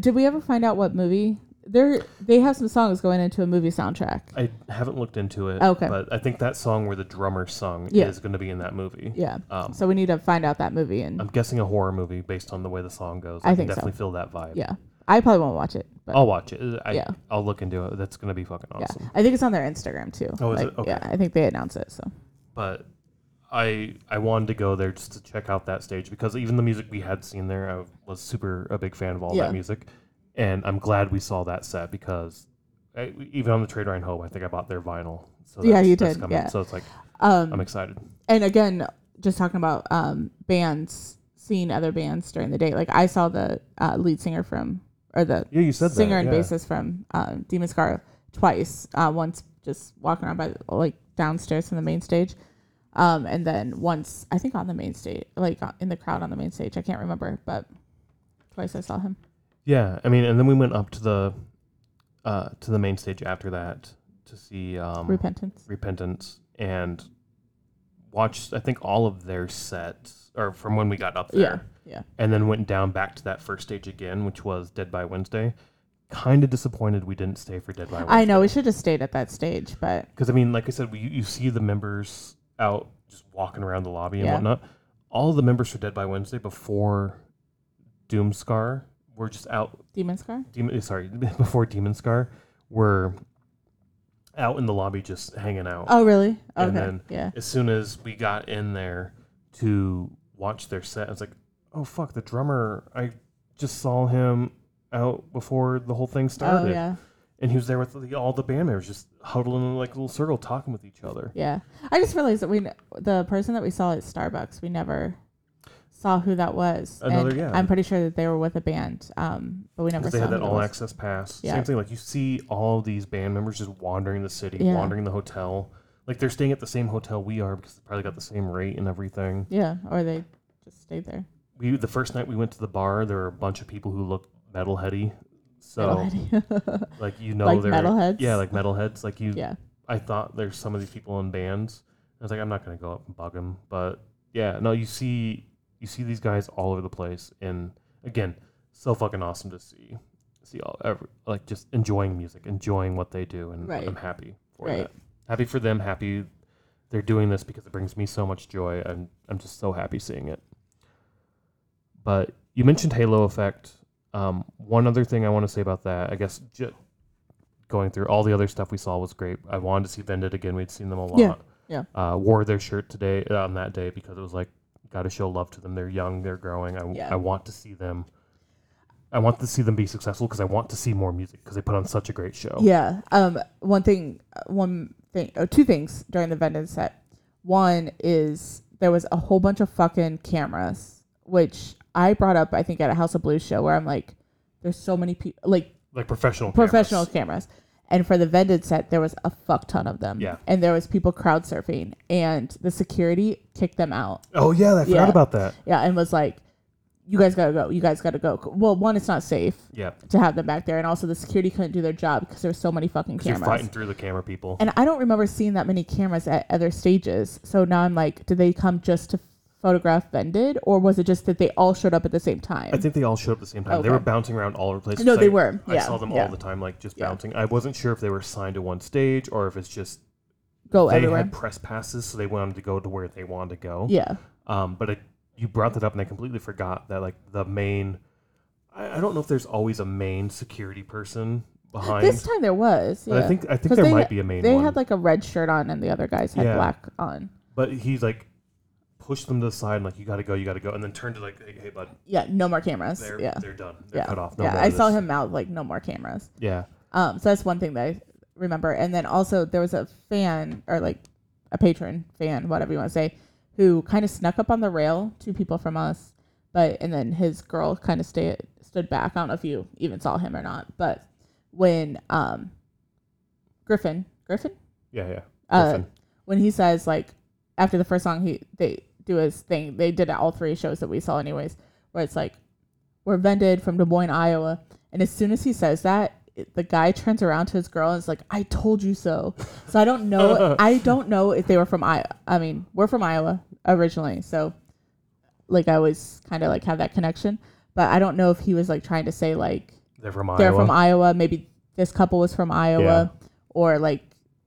did we ever find out what movie? They're they have some songs going into a movie soundtrack. I haven't looked into it. Okay. But I think that song where the drummer sung Yeah. is going to be in that movie. Yeah. Um, So we need to find out that movie and I'm guessing a horror movie based on the way the song goes. I I, can think so. definitely feel that vibe. yeah. I probably won't watch it, but I'll watch it. I, Yeah. I'll look into it. That's going to be fucking awesome. yeah. I think it's on their Instagram too. Oh, is Like, it? Okay. Yeah, I think they announced it. So But I I wanted to go there just to check out that stage because even the music we had seen there, I was super a big fan of all Yeah. that music, and I'm glad we saw that set because I, even on the trade ride home, I think I bought their vinyl. So Yeah, you that's did, coming. yeah. So it's like um I'm excited. and again, just talking about um bands seeing other bands during the day. Like I saw the uh, lead singer from or the Yeah, you said singer that. and bassist from uh, Demonscar twice. Uh, once just walking around by like downstairs from the main stage, um, and then once I think on the main stage, like uh, in the crowd on the main stage. I can't remember, but twice I saw him. Yeah, I mean, and then we went up to the uh, to the main stage after that to see um, Repentance. Repentance and watched I think all of their sets or from when we got up there, Yeah, yeah, and then went down back to that first stage again, which was Dead by Wednesday. Kind of disappointed we didn't stay for Dead by Wednesday. I know we should have stayed at that stage, but because I mean, like I said, we, you see the members out just walking around the lobby and Yeah. whatnot. All the members for Dead by Wednesday before Doomscar were just out Demonscar. Demon, eh, sorry, (laughs) before Demonscar, were out in the lobby just hanging out. Oh, really? And Okay, then- yeah, As soon as we got in there to watch their set, I was like, "Oh fuck, the drummer! I just saw him out before the whole thing started, oh yeah, and he was there with the, all the band members, just huddling in like a little circle, talking with each other." yeah. I just realized that we the person that we saw at Starbucks, we never saw who that was. Another- and yeah. I'm pretty sure that they were with a band, um, but we never they had that all access pass. Yeah. Same thing. Like you see all these band members just wandering the city, Yeah. wandering the hotel. Like they're staying at the same hotel we are because they probably got the same rate and everything. Yeah, or they just stayed there. We the first night we went to the bar, there were a bunch of people who looked metalheady. So Metalhead. (laughs) like you know Like they're metalheads? Yeah, like metalheads. Like you yeah, I thought there's some of these people in bands. I was like, I'm not gonna go up and bug them, but yeah, no, you see you see these guys all over the place and again, so fucking awesome to see see all every, like just enjoying music, enjoying what they do and Right. I'm happy for Right. that. Happy for them, happy they're doing this because it brings me so much joy and I'm just so happy seeing it. But you mentioned Halo Effect. Um, one other thing I want to say about that, I guess, ju- going through all the other stuff we saw was great. I wanted to see Vended again. We'd seen them a lot. Yeah, yeah. Uh, wore their shirt today on that day because it was like, got to show love to them. They're young. They're growing. I, Yeah. I want to see them. I want to see them be successful because I want to see more music because they put on such a great show. yeah. Um, one thing, one thing, or two things during the vending set. One is there was a whole bunch of fucking cameras, which I brought up, I think, at a House of Blues show where I'm like, there's so many people, like Like professional. professional cameras. cameras. And for the vended set, there was a fuck ton of them. Yeah. And there was people crowd surfing, and the security kicked them out. Oh yeah, I forgot Yeah. about that. Yeah, and was like, you guys gotta go. You guys gotta go. Well, one, it's not safe Yeah, to have them back there, and also the security couldn't do their job because there's so many fucking because you're cameras. fighting through the camera people. And I don't remember seeing that many cameras at other stages. So now I'm like, did they come just to photograph Vended, or was it just that they all showed up at the same time? I think they all showed up at the same time. They were bouncing around all over the place. No, they I- were. I Yeah, saw them yeah. all the time, like just Yeah. bouncing. I wasn't sure if they were signed to one stage or if it's just Go they everywhere. had press passes, so they wanted to go to where they wanted to go. yeah. Um, but it, you brought that up, and I completely forgot that like the main. I, I don't know if there's always a main security person behind, This time there was. but Yeah. I think I think there they- might be a main they one. had like a red shirt on, and the other guys had Yeah. black on. but he's like pushed them to the side, and like you got to go, you got to go, and then turned to like, hey, hey bud, Yeah, no more cameras. they're yeah. they're done, they're yeah. cut off. No yeah, I saw him mouth like no more cameras. Yeah, Um, so that's one thing that I remember. And then also there was a fan or like a patron fan, whatever you want to say, who kind of snuck up on the rail, two people from us, but and then his girl kind of stayed stood back. I don't know if you even saw him or not, but when um Griffin Griffin yeah, yeah. uh, Griffin. when he says like after the first song he they do his thing. They did it all three shows that we saw anyways where it's like we're vended from des moines iowa. And as soon as he says that it, the guy turns around to his girl and is like i told you so. So i don't know i (laughs) don't know if they were from iowa i mean we're from iowa originally so like i always kind of like have that connection. But i don't know if he was like trying to say like they're from they're Iowa. from Iowa. Maybe this couple was from Iowa, or like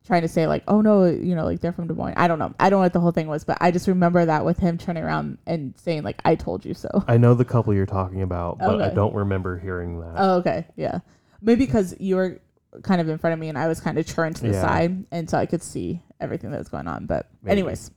trying to say like, oh no, you know, like they're from Des Moines. I don't know. I don't know what the whole thing was, but I just remember that with him turning around and saying like, I told you so. I know the couple you're talking about, but I don't remember hearing that. Oh, okay, yeah, maybe because you were kind of in front of me and I was kind of turned to the Yeah. side, and so I could see everything that was going on. But Maybe. anyways,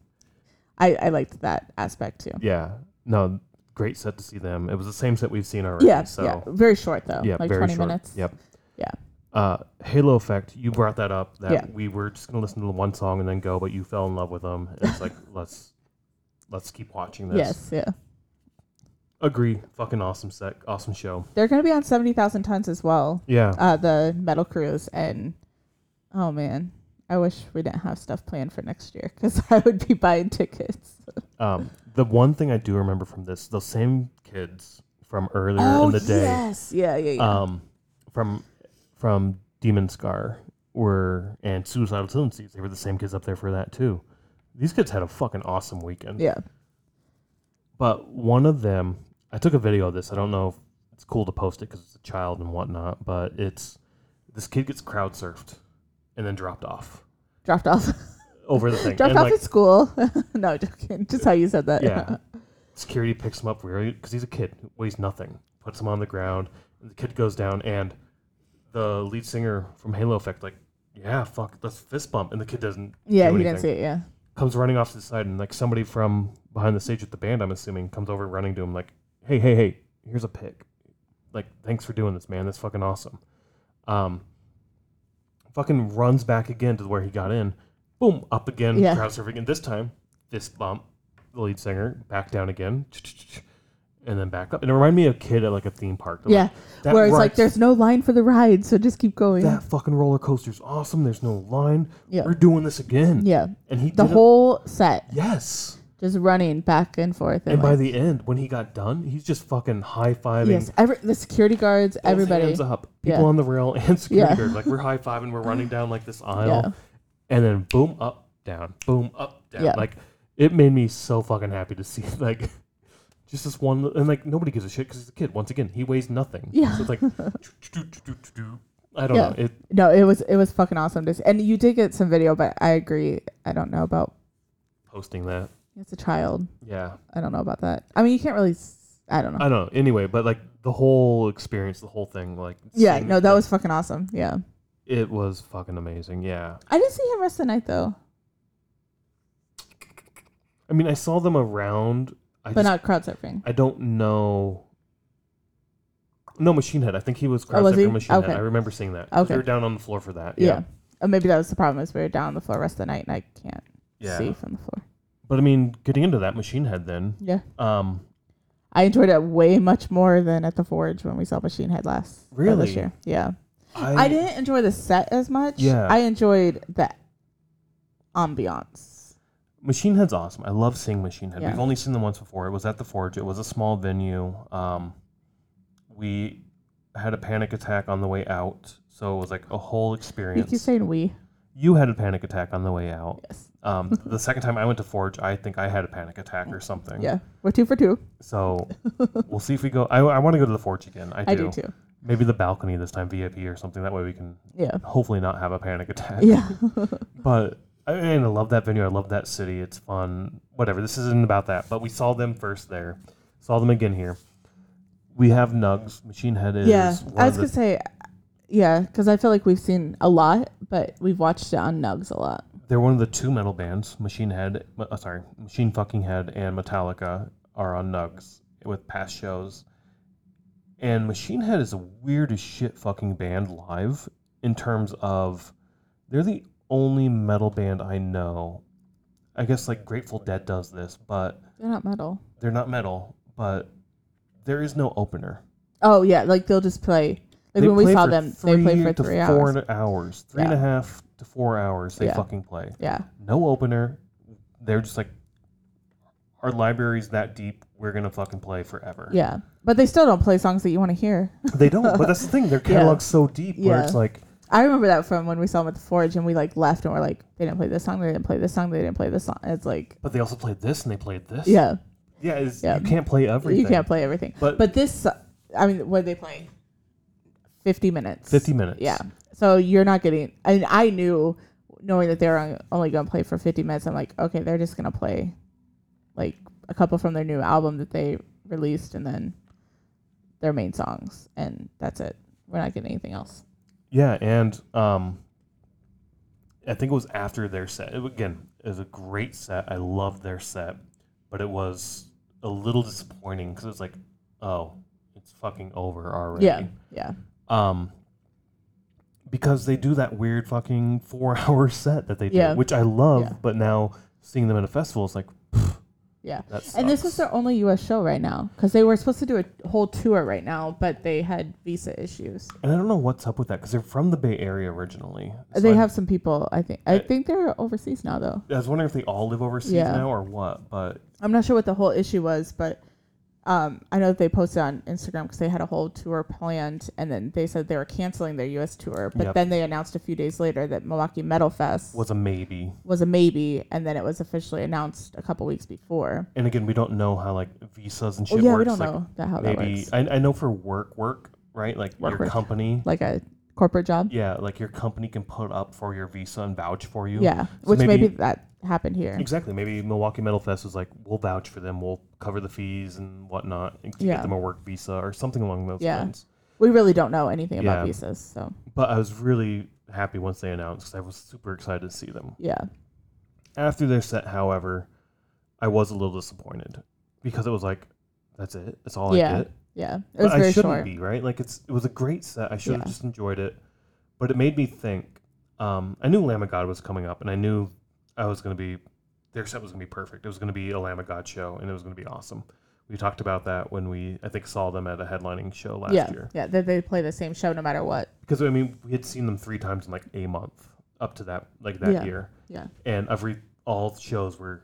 I I liked that aspect too. Yeah, no, great set to see them. It was the same set we've seen already. Yeah, so yeah, very short though, yeah, like twenty short. minutes. Yep. Yeah. Uh, Halo Effect. You brought that up. That Yeah. we were just gonna listen to the one song and then go, but you fell in love with them. It's like (laughs) let's let's keep watching this. Yes, yeah. Agree. Fucking awesome set. Awesome show. They're gonna be on seventy thousand tons as well. Yeah. uh, the metal cruise and oh man i wish we didn't have stuff planned for next year because (laughs) i would be buying tickets (laughs) Um, the one thing I do remember from this, those same kids from earlier oh in the day. yes yeah yeah yeah um, from from Demonscar were and Suicidal Tendencies. They were the same kids up there for that too. These kids had a fucking awesome weekend. yeah But one of them, I took a video of this. I don't know if it's cool to post it because it's a child and whatnot. But it's this kid gets crowd surfed and then dropped off dropped off (laughs) over the thing. dropped and off like, at school (laughs) no joking just how you said that yeah, (laughs) security picks him up really because he's a kid, weighs nothing, puts him on the ground, and the kid goes down, and the lead singer from Halo Effect like, yeah, fuck, let's fist bump, and the kid doesn't. yeah do he didn't see it yeah Comes running off to the side, and like somebody from behind the stage with the band, I'm assuming, comes over running to him like, hey, hey, hey, here's a pic. Like, thanks for doing this, man. That's fucking awesome. Um, fucking runs back again to where he got in. Boom, up again, Yeah. crowd surfing, and this time, fist bump, the lead singer, back down again, and then back up. And it reminded me of a kid at like a theme park. They're yeah like, that where it's like ride's- there's no line for the ride so just keep going that fucking roller coaster's awesome. There's no line. Yeah. We're doing this again. yeah And he the did it- whole set yes. just running back and forth and, And by like, the end, when he got done, he's just fucking high fiving. yes every the security guards everybody hands up, people Yeah. on the rail and (laughs) security Yeah. guards. Like we're high fiving, we're running down like this aisle, yeah and then boom, up, down, boom, up, down. Yeah. Like it made me so fucking happy to see (laughs) like just this one, and like nobody gives a shit because he's a kid. Once again, he weighs nothing. Yeah. so it's like (laughs) I don't know. It No, it was it was fucking awesome. To see. And you did get some video, but I agree. I don't know about. posting that, It's a child. yeah. I don't know about that. I mean, you can't really. s- I don't know. I don't know. Anyway, but like the whole experience, the whole thing, like yeah, no, that like, was fucking awesome. Yeah, it was fucking amazing. Yeah. I didn't see him rest the night though, I mean, I saw them around. I but just, not crowd surfing. I don't know. No, Machine Head. I think he was crowd Oh, was he? Machine Okay. Head. I remember seeing that. Okay. They were down on the floor for that. Yeah. Yeah. Or maybe that was the problem. Is we were down on the floor rest of the night, and I can't Yeah. see from the floor. But I mean, getting into that Machine Head then, Yeah, um, I enjoyed it way much more than at the Forge when we saw Machine Head last. or Really? this year. Yeah, I, I didn't enjoy the set as much. Yeah. I enjoyed the ambiance. Machine Head's awesome. I love seeing Machine Head. Yeah. We've only seen them once before. It was at the Forge. It was a small venue. Um, we had a panic attack on the way out, so it was like a whole You experience. keep saying we. You had a panic attack on the way out. Yes. Um, the second time I went to Forge, I think I had a panic attack or something. Yeah. We're two for two. So we'll see if we go. I, I want to go to the Forge again. I do. I do too. Maybe the balcony this time, VIP or something. That way we can Yeah. hopefully not have a panic attack. Yeah. (laughs) But I, and I love that venue. I love that city. It's fun. Whatever. This isn't about that. But we saw them first there. Saw them again here. We have Nugs. Machine Head is. yeah. I was gonna say, yeah, because I feel like we've seen a lot, but we've watched it on Nugs a lot. they're one of the two metal bands. Machine Head. Uh, sorry, Machine Fucking Head and Metallica are on Nugs with past shows. And Machine Head is a weird as shit fucking band live in terms of they're the only metal band I know. I guess like Grateful Dead does this, but They're not metal. they're not metal, but there is no opener. Oh yeah, like they'll just play. Like They when we play saw for them, they play for to three four hours. and- hours, three and a Yeah. half to four hours. They Yeah. fucking play. Yeah. No opener. They're just like our library's that deep. We're gonna fucking play forever. Yeah. But they still don't play songs that you want to hear. They don't, but (laughs) that's the thing. Their catalog's so deep where Yeah. it's like I remember that from when we saw them at the Forge and we like left and we're like, they didn't play this song, they didn't play this song, they didn't play this song. It's like, but they also played this and they played this. yeah, Yeah, it's, Yeah. you can't play everything. you can't play everything. But, But this, I mean, what did they play? 50 minutes. 50 minutes. Yeah. So you're not getting, and I knew, knowing that they were only going to play for 50 minutes, I'm like, okay, they're just going to play like a couple from their new album that they released and then their main songs. And that's it. We're not getting anything else. Yeah, and um, I think it was after their set. It, again, it was a great set. I loved their set, but it was a little disappointing because it was like, oh, it's fucking over already. Yeah. Yeah. Um, because they do that weird fucking four-hour (laughs) set that they do, Yeah. which I love. Yeah. But now seeing them at a festival, it's like Yeah. And this is their only U.S. show right now because they were supposed to do a whole tour right now, but they had visa issues. and I don't know what's up with that because they're from the Bay Area originally. So they I- have some people. I think. I I- think they're overseas now, though. I was wondering if they all live overseas Yeah. now or what, but I'm not sure what the whole issue was, but um, I know that they posted on Instagram because they had a whole tour planned, and then they said they were canceling their U.S. tour. But Yep. then they announced a few days later that Milwaukee Metal Fest was a maybe. was a maybe, and then it was officially announced a couple weeks before. And again, we don't know how like visas and shit yeah, works. we don't like, know that, how that maybe works. I, I know for work work right like Work, your work. company Like a corporate job. yeah like your company can put up for your visa and vouch for you Yeah, So which maybe, maybe- that happened here. exactly maybe milwaukee metal fest was like we'll vouch for them we'll cover the fees and whatnot and to Yeah. get them a work visa or something along those Yeah. lines We really don't know anything about visas, so but i was really happy once they announced because i was super excited to see them yeah, after their set however i was a little disappointed because it was like that's it that's all Yeah. i get yeah. It was but I shouldn't short. be right. Like it's it was a great set. I should have Yeah. just enjoyed it, but it made me think. Um, I knew Lamb of God was coming up, and I knew I was going to be their set was going to be perfect. It was going to be a Lamb of God show, and it was going to be awesome. We talked about that when we I think saw them at a headlining show last yeah, year yeah. That they play the same show no matter what. because I mean we had seen them three times in like a month up to that like that Yeah. year, Yeah, and every all shows were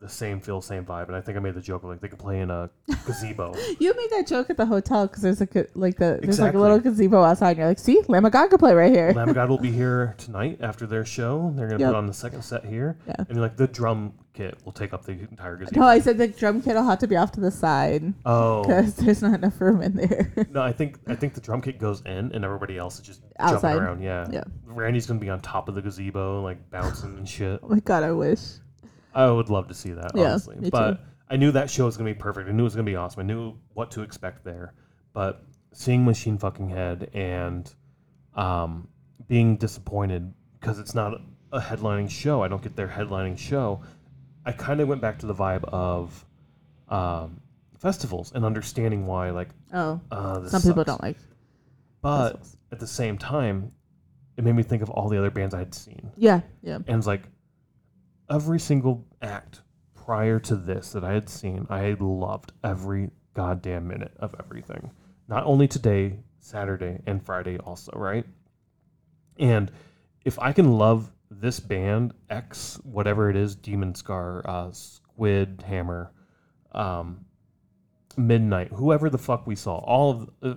the same feel, same vibe. And I think I made the joke like they could play in a gazebo. (laughs) you made that joke at the hotel because there's like a like the there's like a little gazebo outside. and You're like, see, Lamb God could play right here. Lamb God will be (laughs) here tonight after their show. They're gonna Yep. put on the second set here, Yeah. and you're like the drum kit will take up the entire gazebo. No, I said the drum kit will have to be off to the side oh because there's not enough room in there. (laughs) no, I think I think the drum kit goes in, and everybody else is just Outside. jumping around. Yeah, Yeah. Randy's gonna be on top of the gazebo, like bouncing and shit. oh my god, I wish. I would love to see that, Yeah, honestly. me but too. I knew that show was gonna be perfect. I knew it was gonna be awesome. I knew what to expect there. But seeing Machine Fucking Head and um, being disappointed because it's not a headlining show. I don't get their headlining show. I kind of went back to the vibe of um, festivals and understanding why, like, Oh, uh, this some people sucks. don't like. But festivals. at the same time, it made me think of all the other bands I had seen. Yeah, yeah, And it's like every single act prior to this that I had seen, I had loved every goddamn minute of everything. Not only today, Saturday, and Friday also, right? And if I can love this band X, whatever it is, Demonscar, uh, Squid Hammer, um, Midnight, whoever the fuck we saw, all of uh,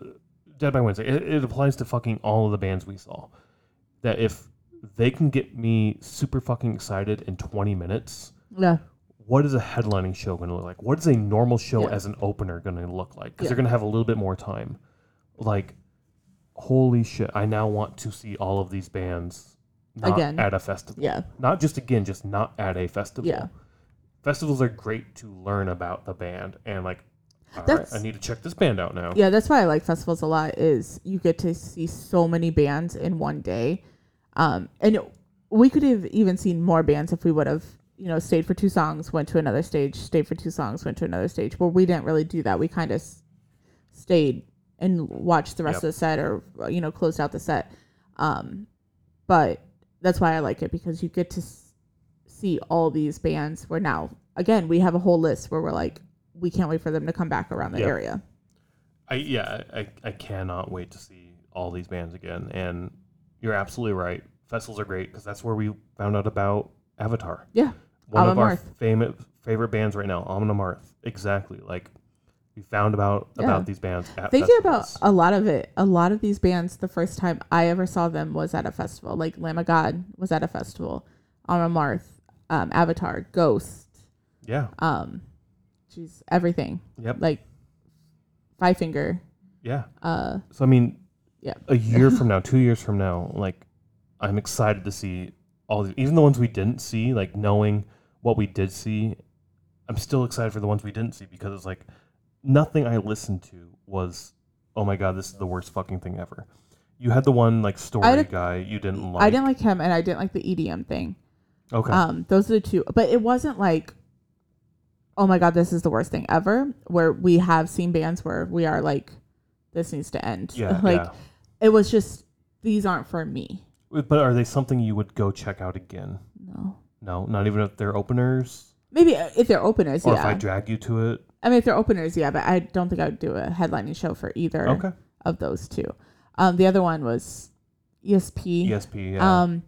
Dead by Wednesday. It, it applies to fucking all of the bands we saw. That if they can get me super fucking excited in 20 minutes, Yeah. what is a headlining show going to look like? What is a normal show Yeah. as an opener going to look like? Because Yeah. they're going to have a little bit more time. Like, holy shit! I now want to see all of these bands not Again. at a festival. Yeah. Not just again, just not at a festival. Yeah. Festivals are great to learn about the band and like. All right, That's- I need to check this band out now. Yeah, that's why I like festivals a lot. Is you get to see so many bands in one day, um, and we could have even seen more bands if we would have, you know, stayed for two songs, went to another stage, stayed for two songs, went to another stage. But we didn't really do that. We kind of s- stayed and watched the rest Yep. of the set, or you know, closed out the set. Um, but that's why I like it because you get to s- see all these bands. Where now, again, we have a whole list where we're like, we can't wait for them to come back around the Yep. area. I yeah, I, I cannot wait to see all these bands again. And you're absolutely right. Festivals are great because that's where we found out about Avatar. Yeah. One of our Amon-Amarth. favorite favorite bands right now, Amon Amarth. Exactly. Like we found about Yeah. about these bands at thinking about festivals. a lot of it a lot of these bands the first time i ever saw them was at a festival like lamb of god was at a festival on marth um, avatar ghost yeah. um she's everything Yep. like five finger Yeah. uh So I mean, Yeah. a year from now, two years from now, like I'm excited to see all these, even the ones we didn't see. Like knowing what we did see, I'm still excited for the ones we didn't see because it's like nothing I listened to was, oh my god, this is the worst fucking thing ever. You had the one like story did- guy you didn't like. i didn't like him and i didn't like the edm thing Okay. um those are the two but it wasn't like oh my god this is the worst thing ever where we have seen bands where we are like this needs to end yeah. (laughs) like yeah. It was just these aren't for me But are they something you would go check out again? no No, not even if they're openers, maybe uh, if they're openers or yeah if I drag you to it. I mean, if they're openers, yeah, but I don't think I would do a headlining show for either Okay. of those two. Um, the other one was ESP. ESP. Yeah. Um,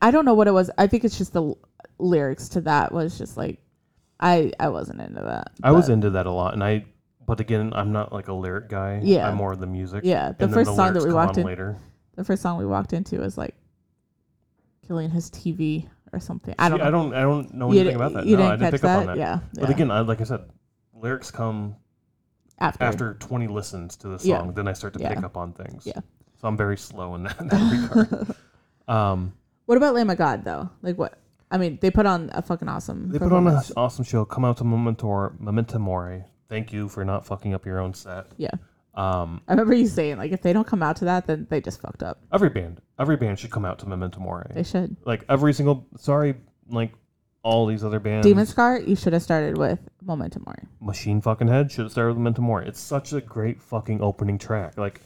I don't know what it was. I think it's just the l- lyrics to that was just like, I I wasn't into that. I was into that a lot, and I. But again, I'm not like a lyric guy. Yeah. I'm more of the music. Yeah, the and first the song that we walked in, later. the first song we walked into was like, killing his TV or something. I don't. know. I don't. I don't know anything about that. You no, didn't I didn't catch pick up that. on that. Yeah. But yeah. again, I, like I said, lyrics come after. after 20 listens to the Yeah. song. Then I start to Yeah. pick up on things. Yeah. So I'm very slow in (laughs) that, in (laughs) that regard. Um, What about Lamb of God though? Like what? I mean, they put on a fucking awesome. they put on an awesome show. Come out to Memento, Memento Mori. Thank you for not fucking up your own set. Yeah. Um, I remember you saying like if they don't come out to that, then they just fucked up. every band, every band should come out to Memento Mori. They should. like every single. Sorry, like all these other bands. Demon Scar, you should have started with Memento Mori. Machine fucking Head should have started with Memento Mori. It's such a great fucking opening track. Like,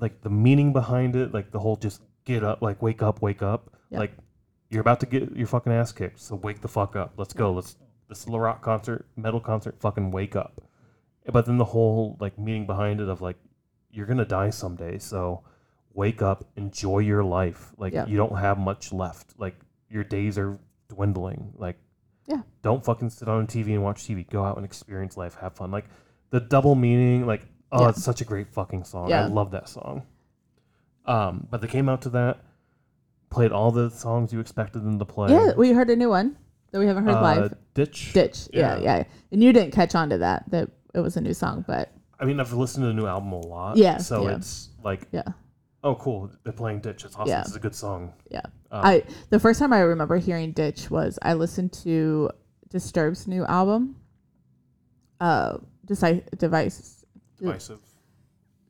like the meaning behind it, like the whole just get up, like wake up, wake up. Yeah. Like you're about to get your fucking ass kicked, so wake the fuck up. Let's go. Let's this is a rock concert, metal concert. Fucking wake up. But then the whole like meaning behind it of like you're gonna die someday, so wake up, enjoy your life. Like Yeah. you don't have much left. Like your days are dwindling. Like Yeah. don't fucking sit on TV and watch TV. Go out and experience life. Have fun. Like the double meaning. Like oh, Yeah. it's such a great fucking song. Yeah. I love that song. Um, but they came out to that, played all the songs you expected them to play. Yeah, we heard a new one that we haven't heard Uh, live. Ditch. Ditch. Yeah. yeah. yeah, And you didn't catch on to that that it was a new song, but I mean, I've listened to the new album a lot. Yeah, So yeah. it's like, yeah, oh, cool. They're playing Ditch. It's awesome. Yeah. Is a good song. yeah. Um, I the first time I remember hearing Ditch was I listened to Disturbed's new album. Uh, Deci- device divisive.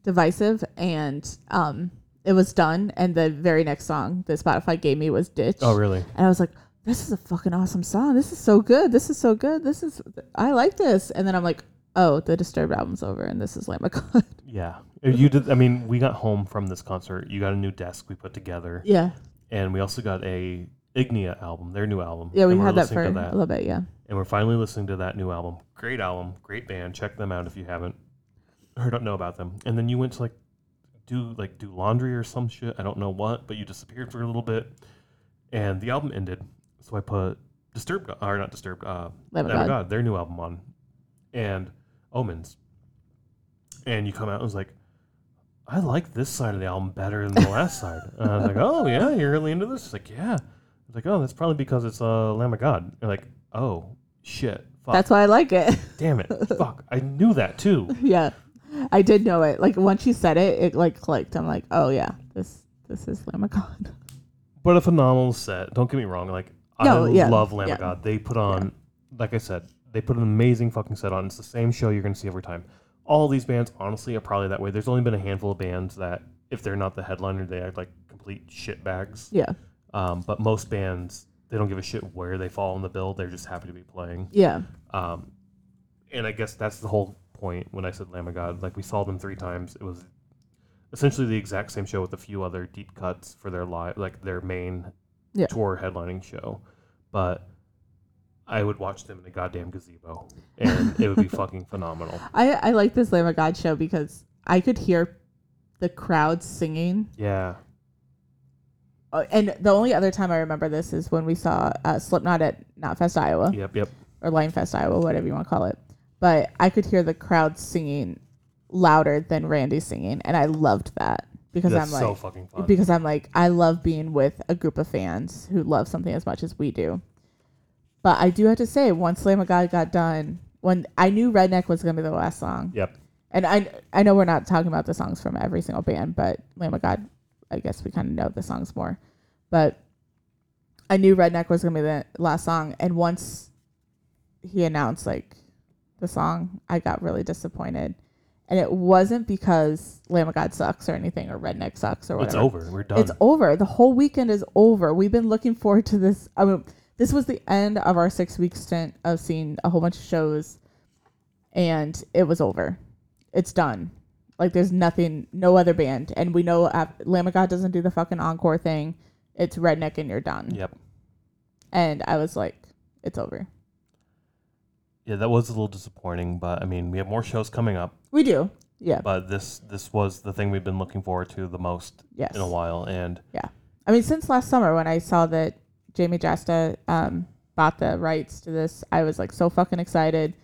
divisive, and um, it was done, and the very next song that Spotify gave me was Ditch. Oh, really? And I was like, this is a fucking awesome song. This is so good. This is so good. This is, I like this. And then I'm like, oh, the Disturbed album's over and this is Lamb of God. Yeah. You did. I mean, we got home from this concert. You got a new desk we put together, yeah. and we also got a Ignea album, their new album. Yeah, we had that for to a little bit. Yeah. and we're finally listening to that new album. Great album, great band. Check them out if you haven't or don't know about them. And then you went to like do like do laundry or some shit. I don't know what, but you disappeared for a little bit. and the album ended. So I put Disturbed, or not Disturbed, uh, Lamb of Lamb of God. God, their new album on, and Omens. And you come out and was like, I like this side of the album better than the last side. And I was like, oh yeah, you're really into this. It's like, yeah. It's like, oh, that's probably because it's uh, Lamb of God. You're like, oh shit, fuck, That's why I like it. (laughs) damn it, fuck, I knew that too. (laughs) yeah, I did know it. Like once you said it, it like clicked. I'm like, oh yeah, this this is Lamb of God. (laughs) But a phenomenal set. Don't get me wrong. Like No, I yeah, love Lamb yeah. of God. They put on, like I said, they put an amazing fucking set on. It's the same show you're gonna see every time. All these bands, honestly, are probably that way. There's only been a handful of bands that, if they're not the headliner, they act like complete shit bags. Yeah, Um, but most bands, they don't give a shit where they fall in the bill. They're just happy to be playing. yeah, Um, and I guess that's the whole point when I said Lamb of God. Like we saw them three times. It was essentially the exact same show with a few other deep cuts for their live, like their main Yeah. tour headlining show. But I would watch them in a goddamn gazebo, and it would be (laughs) fucking phenomenal. I I like this Lamb of God show because I could hear the crowd singing. Yeah, Uh, and the only other time I remember this is when we saw uh, Slipknot at Knotfest, Iowa, yep, yep. or Linefest, Iowa, whatever you want to call it. But I could hear the crowd singing louder than Randy singing, and I loved that because That's I'm so fucking fun. because I'm like, I love being with a group of fans who love something as much as we do. But I do have to say, once Lamb of God got done, when I knew Redneck was going to be the last song, Yep. and I I know we're not talking about the songs from every single band, but Lamb of God, I guess we kind of know the songs more. But I knew Redneck was gonna be the last song, and once he announced like the song, I got really disappointed. And it wasn't because Lamb of God sucks or anything, or Redneck sucks or whatever. It's over. We're done. It's over. The whole weekend is over. We've been looking forward to this. I mean, this was the end of our six week stint of seeing a whole bunch of shows, and it was over. It's done. Like there's nothing, no other band, and we know uh, Lamb of God doesn't do the fucking encore thing. It's redneck, and you're done. yep. And I was like, it's over. Yeah, that was a little disappointing, but I mean, we have more shows coming up. We do. Yeah. But this this was the thing we've been looking forward to the most Yes. in a while, and yeah. I mean, since last summer when I saw that Jamey Jasta um, bought the rights to this, I was like so fucking excited.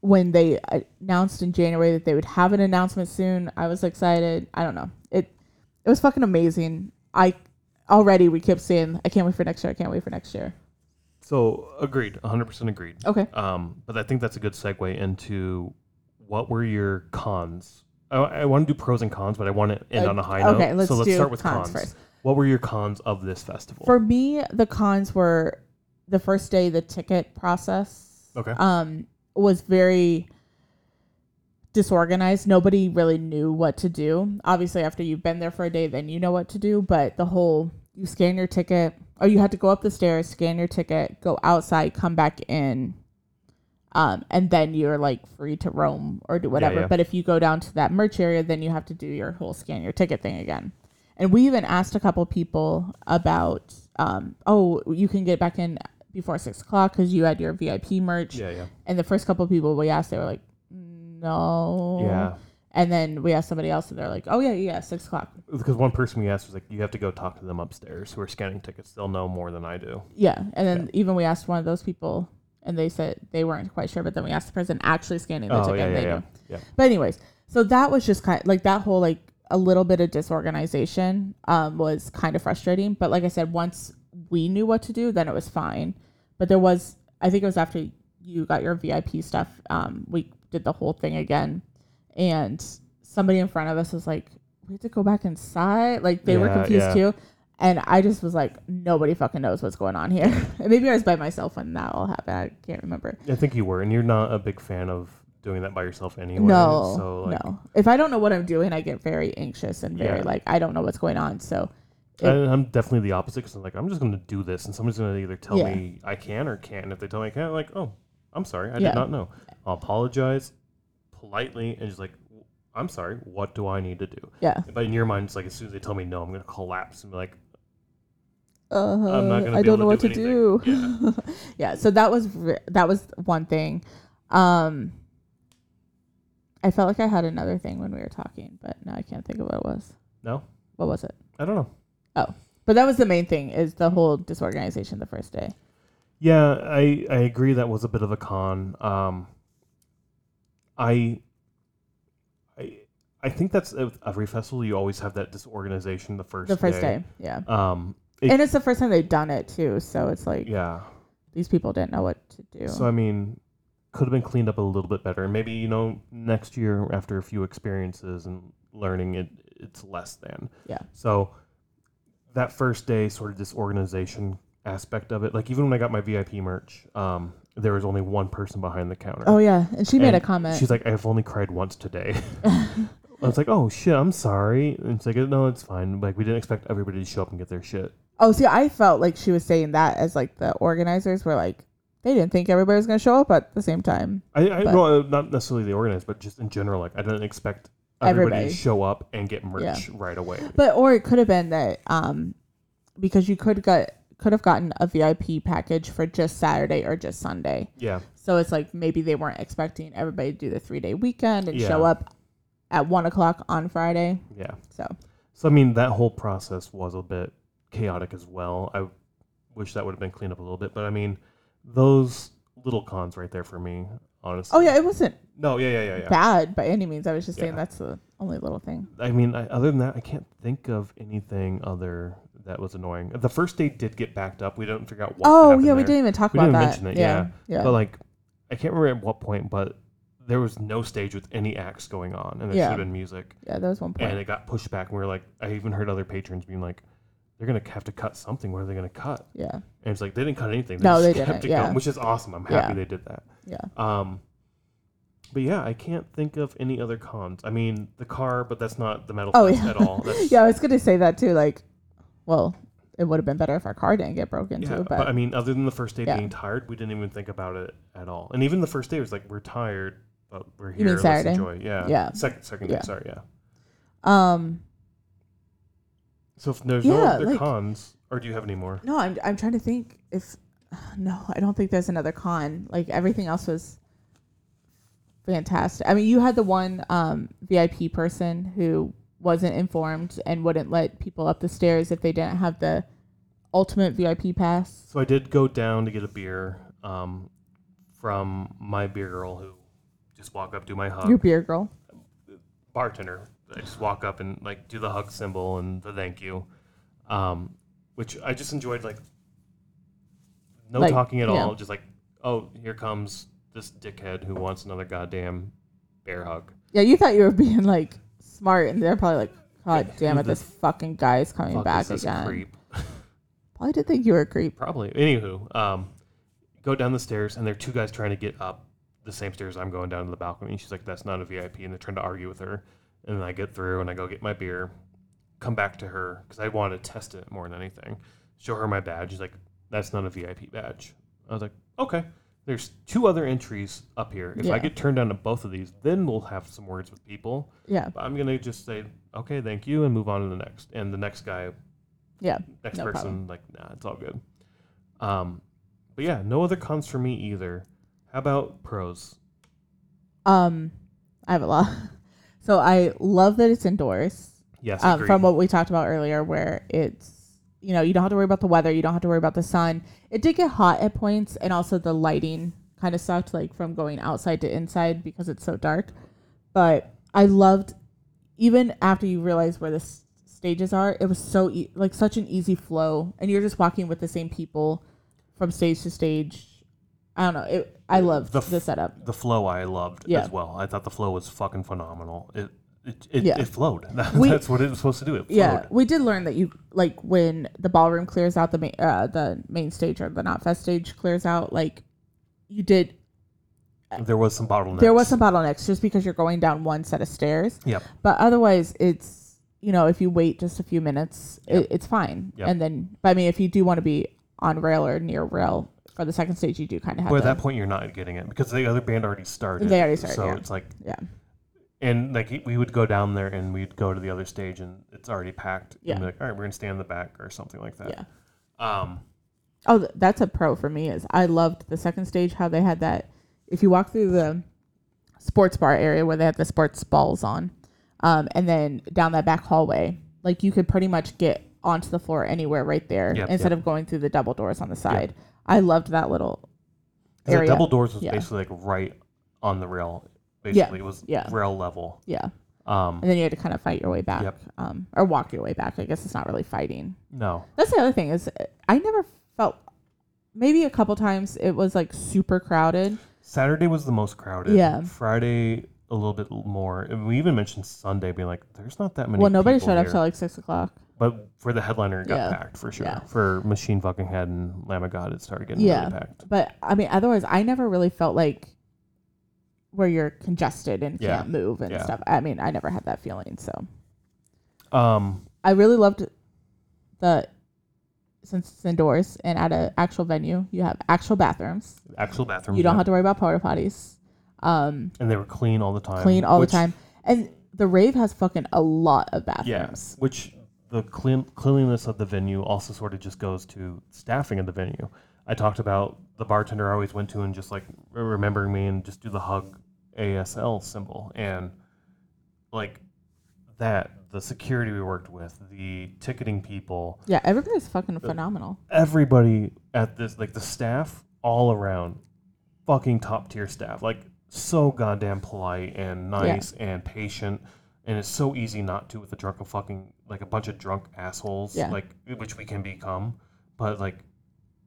When they announced in January that they would have an announcement soon, I was excited. I don't know. It it was fucking amazing. I already we kept saying I can't wait for next year. I can't wait for next year. so agreed, 100% agreed. Okay. Um, but I think that's a good segue into what were your cons? I, I want to do pros and cons, but I want to end Uh, on a high note. okay, let's so let's do start with cons cons, first. What were your cons of this festival? For me, the cons were the first day the ticket process. okay. um, was very disorganized. Nobody really knew what to do. Obviously, after you've been there for a day, then you know what to do. But the whole you scan your ticket, or you had to go up the stairs, scan your ticket, go outside, come back in, um, and then you're like free to roam or do whatever. yeah. But if you go down to that merch area, then you have to do your whole scan your ticket thing again. And we even asked a couple people about, um, oh, you can get back in before six o'clock because you had your VIP merch. yeah, yeah. And the first couple people we asked, they were like, no. Yeah. And then we asked somebody else, and they're like, oh, yeah, yeah, six o'clock. Because one person we asked was like, you have to go talk to them upstairs who are scanning tickets. They'll know more than I do. Yeah. And then even we asked one of those people, and they said they weren't quite sure. But then we asked the person actually scanning the Oh, ticket, yeah, yeah, they yeah. knew. Yeah. But, anyways, so that was just kind of like that whole, like, a little bit of disorganization um, was kind of frustrating. But like I said, once we knew what to do, then it was fine. But there was, I think it was after you got your VIP stuff, um, we did the whole thing again. And somebody in front of us was like, we have to go back inside. Like they were confused yeah. too. And I just was like, nobody fucking knows what's going on here. (laughs) maybe I was by myself when that all happened. I can't remember. I think you were, and you're not a big fan of doing that by yourself anyway. no, So like, no. If I don't know what I'm doing, I get very anxious and very Yeah. like I don't know what's going on. So I, I'm definitely the opposite because I'm like, I'm just going to do this, and someone's going to either tell Yeah. me I can or can't. If they tell me I can't, I'm like, oh, I'm sorry, I Yeah. did not know. I'll apologize politely and just like, I'm sorry. What do I need to do? yeah, But in your mind, it's like as soon as they tell me no, I'm going to collapse and be like, uh, I'm not gonna I don't know what to to do do. (laughs) yeah, so that was that was one thing. Um, I felt like I had another thing when we were talking, but now I can't think of what it was. no, What was it? I don't know. Oh, but that was the main thing is the whole disorganization the first day. Yeah, I I agree that was a bit of a con. Um, I I I think that's every festival you always have that disorganization the first The first day, yeah. Um, it- and it's the first time they've done it too, so it's like yeah. these people didn't know what to do. So I mean, could have been cleaned up a little bit better, maybe you know next year after a few experiences and learning it, it's less than. Yeah. So that first day, sort of disorganization aspect of it, like even when I got my VIP merch, um, there was only one person behind the counter. oh yeah, and she made a comment. She's like, I've only cried once today. (laughs) I was like, oh shit, I'm sorry. And she's like, no, it's fine. Like we didn't expect everybody to show up and get their shit. oh, see, I felt like she was saying that as like the organizers were like they didn't think everybody was gonna show up at the same time. I, I not necessarily the organized, but just in general. Like I didn't expect everybody, Everybody. to show up and get merch Yeah. right away. But or it could have been that um because you could get could have gotten a VIP package for just Saturday or just Sunday. Yeah, So it's like maybe they weren't expecting everybody to do the three day weekend and Yeah. show up at one o'clock on Friday. yeah. So So I mean, that whole process was a bit chaotic as well. I wish that would have been cleaned up a little bit, but I mean, those little cons right there for me, honestly. oh yeah, it wasn't No, yeah, yeah, yeah, yeah. bad by any means. I was just saying that's the only little thing. I mean, I, other than that, I can't think of anything other that was annoying. The first day did get backed up. We didn't figure out what. Oh yeah, we there. didn't even talk We about didn't that. mention it, yeah, yeah. But like, I can't remember at what point, but there was no stage with any acts going on, and there Yeah. should have been music, yeah, there was one point. and it got pushed back. And we were like, I even heard other patrons being like, "They're gonna have to cut something. What are they gonna cut?" yeah, And it's like they didn't cut anything. No, just they (laughs) didn't, yeah. going, which is awesome. I'm happy Yeah. they did that. yeah. Um, but yeah, I can't think of any other cons. I mean, the car, but that's not the metal Oh, yeah. at all. (laughs) That's, Yeah, I was gonna say that too. Like, well, it would have been better if our car didn't get broken Yeah, too. but, But, I mean, other than the first day Yeah. being tired, we didn't even think about it at all. And even the first day was like, we're tired, but we're here. You mean let's Saturday? enjoy. Yeah. Yeah. Second, second Yeah. day. Sorry. Yeah. um, So if there's no Yeah, other like- cons, or do you have any more? no, I'm I'm trying to think if (sighs) no, I don't think there's another con. Like everything else was fantastic. I mean, you had the one um VIP person who wasn't informed and wouldn't let people up the stairs if they didn't have the ultimate VIP pass. So I did go down to get a beer um, from my beer girl who just walk up, do my hug. Your beer girl. bartender. I just walk up and like do the hug symbol and the thank you, um, which I just enjoyed. Like no Like, talking at yeah. all, just like oh here comes this dickhead who wants another goddamn bear hug. Yeah, you thought you were being like smart, and they're probably like, God damn it, this fucking guy is coming Fuck back is this again. creep? (laughs) Probably did think you were a creep. Probably. Anywho, um, go down the stairs and there are two guys trying to get up the same stairs I'm going down to the balcony. And she's like, "That's not a VIP," and they're trying to argue with her. And then I get through and I go get my beer, come back to her because I want to test it more than anything. Show her my badge. She's like, "That's not a VIP badge." I was like, "Okay." There's two other entries up here. If I get turned down to both of these, then we'll have some words with people. Yeah, But I'm gonna just say, "Okay, thank you," and move on to the next. And the next guy yeah. next No person problem. like nah it's all good um but yeah no other cons for me either how about pros Um, I have a lot. (laughs) So I love that it's indoors. yes Um, from what we talked about earlier, where it's you know you don't have to worry about the weather, you don't have to worry about the sun. It did get hot at points, and also the lighting kind of sucked, like from going outside to inside because it's so dark. But I loved, even after you realize where the s- stages are, it was so e- like such an easy flow, and you're just walking with the same people from stage to stage. I don't know. It, I loved The the, f- setup. the flow i loved Yeah. as well i thought the flow was fucking phenomenal it it, it, Yeah. it flowed (laughs) We- that's what it was supposed to do it flowed. Yeah, we did learn that you like when the ballroom clears out the main uh, the main stage or the Knotfest stage clears out. Like you did, there was some bottlenecks there was some bottlenecks just because you're going down one set of stairs. yep But otherwise, it's you know if you wait just a few minutes, it, it's fine. Yep. And then, but I mean, if you do want to be on rail or near rail for the second stage, you do kind of have but at to. that point you're not getting it because the other band already started They already started, so yeah. it's like yeah, and like we would go down there and we'd go to the other stage and it's already packed Yeah. and be like all right we're gonna stay in the back or something like that yeah. um Oh, that's a pro for me. Is I loved the second stage how they had that. If you walk through the sports bar area where they had the sports balls on, um, and then down that back hallway, like you could pretty much get onto the floor anywhere right there Yep, instead yep. of going through the double doors on the side. I loved that little area. double doors was Yeah. basically like right on the rail. Basically, it was yeah. rail level. yeah. Um, And then you had to kind of fight your way back, Yep. um, or walk your way back. I guess it's not really fighting. no, That's the other thing is I never felt. Maybe a couple times it was like super crowded. Saturday was the most crowded. Yeah. Friday a little bit more. And we even mentioned Sunday being like, there's not that many. well, nobody showed up till like six o'clock. But for the headliner, it got Yeah. packed for sure. Yeah. For Machine Fucking Head and Lamb of God, it started getting Yeah. really packed. But I mean, otherwise, I never really felt like where you're congested and Yeah. can't move and Yeah. stuff. I mean, I never had that feeling. So Um, I really loved the since it's indoors and at an actual venue, you have actual bathrooms. actual bathrooms. You don't yeah. have to worry about porta potties. Um, and they were clean all the time. clean all which- the time. And the rave has fucking a lot of Yeah, bathrooms. which the clean, cleanliness of the venue also sort of just goes to staffing of the venue. I talked about the bartender I always went to and just like remembering me and just do the hug ASL symbol and like that the security we worked with, the ticketing people, Yeah, everybody's fucking uh, phenomenal. everybody at this like the staff all around fucking top tier staff like so goddamn polite and nice and patient and it's so easy not to with a drunken fucking like a bunch of drunk assholes Yeah. like which we can become but like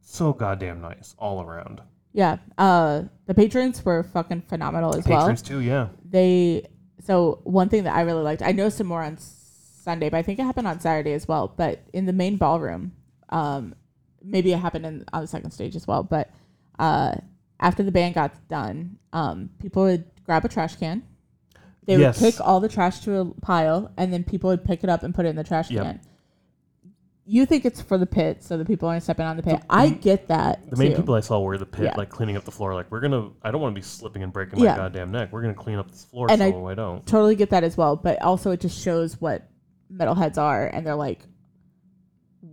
so goddamn nice all around Yeah. Uh, the patrons were fucking phenomenal as well. patrons too yeah they so one thing that I really liked, I know some more on Sunday, but I think it happened on Saturday as well. But in the main ballroom, um, maybe it happened in, on the second stage as well. But uh, after the band got done, um, people would grab a trash can. They Yes. would kick all the trash to a pile, and then people would pick it up and put it in the trash Yep. can. You think it's for the pit, so the people aren't stepping on the pit. I get that. the main too. people i saw were the pit Yeah. like cleaning up the floor like we're gonna i don't want to be slipping and breaking my Yeah. goddamn neck we're gonna clean up this floor And so I- I, don't totally get that as well. But also, it just shows what metalheads are, and they're like,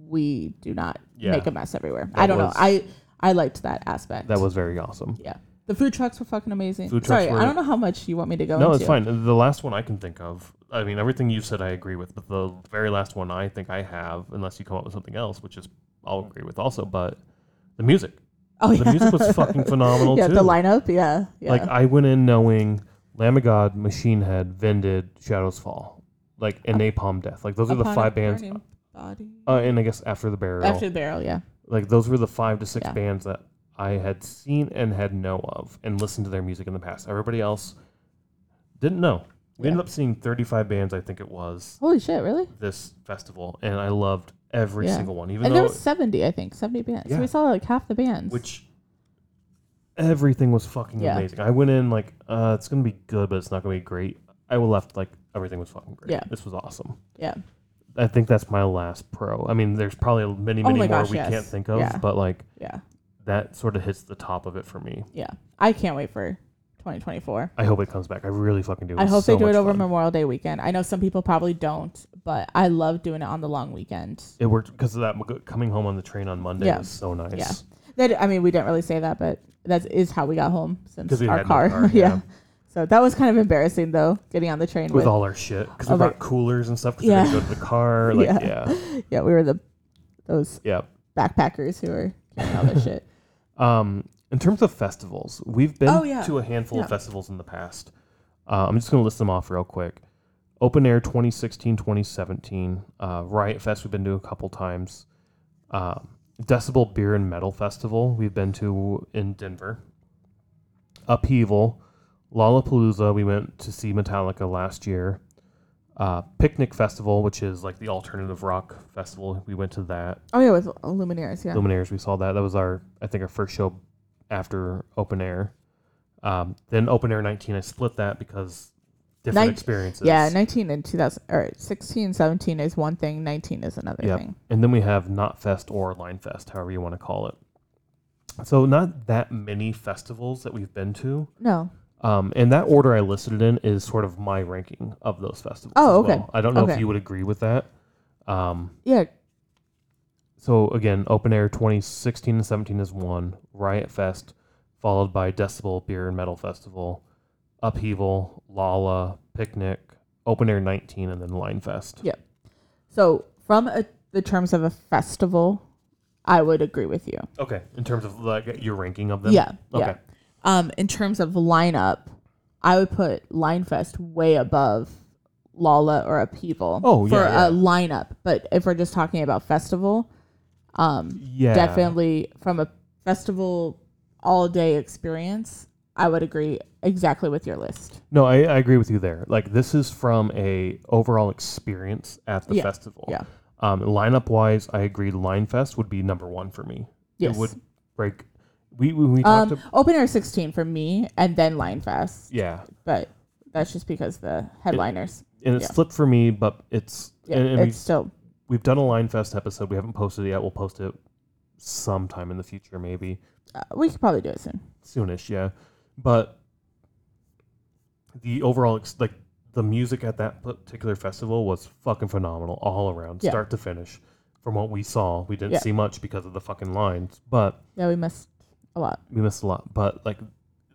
we do not Yeah. make a mess everywhere. That I don't was- know. I I liked that aspect. that was very awesome yeah. The food trucks were fucking amazing. Food trucks Sorry, were- I don't know how much you want me to go into. No, into. it's fine. The last one I can think of, I mean, everything you said I agree with, but the very last one I think I have, unless you come up with something else, which is I'll agree with also, but the music. Oh yeah, The music was fucking (laughs) phenomenal yeah, too. the lineup. Yeah, yeah. Like I went in knowing Lamb of God, Machine Head, Vended, Shadows Fall, like and Napalm Death. Like those are the Upon a five bands. burning Body. Uh, and I guess after the Burial. After the Burial, yeah. like those were the five to six Yeah. bands that I had seen and had know of and listened to their music in the past. Everybody else didn't know. We ended up seeing 35 bands, I think it was, Holy shit, really? this festival, and I loved every Yeah. single one, even And there though was seventy, I think, seventy bands. So Yeah. we saw like half the bands. which everything was fucking Yeah. amazing. I went in like, uh, it's gonna be good, but it's not gonna be great. I left like everything was fucking great. Yeah. this was awesome. yeah, I think that's my last pro. I mean, there's probably many, Oh many my more gosh, we yes. can't think of, Yeah. but like yeah, that sort of hits the top of it for me. yeah. I can't wait for 2024. I hope it comes back. I really fucking do. I hope so they do it over fun. Memorial Day weekend. I know some people probably don't, but I love doing it on the long weekend. It worked because of that coming home on the train on Monday Yeah. was so nice. Yeah. That I mean, we didn't really say that, but that is how we got home since our had no car. car, (laughs) yeah. yeah. So that was kind of embarrassing though, getting on the train With with. all our shit because we brought coolers and stuff because Yeah. we had to go to the car. Like (laughs) Yeah. yeah, yeah, we were the those yeah. backpackers who were carrying all this (laughs) shit. Um, in terms of festivals, we've been Oh, yeah. to a handful Yeah. of festivals in the past. Uh, I'm just going to list them off real quick. Open Air 2016, 2017. Uh, Riot Fest, we've been to a couple times. Um, Decibel Beer and Metal Festival, we've been to in Denver. Upheaval, Lollapalooza, we went to see Metallica last year. Uh, Picnic Festival, which is like the alternative rock festival, we went to that. Oh yeah, with Lumineers, yeah. Lumineers. We saw that. That was our, I think, our first show after Open Air. Um, then Open Air 19, I split that because different Nin- experiences. yeah, 19 and 2000 or 16, 17 is one thing, 19 is another Yep. thing. And then we have Knotfest or Line Fest, however you want to call it. So not that many festivals that we've been to. No. Um, and that order I listed it in is sort of my ranking of those festivals. Oh, as okay. well. I don't know if Okay. you would agree with that. Um, Yeah, So again, Open Air 2016 and 17 is one. Riot Fest, followed by Decibel Beer and Metal Festival, Upheaval, Lala, Picnic, Open Air 19, and then Line Fest. Yeah. So from a, the terms of a festival, I would agree with you. Okay, in terms of like your ranking of them. Yeah. Okay. Yeah. Um, in terms of lineup, I would put Linefest way above Lala or Upheaval Oh, for yeah, yeah. a lineup. But if we're just talking about festival, um, Yeah. definitely from a festival all day experience, I would agree exactly with your list. No, I, I agree with you there. Like this is from a overall experience at the Yeah, festival. yeah. Um, lineup wise, I agree. Linefest would be number one for me. Yes. It would break. We we, we talked. Um, ab- open air 16 for me, and then Linefest. yeah, But that's just because the headliners. and it's Yeah. flipped for me, but it's Yeah, and, and it's we've, still we've done a Linefest episode. We haven't posted it yet. We'll post it sometime in the future, maybe uh, we could probably do it soon. soonish. Yeah, but the overall ex- like the music at that particular festival was fucking phenomenal all around, Yeah. start to finish. From what we saw, we didn't Yeah. see much because of the fucking lines, but Yeah, we missed a lot. we missed a lot. But like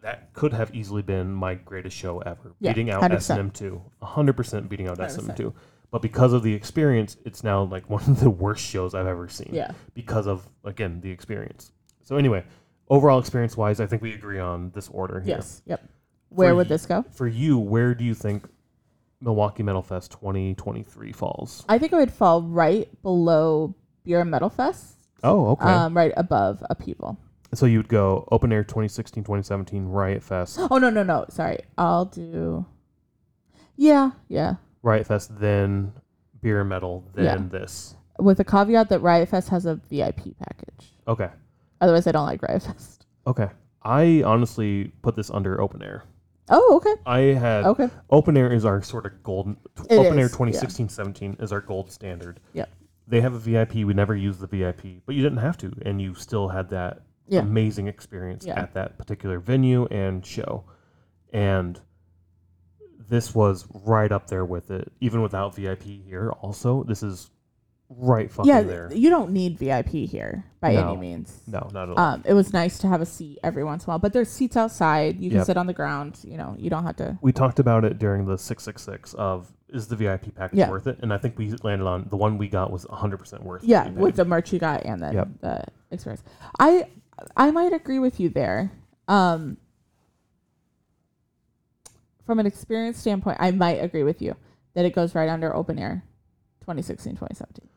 that could have easily been my greatest show ever, Yeah, beating out 100%. SM two, hundred percent beating out SM 100%. two. But because of the experience, it's now like (laughs) one of the worst shows I've ever seen. Yeah. Because of again the experience. So anyway, overall experience wise, I think we agree on this order here. Yes. Yep. Where would y- this go? For you, where do you think Milwaukee Metal Fest 2023 falls? I think it would fall right below Beer Metal Fest. Oh, okay. Um, right above Upheaval. So you would go Open Air 2016, 2017, Riot Fest, Oh no no no! Sorry, I'll do. Yeah yeah. Riot Fest, then Beer and Metal, then Yeah. this. With a caveat that Riot Fest has a VIP package. Okay. Otherwise, I don't like Riot Fest. Okay. I honestly put this under Open Air. Oh okay I had okay. Open Air is our sort of golden. It Open Air is, 2016 17 is our gold standard. Yep. They have a VIP. We never use the VIP, but you didn't have to, and you still had that Yeah. amazing experience Yeah. at that particular venue and show. And this was right up there with it, even without VIP here. Also, this is right fucking Yeah, there. you don't need VIP here by No. any means. No, not at all. Um, it was nice to have a seat every once in a while, but there's seats outside. You can Yep. sit on the ground. You know, you don't have to. we talked about it during the 666 of is the VIP package Yeah. worth it? And I think we landed on the one we got was 100% worth it. Yeah, it. with the merch you got and then Yep. the experience. I I might agree with you there. Um, from an experience standpoint, I might agree with you that it goes right under open air 2016 2017.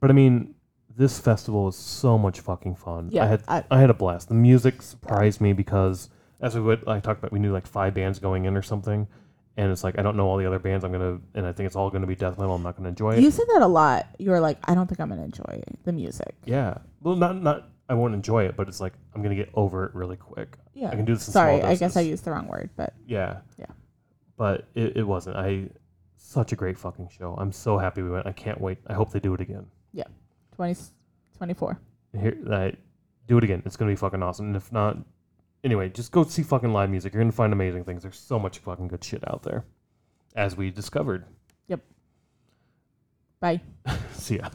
But I mean, this festival is so much fucking fun. Yeah, I had I- I, had a blast. The music surprised me because as we would I talked about we knew like five bands going in or something. And it's like I don't know all the other bands. I'm gonna and I think it's all gonna be death metal. I'm not gonna enjoy it. You said that a lot. You were like, I don't think I'm gonna enjoy the music. yeah. Well, not not I won't enjoy it, but it's like I'm gonna get over it really quick. Yeah. I can do this in Sorry, small I guess I used the wrong word, but Yeah. Yeah. But it, it wasn't. I such a great fucking show. I'm so happy we went. I can't wait. I hope they do it again. 20, 24. Here, I, do it again. It's gonna be fucking awesome. And if not, anyway, just go see fucking live music. You're gonna find amazing things. There's so much fucking good shit out there, as we discovered. Yep. Bye. (laughs) See ya.